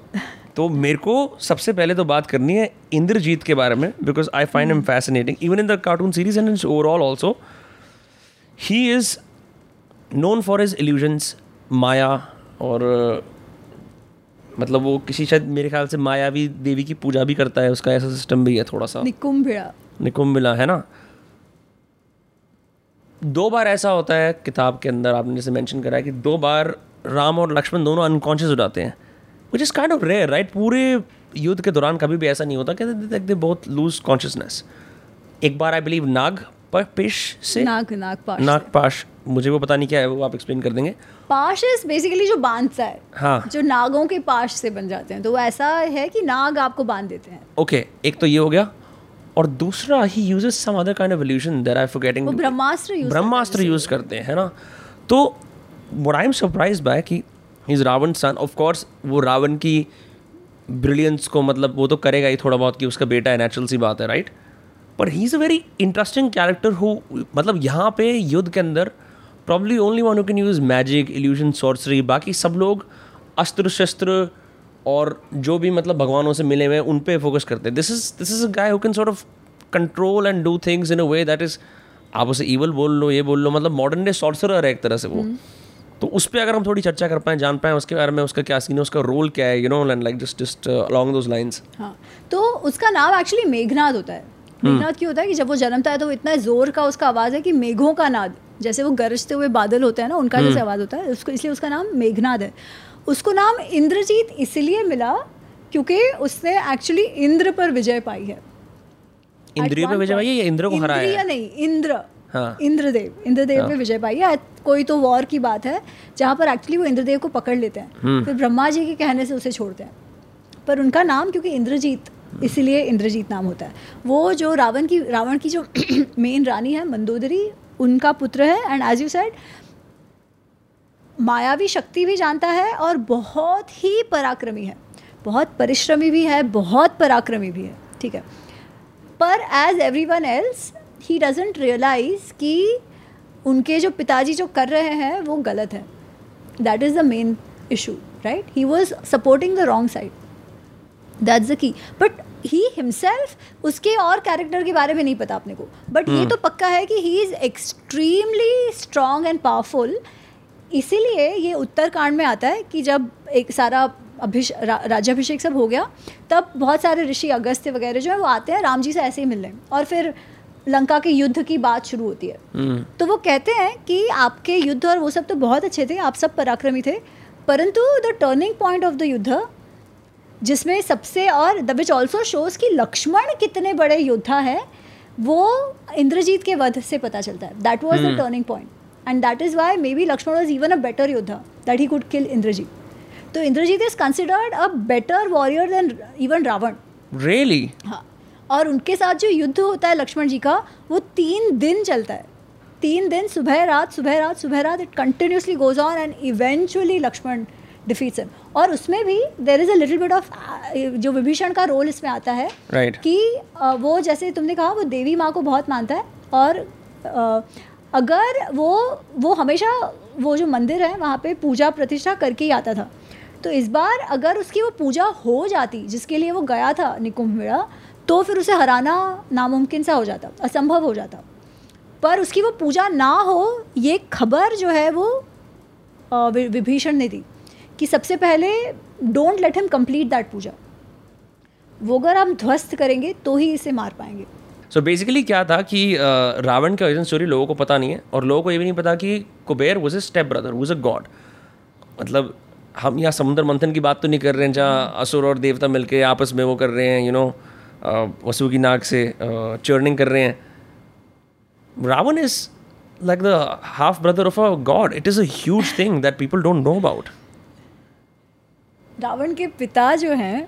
तो मेरे को सबसे पहले तो बात करनी है इंद्रजीत के बारे में because I find em fascinating even in the cartoon series and is overall also he is known for his illusions माया और मतलब वो किसी शायद मेरे ख्याल से मायावी देवी की पूजा भी करता है उसका ऐसा सिस्टम भी है थोड़ा सा निकुंभिला। निकुंभिला है ना? दो बार ऐसा होता है किताब के अंदर आपने जैसे मेंशन करा है कि दो बार राम और लक्ष्मण दोनों अनकॉन्शियस हो जाते हैं which is kind of rare right पूरे युद्ध के दौरान कभी भी ऐसा नहीं होता कि दे बहुत लूज कॉन्शियसनेस एक बार आई बिलीव नाग पेश से नाग नाग पाश नाग पाश। मुझे वो पता नहीं क्या है वो आप एक्सप्लेन कर देंगे। पाश इज़ बेसिकली जो बांधता है हाँ। जो नागों के पाश से बन जाते हैं। तो वो ऐसा है कि नाग आपको बाँध देते हैं। ओके okay, एक तो ये हो गया। और दूसरा he uses some other kind of illusion there I forgetting वो ब्रह्मास्त्र यूज़ ब्रह्मास्त्र यूज़ करते हैं है ना? तो what I am surprised by कि is Ravan son of course वो रावण की ब्रिलियंस को मतलब वो तो करेगा ही थोड़ा बहुत कि उसका बेटा है नेचुरल सी बात है राइट पर he is a very interesting character who मतलब यहाँ पे युद्ध के अंदर probably only one you can use magic illusion sorcery बाकी सब लोग अस्त्र शस्त्र और जो भी मतलब भगवानों से मिले हुए उन पे फोकस करते हैं। This is this is a guy who can sort of control and do things in a way that is आप उसे ईवल बोल लो ये बोल लो मतलब मॉडर्न डे सॉर्सरर है एक तरह से वो। hmm. तो उस पर अगर हम थोड़ी चर्चा कर पाए जान पाए उसके बारे में उसका क्या सीन है उसका रोल क्या है you know like just just along those lines हाँ तो उसका नाम एक्चुअली मेघनाद होता है। हम्म। मेघनाद क्यों होता है कि जब वो जन्मता है तो इतना ज़ोर का उसका आवाज़ है कि मेघों का नाद जैसे वो गरजते हुए बादल होते हैं ना उनका जैसे हम्म। आवाज़ होता है उसको इसलिए उसका नाम मेघनाद है उसको नाम इंद्रजीत इसलिए मिला क्योंकि उसने एक्चुअली इंद्र पर विजय पाई है इंद्रिय पर विजय पाई है या इंद्र को हराया नहीं इंद्र हाँ. इंद्रदेव इंद्रदेव हाँ. में विजय पाई है कोई तो वॉर की बात है जहाँ पर एक्चुअली वो इंद्रदेव को पकड़ लेते हैं हम्म। फिर ब्रह्मा जी के कहने से उसे छोड़ते हैं पर उनका नाम क्योंकि इंद्रजीत इसीलिए इंद्रजीत नाम होता है। वो जो रावण की रावण की जो [clears throat] मेन रानी है, मंदोदरी, उनका पुत्र है एंड एज यू सेड मायावी शक्ति भी जानता है और बहुत ही पराक्रमी है। बहुत परिश्रमी भी है, बहुत पराक्रमी भी है, ठीक है। पर as everyone else he doesn't realise कि उनके जो पिताजी जो कर रहे हैं, वो गलत है। That is the main issue right he was supporting the wrong side that's the key but he himself उसके और कैरेक्टर के बारे में नहीं पता अपने को. But hmm. ये तो पक्का है कि he is extremely strong and powerful इसीलिए ये उत्तरकांड में आता है कि जब एक सारा अभिष रा, राज्याभिषेक सब हो गया तब बहुत सारे ऋषि अगस्त्य वगैरह जो है वो आते हैं राम जी से ऐसे ही मिलने. और फिर लंका के युद्ध की बात शुरू होती है. हम्म। तो वो कहते हैं कि आपके युद्ध और वो सब तो बहुत अच्छे थे आप सब पराक्रमी थे परंतु the turning point of the yuddh जिसमें सबसे और द विच ऑल्सो शोज़ कि लक्ष्मण कितने बड़े योद्धा हैं वो इंद्रजीत के वध से पता चलता है। That was the turning point and that is why maybe Lakshman was even a better yoddha that he could kill Indrajit. तो Indrajit is considered a better warrior than even Ravan. Really हाँ। और उनके साथ जो युद्ध होता है लक्ष्मण जी का वो तीन दिन चलता है। तीन दिन सुबह रात सुबह रात सुबह रात it continuously goes on and eventually Lakshman defeats him और उसमें भी there is a little bit of जो विभीषण का रोल इसमें आता है right. कि uh, वो जैसे तुमने कहा वो देवी माँ को बहुत मानता है और uh, अगर वो वो हमेशा वो जो मंदिर है वहाँ पे पूजा प्रतिष्ठा करके ही आता था। तो इस बार अगर उसकी वो पूजा हो जाती जिसके लिए वो गया था निकुंभ मेड़ा तो फिर उसे हराना नामुमकिन सा हो जाता असंभव हो जाता। पर उसकी वो पूजा ना हो ये खबर जो है वो विभीषण ने दी। कि सबसे पहले don't let him complete that puja. वो अगर हम ध्वस्त करेंगे तो ही इसे मार पाएँगे। सो so बेसिकली क्या था कि रावण का ओरिजिन स्टोरी लोगों को पता नहीं है और लोगों को ये भी नहीं पता कि Kuber was a step brother was a god मतलब हम यहाँ समुद्र मंथन की बात तो नहीं कर रहे हैं जहाँ असुर और देवता मिलके आपस में वो कर रहे हैं यू नो वसु की नाक से चर्निंग कर रहे हैं। Ravan is like the half brother of a god it is a huge thing that people don't know about Ravan के पिता जो हैं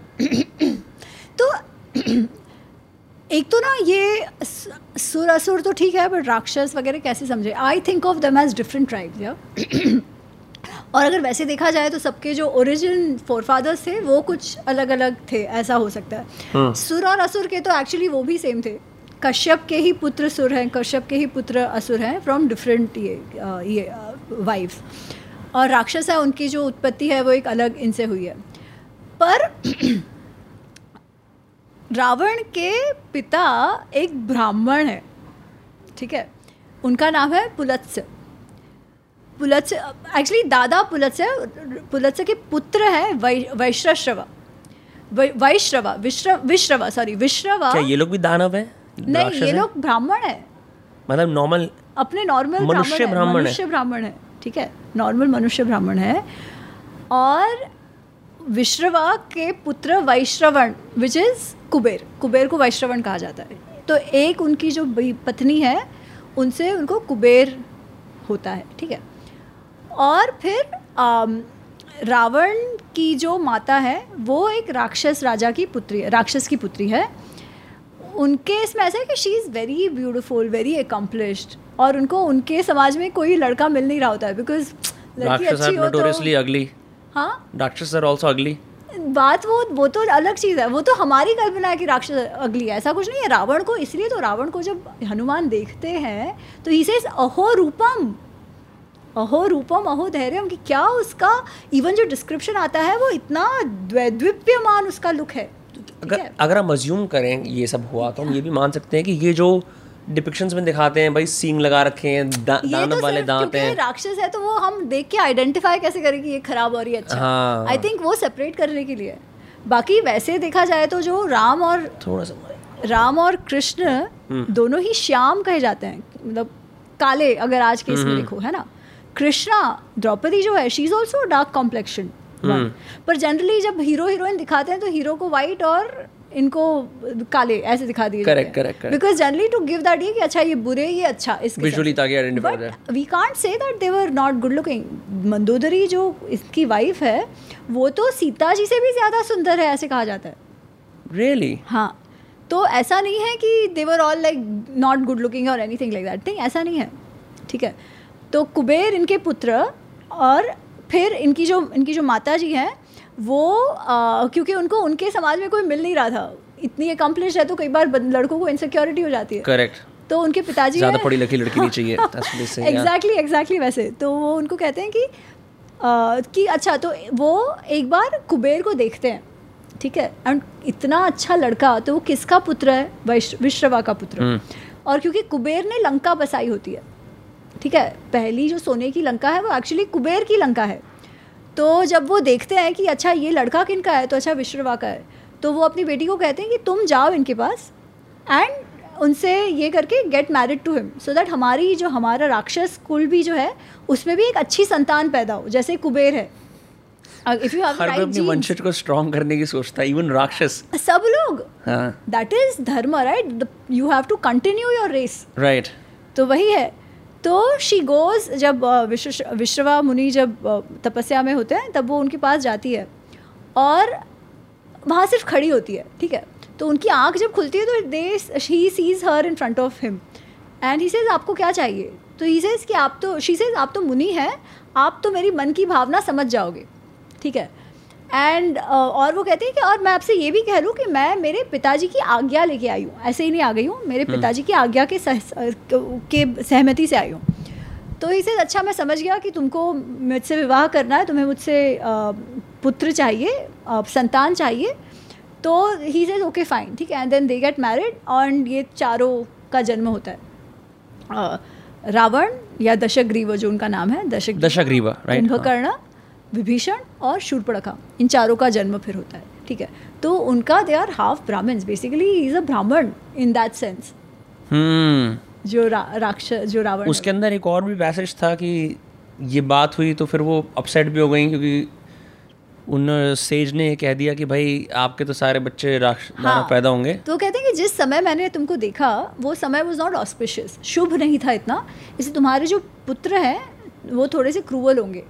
तो एक तो ना ये सुर असुर तो ठीक है बट राक्षस वगैरह कैसे समझे? I think of them as different tribes या और अगर वैसे देखा जाए तो सबके जो ओरिजिन फोरफादर्स थे वो कुछ अलग अलग थे ऐसा हो सकता है। हाँ। सुर और असुर के तो एक्चुअली वो भी सेम थे। कश्यप के ही पुत्र सुर हैं कश्यप के ही पुत्र असुर हैं फ्रॉम डिफरेंट ये ये वाइफ्स और राक्षस है उनकी जो उत्पत्ति है वो एक अलग इनसे हुई है। पर [clears throat] रावण के पिता एक ब्राह्मण है ठीक है? उनका नाम है पुलत्स्य पुलत्स्य एक्चुअली दादा पुलत्स्य पुलत्स्य के पुत्र है वै वैश्रश्रवा। वैश्रवा विश्र विश्रवा सॉरी विश्रवा। क्या ये लोग भी दानव है? नहीं ये लोग ब्राह्मण है। मतलब नॉर्मल अपने नॉर्मल मनुष्य ब्राह्मण मनुष्य ब्राह्मण है। ठीक है? नॉर्मल मनुष्य ब्राह्मण है। और विश्रवा के पुत्र वैश्रवण विच इज़ कुबेर। कुबेर को वैश्रवण कहा जाता है। तो एक उनकी जो पत्नी है, उनसे उनको कुबेर होता है, ठीक है? और फिर रावण की जो माता है, वो एक राक्षस राजा की पुत्री है राक्षस की पुत्री है। उनके इसमें ऐसा है कि she is very beautiful very accomplished और उनको उनके समाज में कोई लड़का मिल नहीं रहा होता है बिकॉज़ लड़की अच्छी हो तो अगली हाँ? राक्षस आर आल्सो अगली बात वो वो तो अलग चीज़ है वो तो हमारी कल्पना है कि राक्षस अगली है ऐसा कुछ नहीं है रावण को इसलिए तो रावण को जब हनुमान देखते हैं तो ही सेज अहो रूपम अहो रूपम अहो धैर्यम कि क्या उसका इवन जो डिस्क्रिप्शन आता है वो इतना द्विप्यमान उसका लुक है। अगर अगर हम अज्यूम करें ये सब हुआ तो हम ये भी मान सकते हैं कि ये जो डिपिक्शंस में दिखाते हैं भाई सींग लगा रखे हैं दा, दानव तो वाले दांत हैं। राक्षस है तो वो हम देख के आइडेंटिफाई कैसे करें कि ये खराब और ये अच्छा हाँ। आई थिंक वो सेपरेट करने के लिए। बाकी वैसे देखा जाए तो जो राम और थोड़ा सा राम और कृष्ण हम्म। दोनों ही श्याम कहे जाते हैं। मतलब काले अगर आज के इसमें हम्म। देखो है ना? कृष्णा द्रौपदी जो है she is also dark complexion पर जनरली जब हीरो हीरोइन दिखाते हैं तो हीरो को वाइट और इनको काले ऐसे दिखा दिए correct correct because generally to give that ये कि अच्छा ये बुरे ये अच्छा इस विजुअली ताकि आइडेंटिफाई हो जाए। We can't say that they were not good looking Mandodari जो इसकी वाइफ है वो तो सीता जी से भी ज़्यादा सुंदर है ऐसे कहा जाता है। Really really? हाँ। तो ऐसा नहीं है कि they were all like not good looking और एनीथिंग लाइक दैट नहीं ऐसा नहीं है। ठीक है? तो कुबेर इनके पुत्र और फिर इनकी जो इनकी जो माता जी हैं वो आ, क्योंकि उनको उनके समाज में कोई मिल नहीं रहा था। इतनी अकम्पलिश है तो कई बार लड़कों को इनसिक्योरिटी हो जाती है। करेक्ट तो उनके पिताजी ज़्यादा पढ़ी लिखी लड़की नहीं [laughs] चाहिए। एग्जैक्टली एग्जैक्टली वैसे। तो वो उनको कहते हैं कि आ, कि अच्छा तो वो एक बार कुबेर को देखते हैं ठीक है? एंड इतना अच्छा लड़का तो वो किसका पुत्र है? विश्रवा का पुत्र। हम्म। और क्योंकि कुबेर ने लंका बसाई होती है ठीक है? पहली जो सोने की लंका है वो एक्चुअली कुबेर की लंका है। तो जब वो देखते हैं कि अच्छा ये लड़का किन का है तो अच्छा विश्ववा का है तो वो अपनी बेटी को कहते हैं कि तुम जाओ इनके पास एंड उनसे ये करके get married to him so that हमारी जो हमारा राक्षस कुल भी जो है उसमें भी एक अच्छी संतान पैदा हो जैसे कुबेर है। इफ़ यू हैव अपनी वंशज को स्ट्रॉन्ग करने की सोचता है इवन राक्षस। सब लोग। That is dharma right you have to continue your race right तो वही है। तो शी गोज़ जब विश्रवा मुनि जब तपस्या में होते हैं, तब वो उनके पास जाती है और वहाँ सिर्फ़ खड़ी होती है, ठीक है? तो उनकी आँख जब खुलती है तो they he sees her in front of him and he says आपको क्या चाहिए? तो ही सेज कि, आप तो शी सेज आप तो मुनि हैं, आप तो मेरी मन की भावना समझ जाओगे, ठीक है? एंड uh, और वो कहते हैं कि और मैं आपसे ये भी कह लूँ कि मैं मेरे पिताजी की आज्ञा लेके आई हूँ. ऐसे ही नहीं आ गई हूँ मेरे हम्म। पिताजी की आज्ञा के सह, के सहमति से आई हूँ। तो इसे अच्छा मैं समझ गया कि तुमको मुझसे विवाह करना है तुम्हें मुझसे पुत्र चाहिए संतान चाहिए। तो ही सेज ओके फाइन ठीक है and then they get married और ये चारों का जन्म होता है। रावण या दशग्रीव जो उनका नाम है दशक दशग्रीव राइट कुंभकर्ण विभीषण और शूर्पणखा इन चारों का जन्म फिर होता है ठीक है? तो उनका they are half Brahmins basically is a Brahmin in that sense जो रा, राक्षस जो रावण उसके अंदर एक और भी पैसेज था कि ये बात हुई तो फिर वो अपसेट भी हो गई क्योंकि उन सेज ने कह दिया कि भाई आपके तो सारे बच्चे राक्ष हाँ, पैदा होंगे। तो कहते हैं कि जिस समय मैंने तुमको देखा वो समय वॉज़ नॉट ऑस्पिशियस शुभ नहीं था इतना इसलिए तुम्हारे जो पुत्र हैं वो थोड़े से क्रूवल होंगे।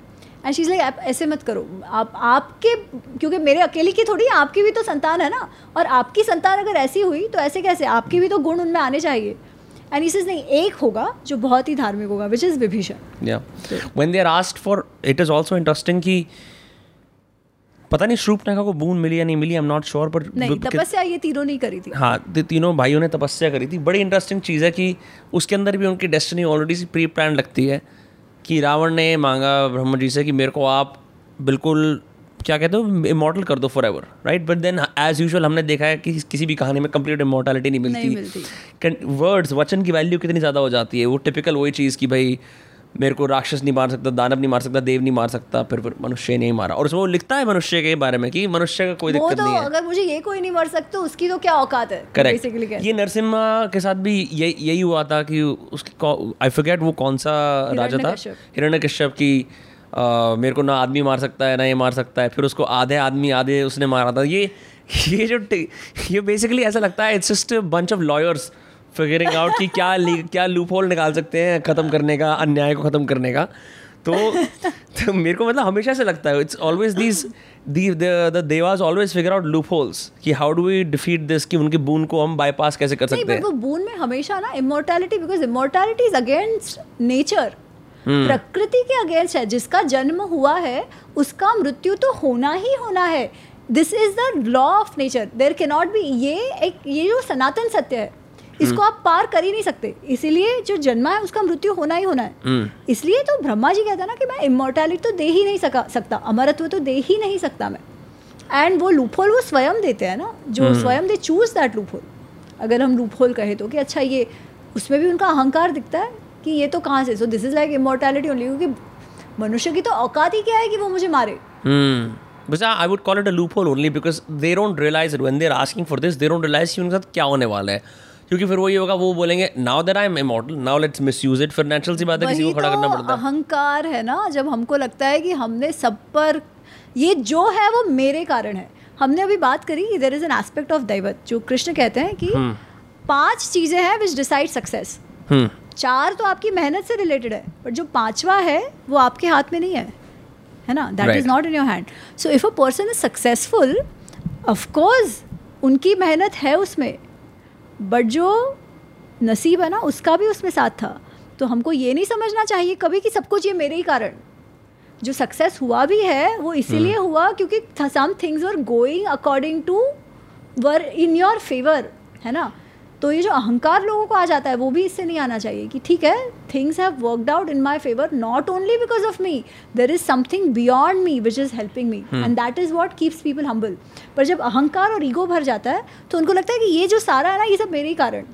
एंड शीज लाइक आप ऐसे मत करो। आप आपके क्योंकि मेरे अकेले की थोड़ी आपकी भी तो संतान है ना। और आपकी संतान अगर ऐसी हुई तो ऐसे कैसे? आपके भी तो गुण उनमें आने चाहिए। एंड इस नहीं एक होगा जो बहुत ही धार्मिक होगा विच इज़ विभीषण. या when they are asked for it is also interesting कि पता नहीं श्रूपनाखा को बून मिली या नहीं मिली आई एम नॉट श्योर पर नहीं तपस्या ये तीनों नहीं करी थी। हाँ तीनों भाइयों ने तपस्या करी थी। बड़ी इंटरेस्टिंग चीज़ है कि उसके अंदर भी उनकी destiny already see pre plan लगती है। कि रावण ने मांगा ब्रह्म जी से कि मेरे को आप बिल्कुल क्या कहते हो इमोटल कर दो forever right but then as usual हमने देखा है कि किसी भी कहानी में कंप्लीट इमोटैलिटी नहीं मिलती, नहीं मिलती। वर्ड्स वचन की वैल्यू कितनी ज़्यादा हो जाती है? वो टिपिकल वही चीज़ कि भाई मेरे को राक्षस नहीं मार सकता दानव नहीं मार सकता देव नहीं मार सकता फिर फिर मनुष्य नहीं मारा। और उसमें वो लिखता है मनुष्य के बारे में कि मनुष्य का कोई दिक्कत तो नहीं है। अगर मुझे ये कोई नहीं मार सकता उसकी तो क्या औकात है? करेक्ट ये नरसिम्हा के साथ भी यही यही हुआ था कि उसकी आई फॉरगेट वो कौन सा राजा था। हिरण्य कश्यप की Uh, मेरे को ना आदमी मार सकता है ना ये मार सकता है फिर उसको आधे आदमी आधे उसने मारा था। ये ये जो ये बेसिकली ऐसा लगता है it's just bunch of lawyers figuring out कि क्या क्या लूप होल निकाल सकते हैं ख़त्म करने का अन्याय को ख़त्म करने का। तो, [laughs] तो मेरे को मतलब हमेशा से लगता है it's always these the devas always figure out loopholes कि how do we defeat this कि उनके बून को हम बाईपास कैसे कर सकते हैं वो बून में हमेशा ना immortality because immortality is against nature प्रकृति के अगेंस्ट है जिसका जन्म हुआ है उसका मृत्यु तो होना ही होना है। This is the law of nature there can not be ये एक ये जो सनातन सत्य है इसको आप पार कर ही नहीं सकते। इसीलिए जो जन्मा है उसका मृत्यु होना ही होना है। हम्म। इसलिए तो ब्रह्मा जी कहता ना कि मैं इमोर्टैलिटी तो दे ही नहीं सका सकता। अमरत्व तो दे ही नहीं सकता मैं। एंड वो लूपहोल वो स्वयं देते हैं ना। जो हम्म। स्वयं दे चूज़ दैट लूपहोल अगर हम लूपहोल कहे तो कि अच्छा ये उसमें भी उनका अहंकार दिखता है कि ये तो कहाँ से so this is like immortality only क्योंकि मनुष्य की तो औकात ही क्या है कि वो मुझे मारे? बस I would call it a loophole only because they don't realise it when they are asking for this they don't realise कि उनके साथ क्या होने वाला है। क्योंकि फिर वही होगा वो बोलेंगे now that I am immortal now let's misuse it फिर नेचुरल सी बात है किसी को खड़ा करना पड़ता है। अहंकार है ना जब हमको लगता है कि हमने सब पर ये जो है वो मेरे कारण है। हमने अभी बात करी there is an aspect of daivat जो कृष्ण कहते हैं कि हम्म। पाँच चीज़ें हैं विच डिसाइड सक्सेस चार तो आपकी मेहनत से रिलेटेड है बट जो पांचवा है वो आपके हाथ में नहीं है। है ना? That is not in your hand so if a person is successful of course उनकी मेहनत है उसमें। बट जो नसीब है ना उसका भी उसमें साथ था। तो हमको ये नहीं समझना चाहिए कभी कि सब कुछ ये मेरे ही कारण। जो सक्सेस हुआ भी है वो इसीलिए hmm. हुआ क्योंकि some things were going according to were in your favour है ना? तो ये जो अहंकार लोगों को आ जाता है वो भी इससे नहीं आना चाहिए कि ठीक है things have worked out in my favour not only because of me there is something beyond me which is helping me and that is what keeps people humble पर जब अहंकार और ईगो भर जाता है तो उनको लगता है कि ये जो सारा है ना ये सब मेरे ही कारण।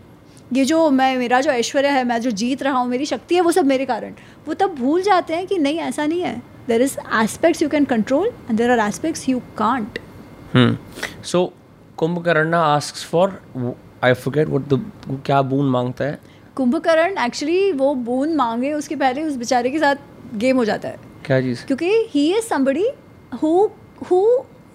ये जो मैं मेरा जो ऐश्वर्य है मैं जो जीत रहा हूँ मेरी शक्ति है वो सब मेरे कारण। वो तब भूल जाते हैं कि नहीं ऐसा नहीं है। There is aspects you can control and there are aspects you can't so Kumbhakarna asks for I forget what the क्या बून माँगता है? कुंभकर्ण एक्चुअली वो बून मांगे उसके पहले उस बेचारे के साथ गेम हो जाता है। क्या चीज़? क्योंकि he is somebody who who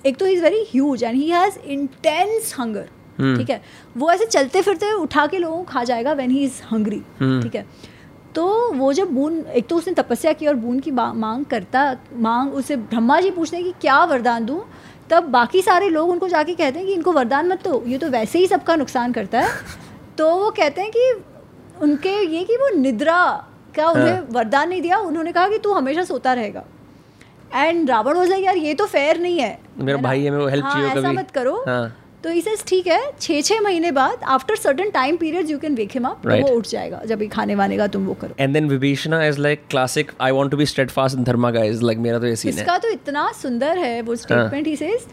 एक तो he is very huge and he has intense hunger ठीक है? वो ऐसे चलते फिरते उठा के लोगों को खा जाएगा व्हेन ही इज़ हंग्री ठीक है? तो वो जब बून एक तो उसने तपस्या की और बून की मांग करता मांग उसे ब्रह्मा जी पूछते हैं कि क्या वरदान दूँ? तब बाकी सारे लोग उनको जाके कहते हैं कि इनको वरदान मत दो ये तो वैसे ही सबका नुकसान करता है। [laughs] तो वो कहते हैं कि उनके ये कि वो निद्रा क्या हाँ। उन्हें वरदान नहीं दिया उन्होंने कहा कि तू हमेशा सोता रहेगा। एंड रावण हो जाए यार ये तो फेयर नहीं है। मेरा भाई है मैं हेल्प हाँ, चाहिए ऐसा मत करो। हाँ. तो इसे ठीक है छः छः महीने बाद after certain time period you can wake him up वो उठ जाएगा जब खाने वाने का तुम वो करो. And then Vibhishan is like classic I want to be steadfast in dharma guys like मेरा तो ये सीन है। इसका तो इतना सुंदर है वो स्टेटमेंट ही सेज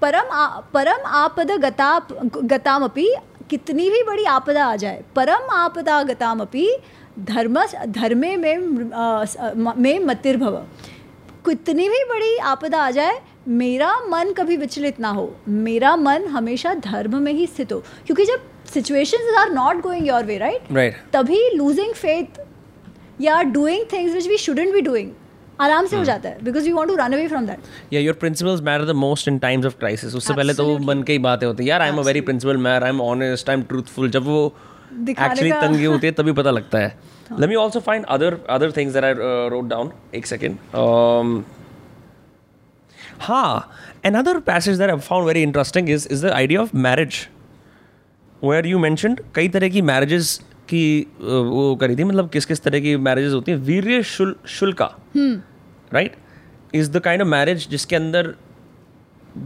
परम आ, परम आपद गताप गतामपि कितनी भी बड़ी आपदा आ जाए परम आपदा गतामपि धर्म धर्मे में में मतिर्भव। कितनी भी बड़ी आपदा आ जाए मेरा मन कभी विचलित ना हो। मेरा मन हमेशा धर्म में ही स्थित हो। क्योंकि जब situations are not going your way right right तभी लूजिंग फेथ या doing things which we shouldn't be doing आराम से हो hmm. जाता है। Because you want to run away from that या your principles matter the most in times of crisis उससे पहले तो वो मन की बातें होती है। यार I am a very principle man I am honest I am truthful जब वो एक्चुअली तंगी होती है तभी पता लगता है। Let me also find other other things that I wrote down एक सेकंड हाँ an another passage that I found very interesting is is the idea of marriage where you mentioned कई तरह की marriages की वो करी थी मतलब किस किस तरह की मैरिजेस होती हैं। वीर्य शुल शुल्का right is the kind of marriage जिसके अंदर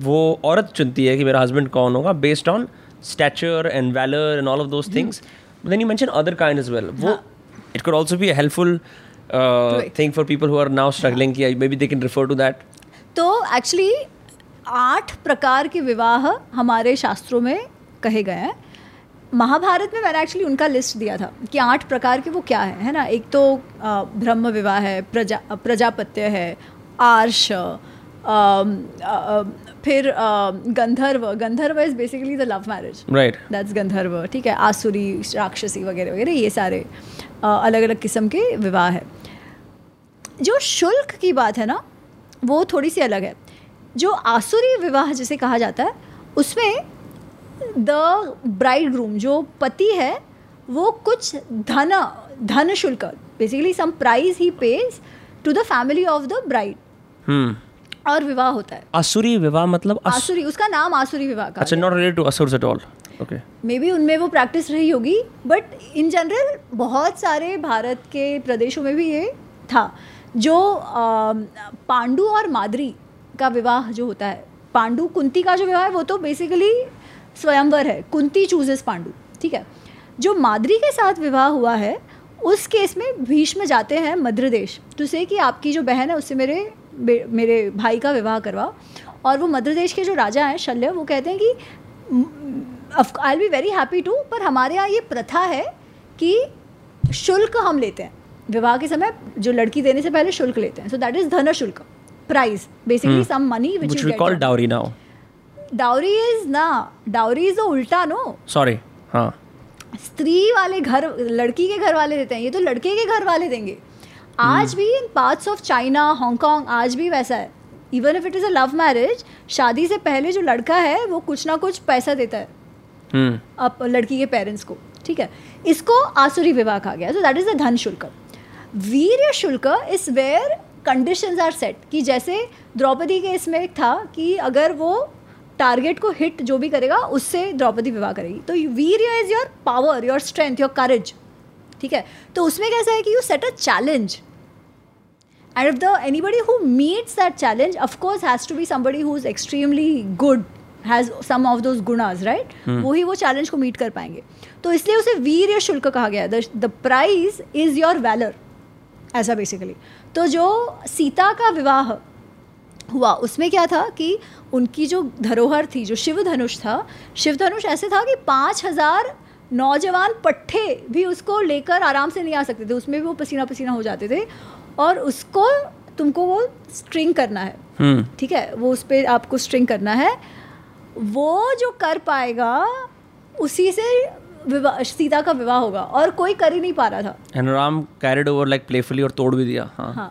वो औरत चुनती है कि मेरा हस्बैंड कौन होगा based on stature and valour and all of those things then you mention other kind as well वो it could also be helpful thing for people who are now struggling कि may be they can refer to that तो एक्चुअली आठ प्रकार के विवाह हमारे शास्त्रों में कहे गए हैं। महाभारत में मैंने एक्चुअली उनका लिस्ट दिया था कि आठ प्रकार के वो क्या है है ना? एक तो ब्रह्म विवाह है प्रजा प्रजापत्य है आर्ष फिर गंधर्व। गंधर्व is basically the love marriage right that's गंधर्व ठीक है? आसुरी राक्षसी वगैरह वगैरह ये सारे अलग अलग किस्म के विवाह है। जो शुल्क की बात है ना वो थोड़ी सी अलग है। जो आसुरी विवाह जिसे कहा जाता है उसमें द ब्राइड ग्रूम जो पति है वो कुछ धन धन शुल्क basically some price he pays to the family of the bride और विवाह होता है। आसुरी विवाह मतलब अस... आसुरी उसका नाम आसुरी विवाह का अच्छा नॉट रिलेटेड टू असुर at all okay may be उनमें वो प्रैक्टिस रही होगी बट इन जनरल बहुत सारे भारत के प्रदेशों में भी ये था। जो पांडु और मादरी का विवाह जो होता है, पांडु कुंती का जो विवाह है, वो तो बेसिकली स्वयंवर है। कुंती चूजेस पांडु, ठीक है? जो मादरी के साथ विवाह हुआ है, उस केस में भीष्म जाते हैं मध्य देश तो से कि आपकी जो बहन है, उससे मेरे मेरे भाई का विवाह करवाओ। और वो मध्य देश के जो राजा हैं, शल्य, वो कहते हैं कि I be very happy to पर हमारे यहाँ ये प्रथा है कि शुल्क हम लेते हैं। विवाह के समय जो लड़की देने से पहले शुल्क लेते हैं। सो दैट इज़ धन शुल्क prize basically some money which you call dowry now dowry is ना डाउरी इज़ उल्टा नो। सॉरी हाँ। स्त्री वाले घर लड़की के घर वाले देते हैं ये तो लड़के के घर वाले देंगे। आज भी in parts of China Hong Kong आज भी वैसा है। Even if it is a love marriage शादी से पहले जो लड़का है वो कुछ ना कुछ पैसा देता है। Hmm. अब लड़की के पेरेंट्स को ठीक है। इसको आसुरी विवाह कहा गया। सो दैट इज़ द धन शुल्क वीर शुल्क is where conditions are set कि जैसे द्रौपदी के इसमें था कि अगर वो टारगेट को हिट जो भी करेगा उससे द्रौपदी विवाह करेगी। तो वीर is your power your strength your courage ठीक है? तो उसमें कैसा है कि you set a challenge and if the anybody who meets that challenge of course has to be somebody who is extremely good has some of those गुणाज right वो ही वो चैलेंज को मीट कर पाएँगे। तो इसलिए उसे वीर शुल्क कहा गया the prize is your valour ऐसा बेसिकली तो जो सीता का विवाह हुआ उसमें क्या था कि उनकी जो धरोहर थी जो शिव धनुष था शिव धनुष ऐसे था कि पाँच हज़ार नौजवान पट्टे भी उसको लेकर आराम से नहीं आ सकते थे। उसमें भी वो पसीना पसीना हो जाते थे और उसको तुमको वो स्ट्रिंग करना है। हम्म। ठीक है? वो उस पर आपको स्ट्रिंग करना है। वो जो कर पाएगा उसी से विवाह सीता का विवाह होगा और कोई कर ही नहीं पा रहा था। And Ram carried over like playfully और तोड़ भी दिया हाँ। हाँ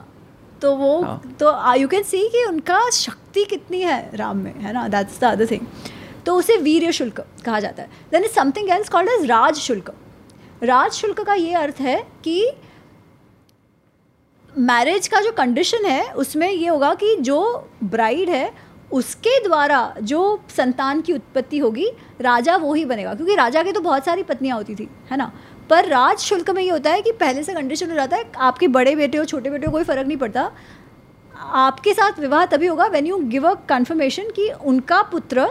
तो वो हाँ. तो यू कैन सी कि उनका शक्ति कितनी है राम में है ना? दैट्स द अदर थिंग तो उसे वीर शुल्क कहा जाता है। Then is something else called as राज शुल्क। राज शुल्क का ये अर्थ है कि मैरिज का जो कंडीशन है उसमें ये होगा कि जो ब्राइड है उसके द्वारा जो संतान की उत्पत्ति होगी, राजा वो ही बनेगा। क्योंकि राजा के तो बहुत सारी पत्नियाँ होती थी, है ना? पर राज शुल्क में ये होता है कि पहले से कंडीशन हो जाता है, आपके बड़े बेटे हो, छोटे बेटे हो, कोई फ़र्क नहीं पड़ता। आपके साथ विवाह तभी होगा when you give a confirmation कि उनका पुत्र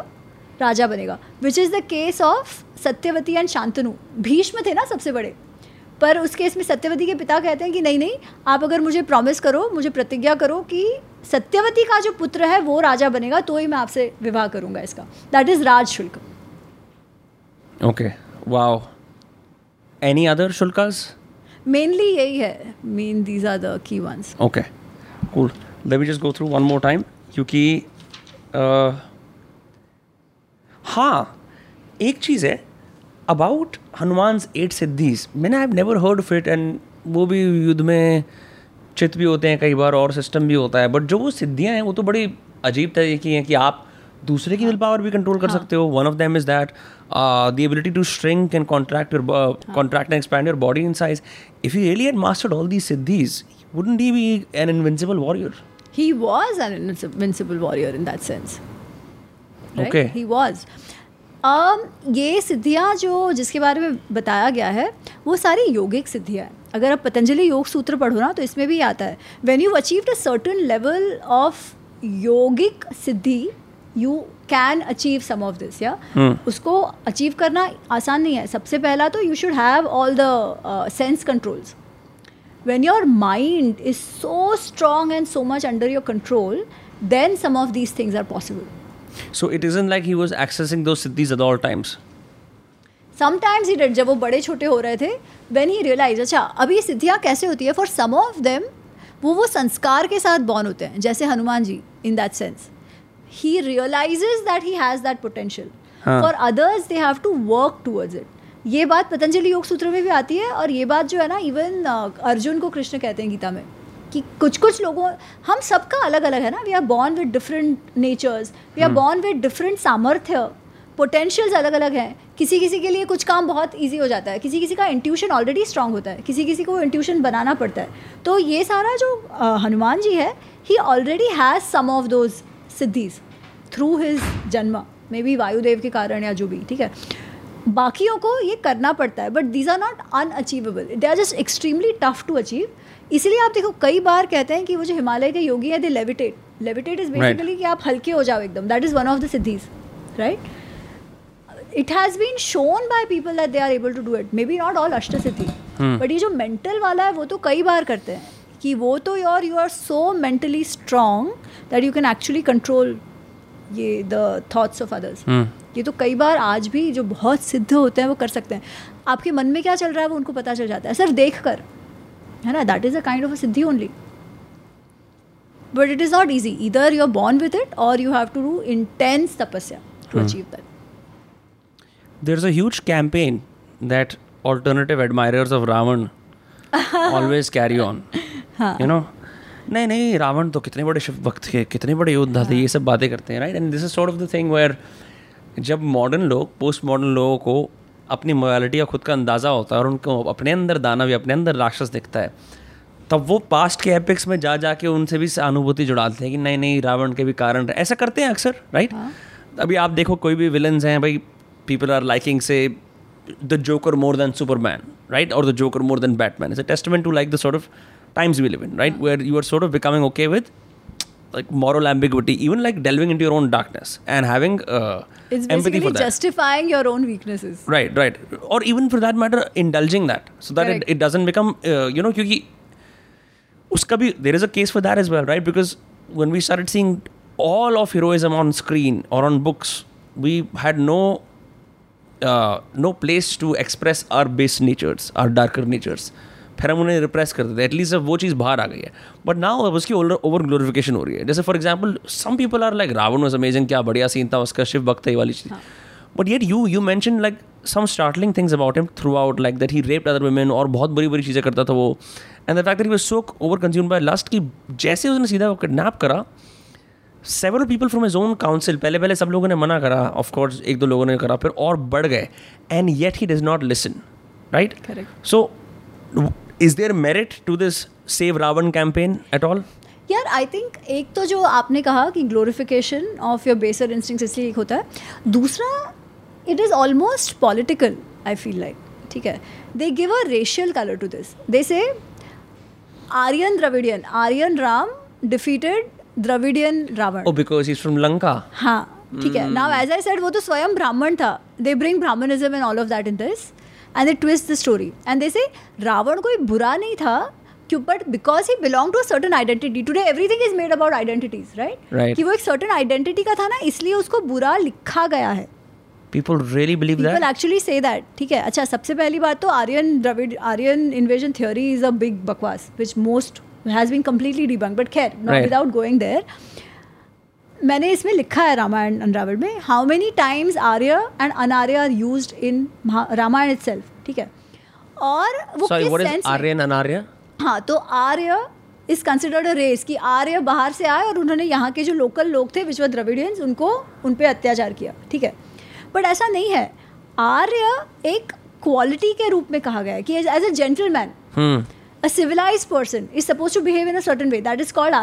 राजा बनेगा which is the case of Satyavati and Shantanu. Bhishma थे ना सबसे बड़े। पर उस केस में सत्यवती के पिता कहते हैं कि नहीं नहीं आप अगर मुझे प्रॉमिस करो मुझे प्रतिज्ञा करो कि सत्यवती का जो पुत्र है वो राजा बनेगा तो ही मैं आपसे विवाह करूँगा इसका। दैट इज़ राज शुल्क okay wow any other शुल्कास mainly यही है. Main these are the key ones okay cool let me just go through one more time क्योंकि uh, हाँ एक चीज़ है अबाउट हनुमान एट सिद्धीज मैंने I never heard of it and वो भी युद्ध में चित भी होते हैं कई बार और सिस्टम भी होता है बट जो वो सिद्धियाँ हैं वो तो बड़ी अजीब तरीके की हैं कि आप दूसरे की विल पावर भी कंट्रोल कर सकते हो। One of them is that the ability to shrink and contract your contract and expand your body in size if you really had mastered all these siddhis wouldn't he be an invincible warrior? He was an invincible warrior in that sense. Right? okay. He um, ये सिद्धियाँ जो जिसके बारे में बताया गया है वो सारी योगिक सिद्धियाँ हैं। अगर आप पतंजलि योग सूत्र पढ़ो ना तो इसमें भी आता है when you achieve a certain level of yogic siddhi you can achieve some of this yeah? उसको अचीव करना आसान नहीं है। सबसे पहला तो you should have all the sense controls when your mind is so strong and so much under your control then some of these things are possible so it isn't like he was accessing those siddhis at all times. Sometimes he did जब वो बड़े छोटे हो रहे थे वेन ही रियलाइज़ अच्छा अभी ये सिद्धियाँ कैसे होती है? फॉर सम ऑफ़ देम वो वो संस्कार के साथ बॉर्न होते हैं जैसे Hanuman ji in that sense he realizes that he has that potential for others they have to work towards it ये बात पतंजलि योग सूत्र में भी आती है और ये बात जो है ना इवन अर्जुन को कृष्ण कहते हैं गीता में। कि कुछ कुछ लोगों हम सबका अलग अलग है ना। We are born with different natures we are born with different सामर्थ्य. पोटेंशियल्स अलग अलग हैं। किसी किसी के लिए कुछ काम बहुत ईजी हो जाता है। किसी किसी का इंट्यूशन ऑलरेडी स्ट्रांग होता है। किसी किसी को इंट्यूशन बनाना पड़ता है। तो ये सारा जो हनुमान जी है he already has some of those siddhis through his जन्म मे बी वायुदेव के कारण या जो भी ठीक है? बाकियों को ये करना पड़ता है but these are not unachievable they are just extremely tough to achieve इसलिए आप देखो कई बार कहते हैं कि वो जो हिमालय के योगी हैं they levitate levitate is basically कि आप हल्के हो जाओ एकदम. That is one of the siddhis right it has been shown by people that they are able to do it may be not all अष्ट सिद्धि बट ये जो मेंटल वाला है वो तो कई बार करते हैं कि वो तो your you are so mentally strong that you can actually control ये द थॉट्स ऑफ़ अदर्स ये तो कई बार आज भी जो बहुत सिद्ध होते हैं वो कर सकते हैं. आपके मन में क्या चल रहा है वो उनको पता चल जाता है. सिर्फ़ देख कर. है ना? That is a kind of a siddhi only but it is not easy इधर you are born with it और you have to do intense tapasya to achieve that there's a huge campaign that alternative admirers of Ravan [laughs] always carry on. you know, नहीं नहीं रावण तो कितने बड़े शिव भक्त थे कितने बड़े योद्धा थे ये सब बातें करते हैं right and this is sort of the thing where जब मॉडर्न लोग पोस्ट मॉडर्न लोगों को अपनी मोयलिटी या खुद का अंदाज़ा होता है और उनको अपने अंदर दाना भी अपने अंदर राक्षस दिखता है तब वो पास्ट के एपिक्स में जा जा के उनसे भी अनुभूति जुड़ाते हैं कि नहीं नहीं रावण के भी कारण ऐसा करते हैं अक्सर राइट हाँ? अभी आप देखो कोई भी विलन्स हैं भाई पीपल आर लाइकिंग से the Joker more than Superman right और the Joker more than Batman is a testament to like the sort of times we live in right where you are sort of becoming okay with like moral ambiguity, even like delving into your own darkness and having uh, it's empathy for that. justifying your own weaknesses. Right, right, or even for that matter, indulging that so that it, it, doesn't become uh, you know, because uska bhi, there is a case for that as well, right? Because when we started seeing all of heroism on screen or on books, we had no uh, no place to express our base natures, our darker natures. फिर हम उन्हें रिप्रेस करते थे एटलीस्ट अब वो चीज़ बाहर आ गई है। बट नाउ अब उसकी ओवर ग्लोरिफिकेशन हो रही है। जैसे for example some people are like Ravan was amazing क्या बढ़िया सीन था उसका शिव भक्त वाली चीज़। But yet you you mention like some startling things about him throughout like that he raped other women और बहुत बड़ी बड़ी चीज़ें करता था वो। And the fact that he so over consumed by lust की जैसे उसने सीधा किडनैप करा several people from his own council पहले पहले सब लोगों ने मना करा ऑफकोर्स एक दो लोगों ने करा फिर और बढ़ गए। And yet he does not listen right so is there merit to this save Ravan campaign at all यार आई थिंक एक तो जो आपने कहा कि glorification of your baser instinct इसलिए एक होता है। दूसरा it is almost political I feel like ठीक है? They give a racial colour to this they say Aryan Dravidian Aryan Ram defeated Dravidian Ravan oh because is from Lanka हाँ ठीक है। नाउ एज आई सेड वो तो स्वयं ब्राह्मण था। They bring Brahminism and all of that in this and they twist the story and they say Ravan कोई बुरा नहीं था क्यों but because he belong to certain identity today everything is made about identities right कि वो एक सर्टन आइडेंटिटी का था ना इसलिए उसको बुरा लिखा गया है। People really believe people that? actually say that. ठीक है अच्छा सबसे पहली बात तो Aryan Dravid Aryan invasion theory is a big बकवास which most has been completely debunk but खैर नॉट विदाउट गोइंग देयर मैंने इसमें लिखा है रामायण अनरावल में how many times Arya and Anarya are used in Ramayan itself ठीक है? और वो sorry किस में- aryan and arya हाँ तो आर्य इज़ कंसिडर्ड अ रेस कि आर्य बाहर से आए और उन्होंने यहाँ के जो लोकल लोग थे विच वर द्रविडियंस उनको उन पे अत्याचार किया ठीक है? बट ऐसा नहीं है। आर्य एक क्वालिटी के रूप में कहा गया है कि as a gentleman hmm a person is suppose to behave in in a certain way that is called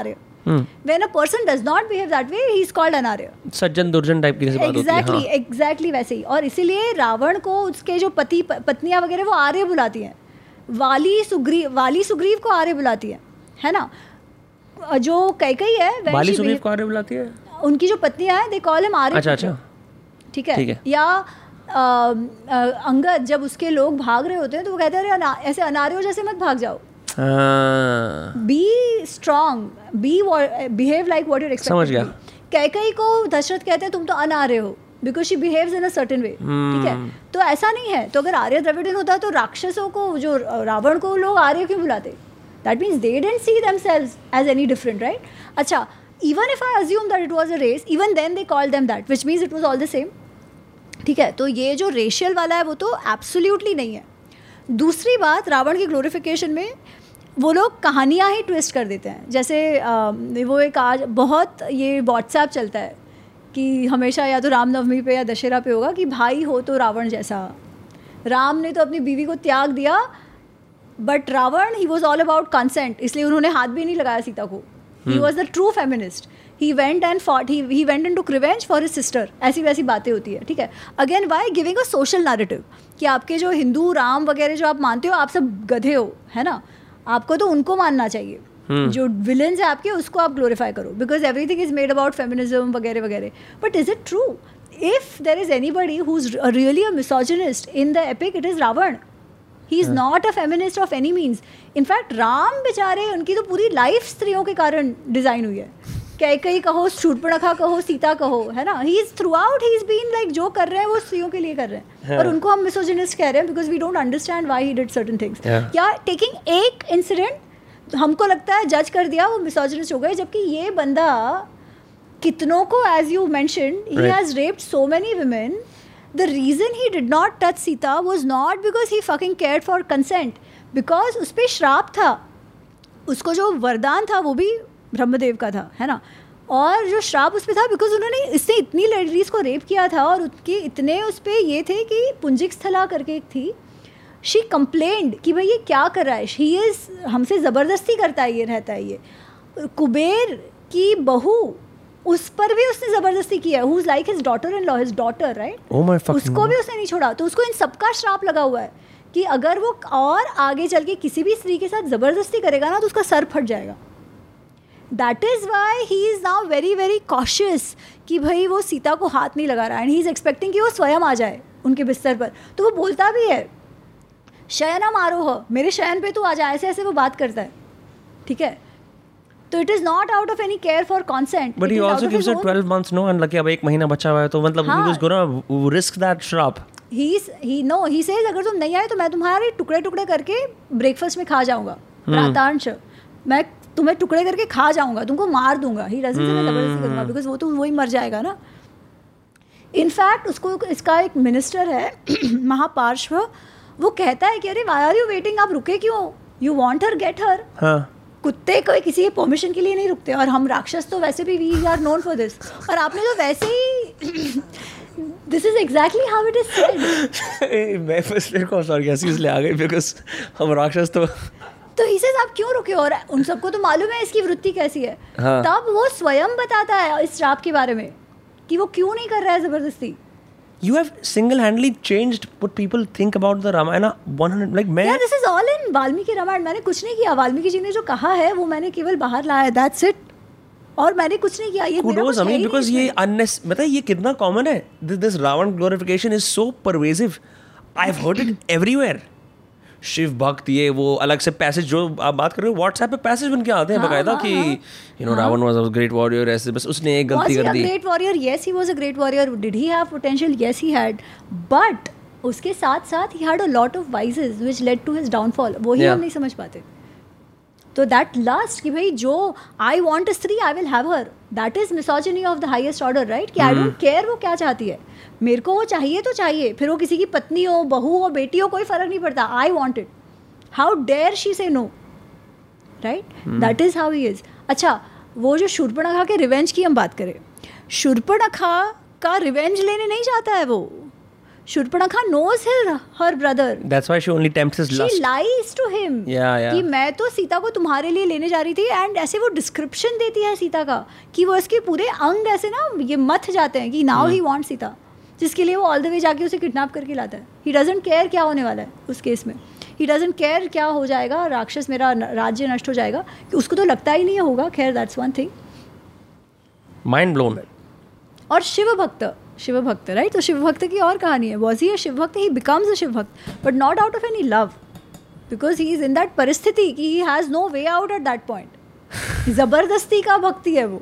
a person does not behave that way he is called an arya सज्जन दुर्जन टाइप की बात होती है एग्जैक्टली हाँ। एग्जैक्टली वैसे ही। और इसीलिए रावण को उसके जो पति पत्नियाँ वगैरह वो आर्य बुलाती हैं। वाली सुग्रीव वाली सुग्रीव को आर्य बुलाती है है ना? अ, जो कैकई है when बाली she सुग्रीव को आर्य बुलाती है? उनकी जो पत्नियाँ हैं दे कॉल हिम आर्य अच्छा अच्छा। ठीक है? है। या अ, अ, अंगद जब उसके लोग भाग रहे होते हैं तो वो कहते हैं अरे ऐसे अनार्यों जैसे मत भाग जाओ। हाँ be strong be behave like what you're समझ गया। कैकई को दशरथ कहते हैं तुम तो अनार्य हो because she behaves in a certain way ठीक है? Hmm. तो ऐसा नहीं है। तो अगर आर्य द्रविडियन होता तो राक्षसों को जो रावण को लोग आर्य क्यों बुलाते? That means they don't see themselves as any different right अच्छा even if I assume that it was a race even then they call them that which means it was all the same ठीक है? तो ये जो रेशियल वाला है वो तो एब्सोल्युटली नहीं है। दूसरी बात रावण की ग्लोरिफिकेशन में वो लोग कहानियाँ ही ट्विस्ट कर देते हैं। जैसे अ, वो एक आज बहुत ये व्हाट्सएप चलता है कि हमेशा या तो रामनवमी पे या दशहरा पे होगा कि भाई हो तो रावण जैसा। राम ने तो अपनी बीवी को त्याग दिया but Ravan he was all about consent इसलिए उन्होंने हाथ भी नहीं लगाया सीता को। He was the true feminist he went and fought he went and to revenge for his sister ऐसी वैसी बातें होती है ठीक है? Again why giving a social narrative कि आपके जो हिंदू राम वगैरह जो आप मानते हो आप सब गधे हो है ना? आपको तो उनको मानना चाहिए। जो विलन है आपके उसको आप ग्लोरीफाई करो। Because everything is made about feminism वगैरह वगैरह। But is it true if there is anybody who is really a misogynist in the epic it is Ravan he is not a feminist of any means in fact Ram बेचारे उनकी तो पूरी लाइफ स्त्रियों के कारण डिज़ाइन हुई है। कैकई कहो शूटपणखा कहो सीता कहो है ना? He is throughout he is been like जो कर रहे हैं वो स्त्रियों के लिए कर रहे हैं। और उनको हम मिसोजिनिस्ट कह रहे हैं because we don't understand why he did certain things Yeah. या टेकिंग एक इंसिडेंट हमको लगता है जज कर दिया वो मिसोजिनिस्ट हो गए जबकि ये बंदा कितनों को as you mention he has raped so many women. The reason he did not touch Sita was not because he fucking care for consent because उस पर श्राप था। उसको जो वरदान था वो भी ब्रह्मदेव का था है ना? और जो श्राप उस पर था बिकॉज़ उन्होंने इससे इतनी लेडीज़ को रेप किया था और उसके इतने उस पर ये थे कि पुंजिक स्थला करके एक थी। शी कंप्लेंड कि भाई ये क्या कर रहा है? शी इज़ हमसे ज़बरदस्ती करता है ये रहता है ये। कुबेर की बहू उस पर भी उसने ज़बरदस्ती किया है। Is like his daughter in law his daughter right उसको भी उसने नहीं छोड़ा। तो उसको इन सबका श्राप लगा हुआ है कि अगर वो और आगे चल के किसी भी स्त्री के साथ ज़बरदस्ती करेगा ना तो उसका सर फट जाएगा। That is why he is now very very cautious कि भाई वो सीता को हाथ नहीं लगा रहा एंड ही इज़ एक्सपेक्टिंग कि वो स्वयं आ जाए उनके बिस्तर पर। तो वो बोलता भी है शयनम आरोह मेरे शयन पे तू आ जा ऐसे ऐसे वो बात करता है। ठीक है? तो it is not out of any care for consent But he also gives it 12 months no? And like अब एक महीना बचा हुआ है तो मतलब हाँ. was gonna risk that shrap he he no he says अगर तुम नहीं आए तो मैं तुम्हारे टुकड़े टुकड़े करके ब्रेकफास्ट में खा जाऊँगा। प्रातांश मैं तुम्हें टुकड़े करके खा जाऊँगा तुमको मार दूँगा। ही डजंट से मैं ज़बरदस्ती करूँगा बिकॉज़ वो तो वही मर जाएगा ना। इनफैक्ट उसको इसका एक मिनिस्टर है [clears throat] महापार्श्व वो कहता है कि अरे वाई आर यू वेटिंग आप रुके क्यों? You want her get her हाँ। कुत्ते कोई किसी के परमिशन के लिए नहीं रुकते और हम राक्षस तो वैसे भी we are known for this और आपने तो वैसे ही this is exactly how it is said मैं मेरे को सॉरी इसलिए आ गई बिकॉज़ हम राक्षस तो तो इसे आप क्यों रुके और उन सबको तो मालूम है इसकी वृत्ति कैसी है हाँ। तब वो स्वयं बताता है इस श्राप के बारे में कि वो क्यों नहीं कर रहा है ज़बरदस्ती you have single-handedly changed what people think about the Ramayana 100 like मैं यार this is all in Valmiki Ramayana मैंने कुछ नहीं किया वाल्मीकि जी ने जो कहा है वो मैंने केवल बाहर लाया दैट्स इट और मैंने कुछ नहीं किया ये I mean because ये unnec मतलब ये कितना common है this this Ravan glorification is so pervasive I've heard it everywhere Shiv भक्त ये वो अलग से पैसेज जो आप बात कर रहे हो व्हाट्सएप पे पैसेज बन के आते हैं हाँ, बकायदा हाँ, कि। You know Ravana was a great warrior ऐसे बस उसने एक गलती कर दी। Great warrior yes he was a great warrior did he have potential yes he had but उसके साथ साथ ही had a lot of vices which led to his downfall वो ही हम नहीं समझ पाते। तो दैट लास्ट कि भाई जो आई वॉन्ट अ स्त्री I will have her that is misogyny of the highest order right कि आई डोंट केयर वो क्या चाहती है। मेरे को वो चाहिए तो चाहिए। फिर वो किसी की पत्नी हो बहू हो बेटी हो कोई फ़र्क नहीं पड़ता। I want it how dare she say no right that is how he is अच्छा वो जो शूर्पणखा के रिवेंज की हम बात करें। शूर्पणखा का रिवेंज लेने नहीं जाता है वो। Shurpanakha knows her brother that's why she only tempts his she lust lies to him Yeah, yeah. कि मैं तो सीता को तुम्हारे लिए लेने जा रही थी एंड ऐसे वो डिस्क्रिप्शन देती है सीता का कि वो इसके पूरे अंग ऐसे ना ये मथ जाते हैं कि नाउ ही वांट सीता जिसके लिए वो ऑल द वे जाके उसे किडनैप करके लाता है। ही डजेंट केयर क्या होने वाला है उस केस में। ही डजेंट केयर क्या हो जाएगा राक्षस मेरा राज्य नष्ट हो जाएगा कि उसको तो लगता ही नहीं होगा खैर that's one thing mind blown और शिव भक्त शिव भक्त राइट तो शिव भक्त की और कहानी है। वॉज़ ही अ शिव भक्त ही becomes a Shiva bhakt but not out of any love because he is in that परिस्थिति कि he has no way out at that point ज़बरदस्ती का भक्ति है वो।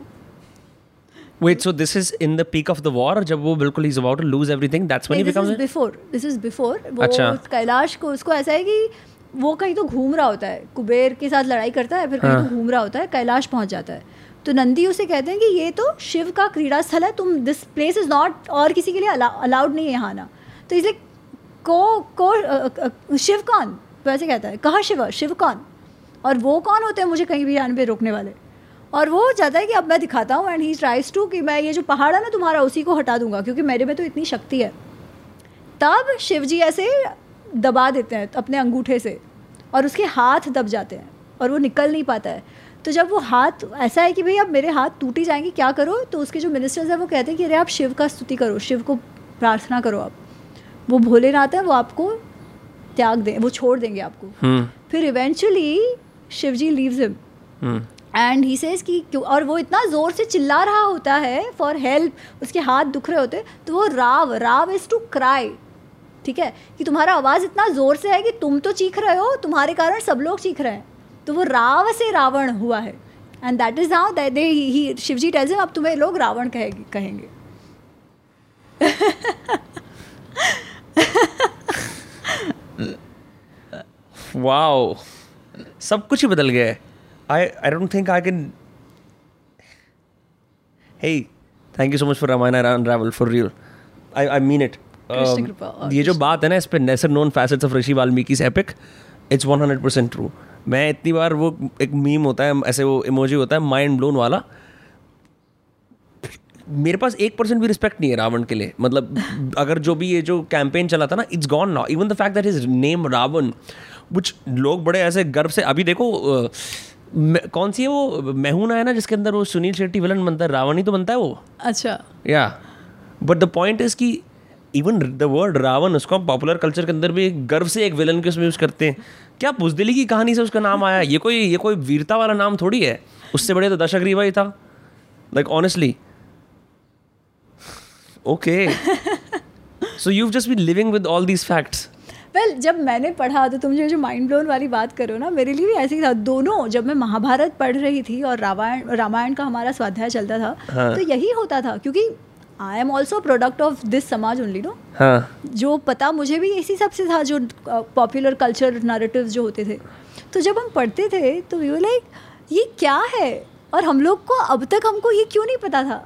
Wait so this is in the peak of the war जब वो बिल्कुल is about to lose everything that's when he this is becomes before this is before वो अच्छा। कैलाश को उसको ऐसा है कि वो कहीं तो घूम रहा होता है कुबेर के साथ लड़ाई करता है फिर कहीं हाँ। तो घूम रहा होता है कैलाश पहुँच जाता है। तो नंदी उसे कहते हैं कि ये तो शिव का क्रीड़ा स्थल है, तुम दिस प्लेस इज़ नॉट और किसी के लिए अलाउड नहीं है यहाँ आना तो इसलिए को को शिव कौन? वैसे कहता है, कहा शिव शिव कौन? और वो कौन होते हैं मुझे कहीं भी आने पे रोकने वाले? और वो चाहता है कि अब मैं दिखाता हूँ एंड ही ट्राइज टू कि मैं ये जो पहाड़ है ना तुम्हारा उसी को हटा दूँगा, क्योंकि मेरे में तो इतनी शक्ति है। तब शिव जी ऐसे दबा देते हैं अपने अंगूठे से और उसके हाथ दब जाते हैं और वो निकल नहीं पाता है। तो जब वो हाथ ऐसा है कि भाई अब मेरे हाथ टूट ही जाएँगे क्या करो? तो उसके जो मिनिस्टर्स हैं वो कहते हैं कि अरे आप शिव का स्तुति करो शिव को प्रार्थना करो आप। वो भोलेनाथ है वो आपको त्याग दें वो छोड़ देंगे आपको। हम्म। फिर eventually Shiva ji leaves him and he says कि क्यों और वो इतना ज़ोर से चिल्ला रहा होता है फॉर हेल्प उसके हाथ दुख रहे होते तो वो Rav Rav is to cry ठीक है? कि तुम्हारा आवाज़ इतना ज़ोर से है कि तुम तो चीख रहे हो तुम्हारे कारण सब लोग चीख रहे हैं। तो वो राव से रावण हुआ है। And that is how they he Shivji tells him अब तुम्हें लोग रावण कहेंगे कहेंगे. वाओ सब कुछ ही बदल गया है। I I don't think I can hey thank you so much for Ramayana unravel for real I I mean it ये जो बात है ना इस पे lesser known facets of Rishi Valmiki epic it's 100 percent true मैं इतनी बार वो एक मीम होता है ऐसे वो इमोजी होता है माइंड ब्लोन वाला। मेरे पास एक परसेंट भी रिस्पेक्ट नहीं है रावण के लिए। मतलब अगर जो भी ये जो कैंपेन चला था ना it's gone now even the fact that is name Ravana कुछ लोग बड़े ऐसे गर्व से अभी देखो कौन सी है वो मेहूना है ना जिसके अंदर वो सुनील शेट्टी विलन बनता है रावण ही तो बनता है वो। अच्छा। या बट द पॉइंट इज़ कि इवन द वर्ड रावण उसको हम पॉपुलर कल्चर के अंदर भी गर्व से एक विलन के उसमें यूज़ करते हैं। क्या बुजदिली की कहानी से उसका नाम आया? ये कोई ये कोई वीरता वाला नाम थोड़ी है? उससे बड़े तो दशग्रीवा ही था। Like honestly okay so you just be living with all these facts well well, जब मैंने पढ़ा तो तुम जो जो माइंड ब्लोन वाली बात करो ना मेरे लिए भी ऐसे ही था। दोनों जब मैं महाभारत पढ़ रही थी और रामायण रामायण का हमारा स्वाध्याय चलता था हाँ। तो यही होता था क्योंकि I am also product of this samaj only no हाँ। जो पता मुझे भी इसी सबसे था जो पॉपुलर कल्चर नरेटिव जो होते थे। तो जब हम पढ़ते थे तो यू लाइक ये क्या है? और हम लोग को अब तक हमको ये क्यों नहीं पता था?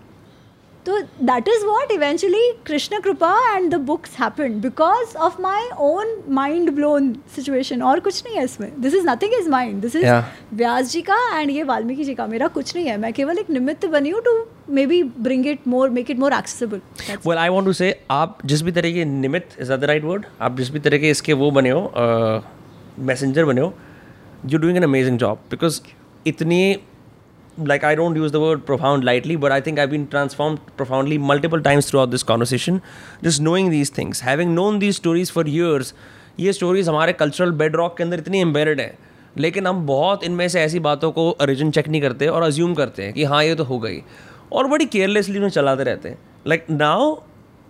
तो that is what eventually Krishna kripa and the books happen because of my own mind blown situation और कुछ नहीं है इसमें। This is nothing is mind this is Vyas ji का एंड ये वाल्मीकि जी का। मेरा कुछ नहीं है। मैं केवल एक निमित्त बनी हूँ to maybe bring it more make it more accessible well I want to say आप जिस भी तरह के निमित्त इज़ द राइट वर्ड आप जिस भी तरह के इसके वो बने हो मैसेंजर बने हो you doing an amazing job because इतनी like I don't use the word profound lightly but I think I been transform profoundly multiple times throughout this conversation just knowing these things having known these stories for years ये स्टोरीज हमारे कल्चरल बेड रॉक के अंदर इतनी एम्बेरड है। लेकिन हम बहुत इनमें से ऐसी बातों को ओरिजिन चेक नहीं करते और अज्यूम करते हैं कि हाँ ये तो हो गई। और बड़ी केयरलेसली उन्हें चलाते रहते हैं। Like now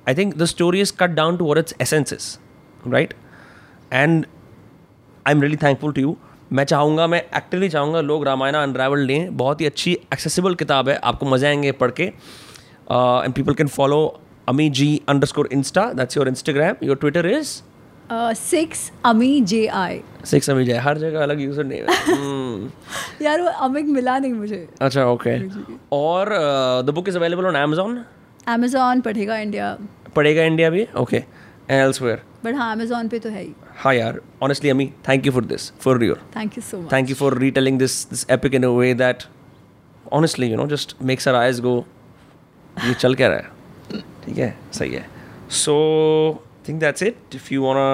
I think the story is cut down to words it's essences right and I am really thankful to you मैं चाहूँगा मैं एक्टिवली चाहूँगा लोग रामायण अनरावल लें। बहुत ही अच्छी एक्सेसिबल किताब है। आपको मज़े आएँगे पढ़ के। And people can follow Ami ji underscore insta that's your Instagram your Twitter is six Ami J I six अमी जय हर जगह अलग यूज़र नेम है [laughs] यार वो अमिक मिला नहीं मुझे। अच्छा ओके और the book is available on Amazon? Amazon पढ़ेगा इंडिया पढ़ेगा इंडिया भी? Okay and एल्सवेयर बट हाँ Amazon पे तो है ही हाँ यार honestly अमी thank you for this for your thank you so much thank you for retelling this this epic in a way that honestly you know just makes our eyes go ये चल क्या रहा है ठीक है सही है so I think that's it if you wanna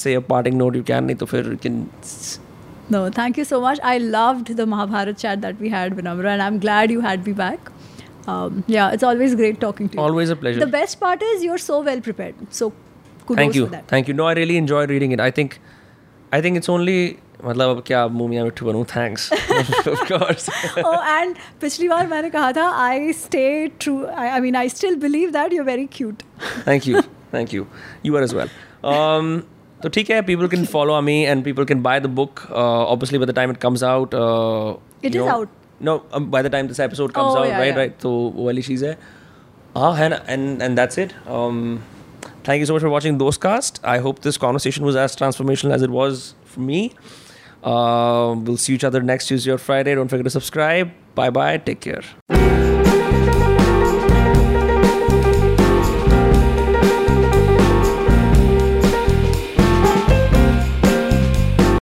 say a parting note you can नहीं तो फिर you can No, thank you so much. I loved the Mahabharat chat that we had, Vinamra, and I'm glad you had me back. Um, yeah, it's always great talking to you. always a pleasure The best part is you're so well prepared. So kudos thank you for that. thank you no I really enjoyed reading it I think I think it's only मतलब अब क्या मुँह मियाँ मिट्ठू बनूँ thanks of course oh, and पिछली बार मैंने कहा था I stay true. I, I mean, I still believe that you're very cute. thank you thank you you are as well um so ठीक है people can follow me and people can buy the book uh, obviously by the time it comes out uh, It you is know- out. no um, by the time this episode comes Oh, out yeah, right yeah. right तो वो वाली चीज़ है हाँ है ना and and that's it um thank you so much for watching those cast I hope this conversation was as transformational as it was for me. Uh, we'll see each other next Tuesday or Friday. Don't forget to subscribe. Bye bye take care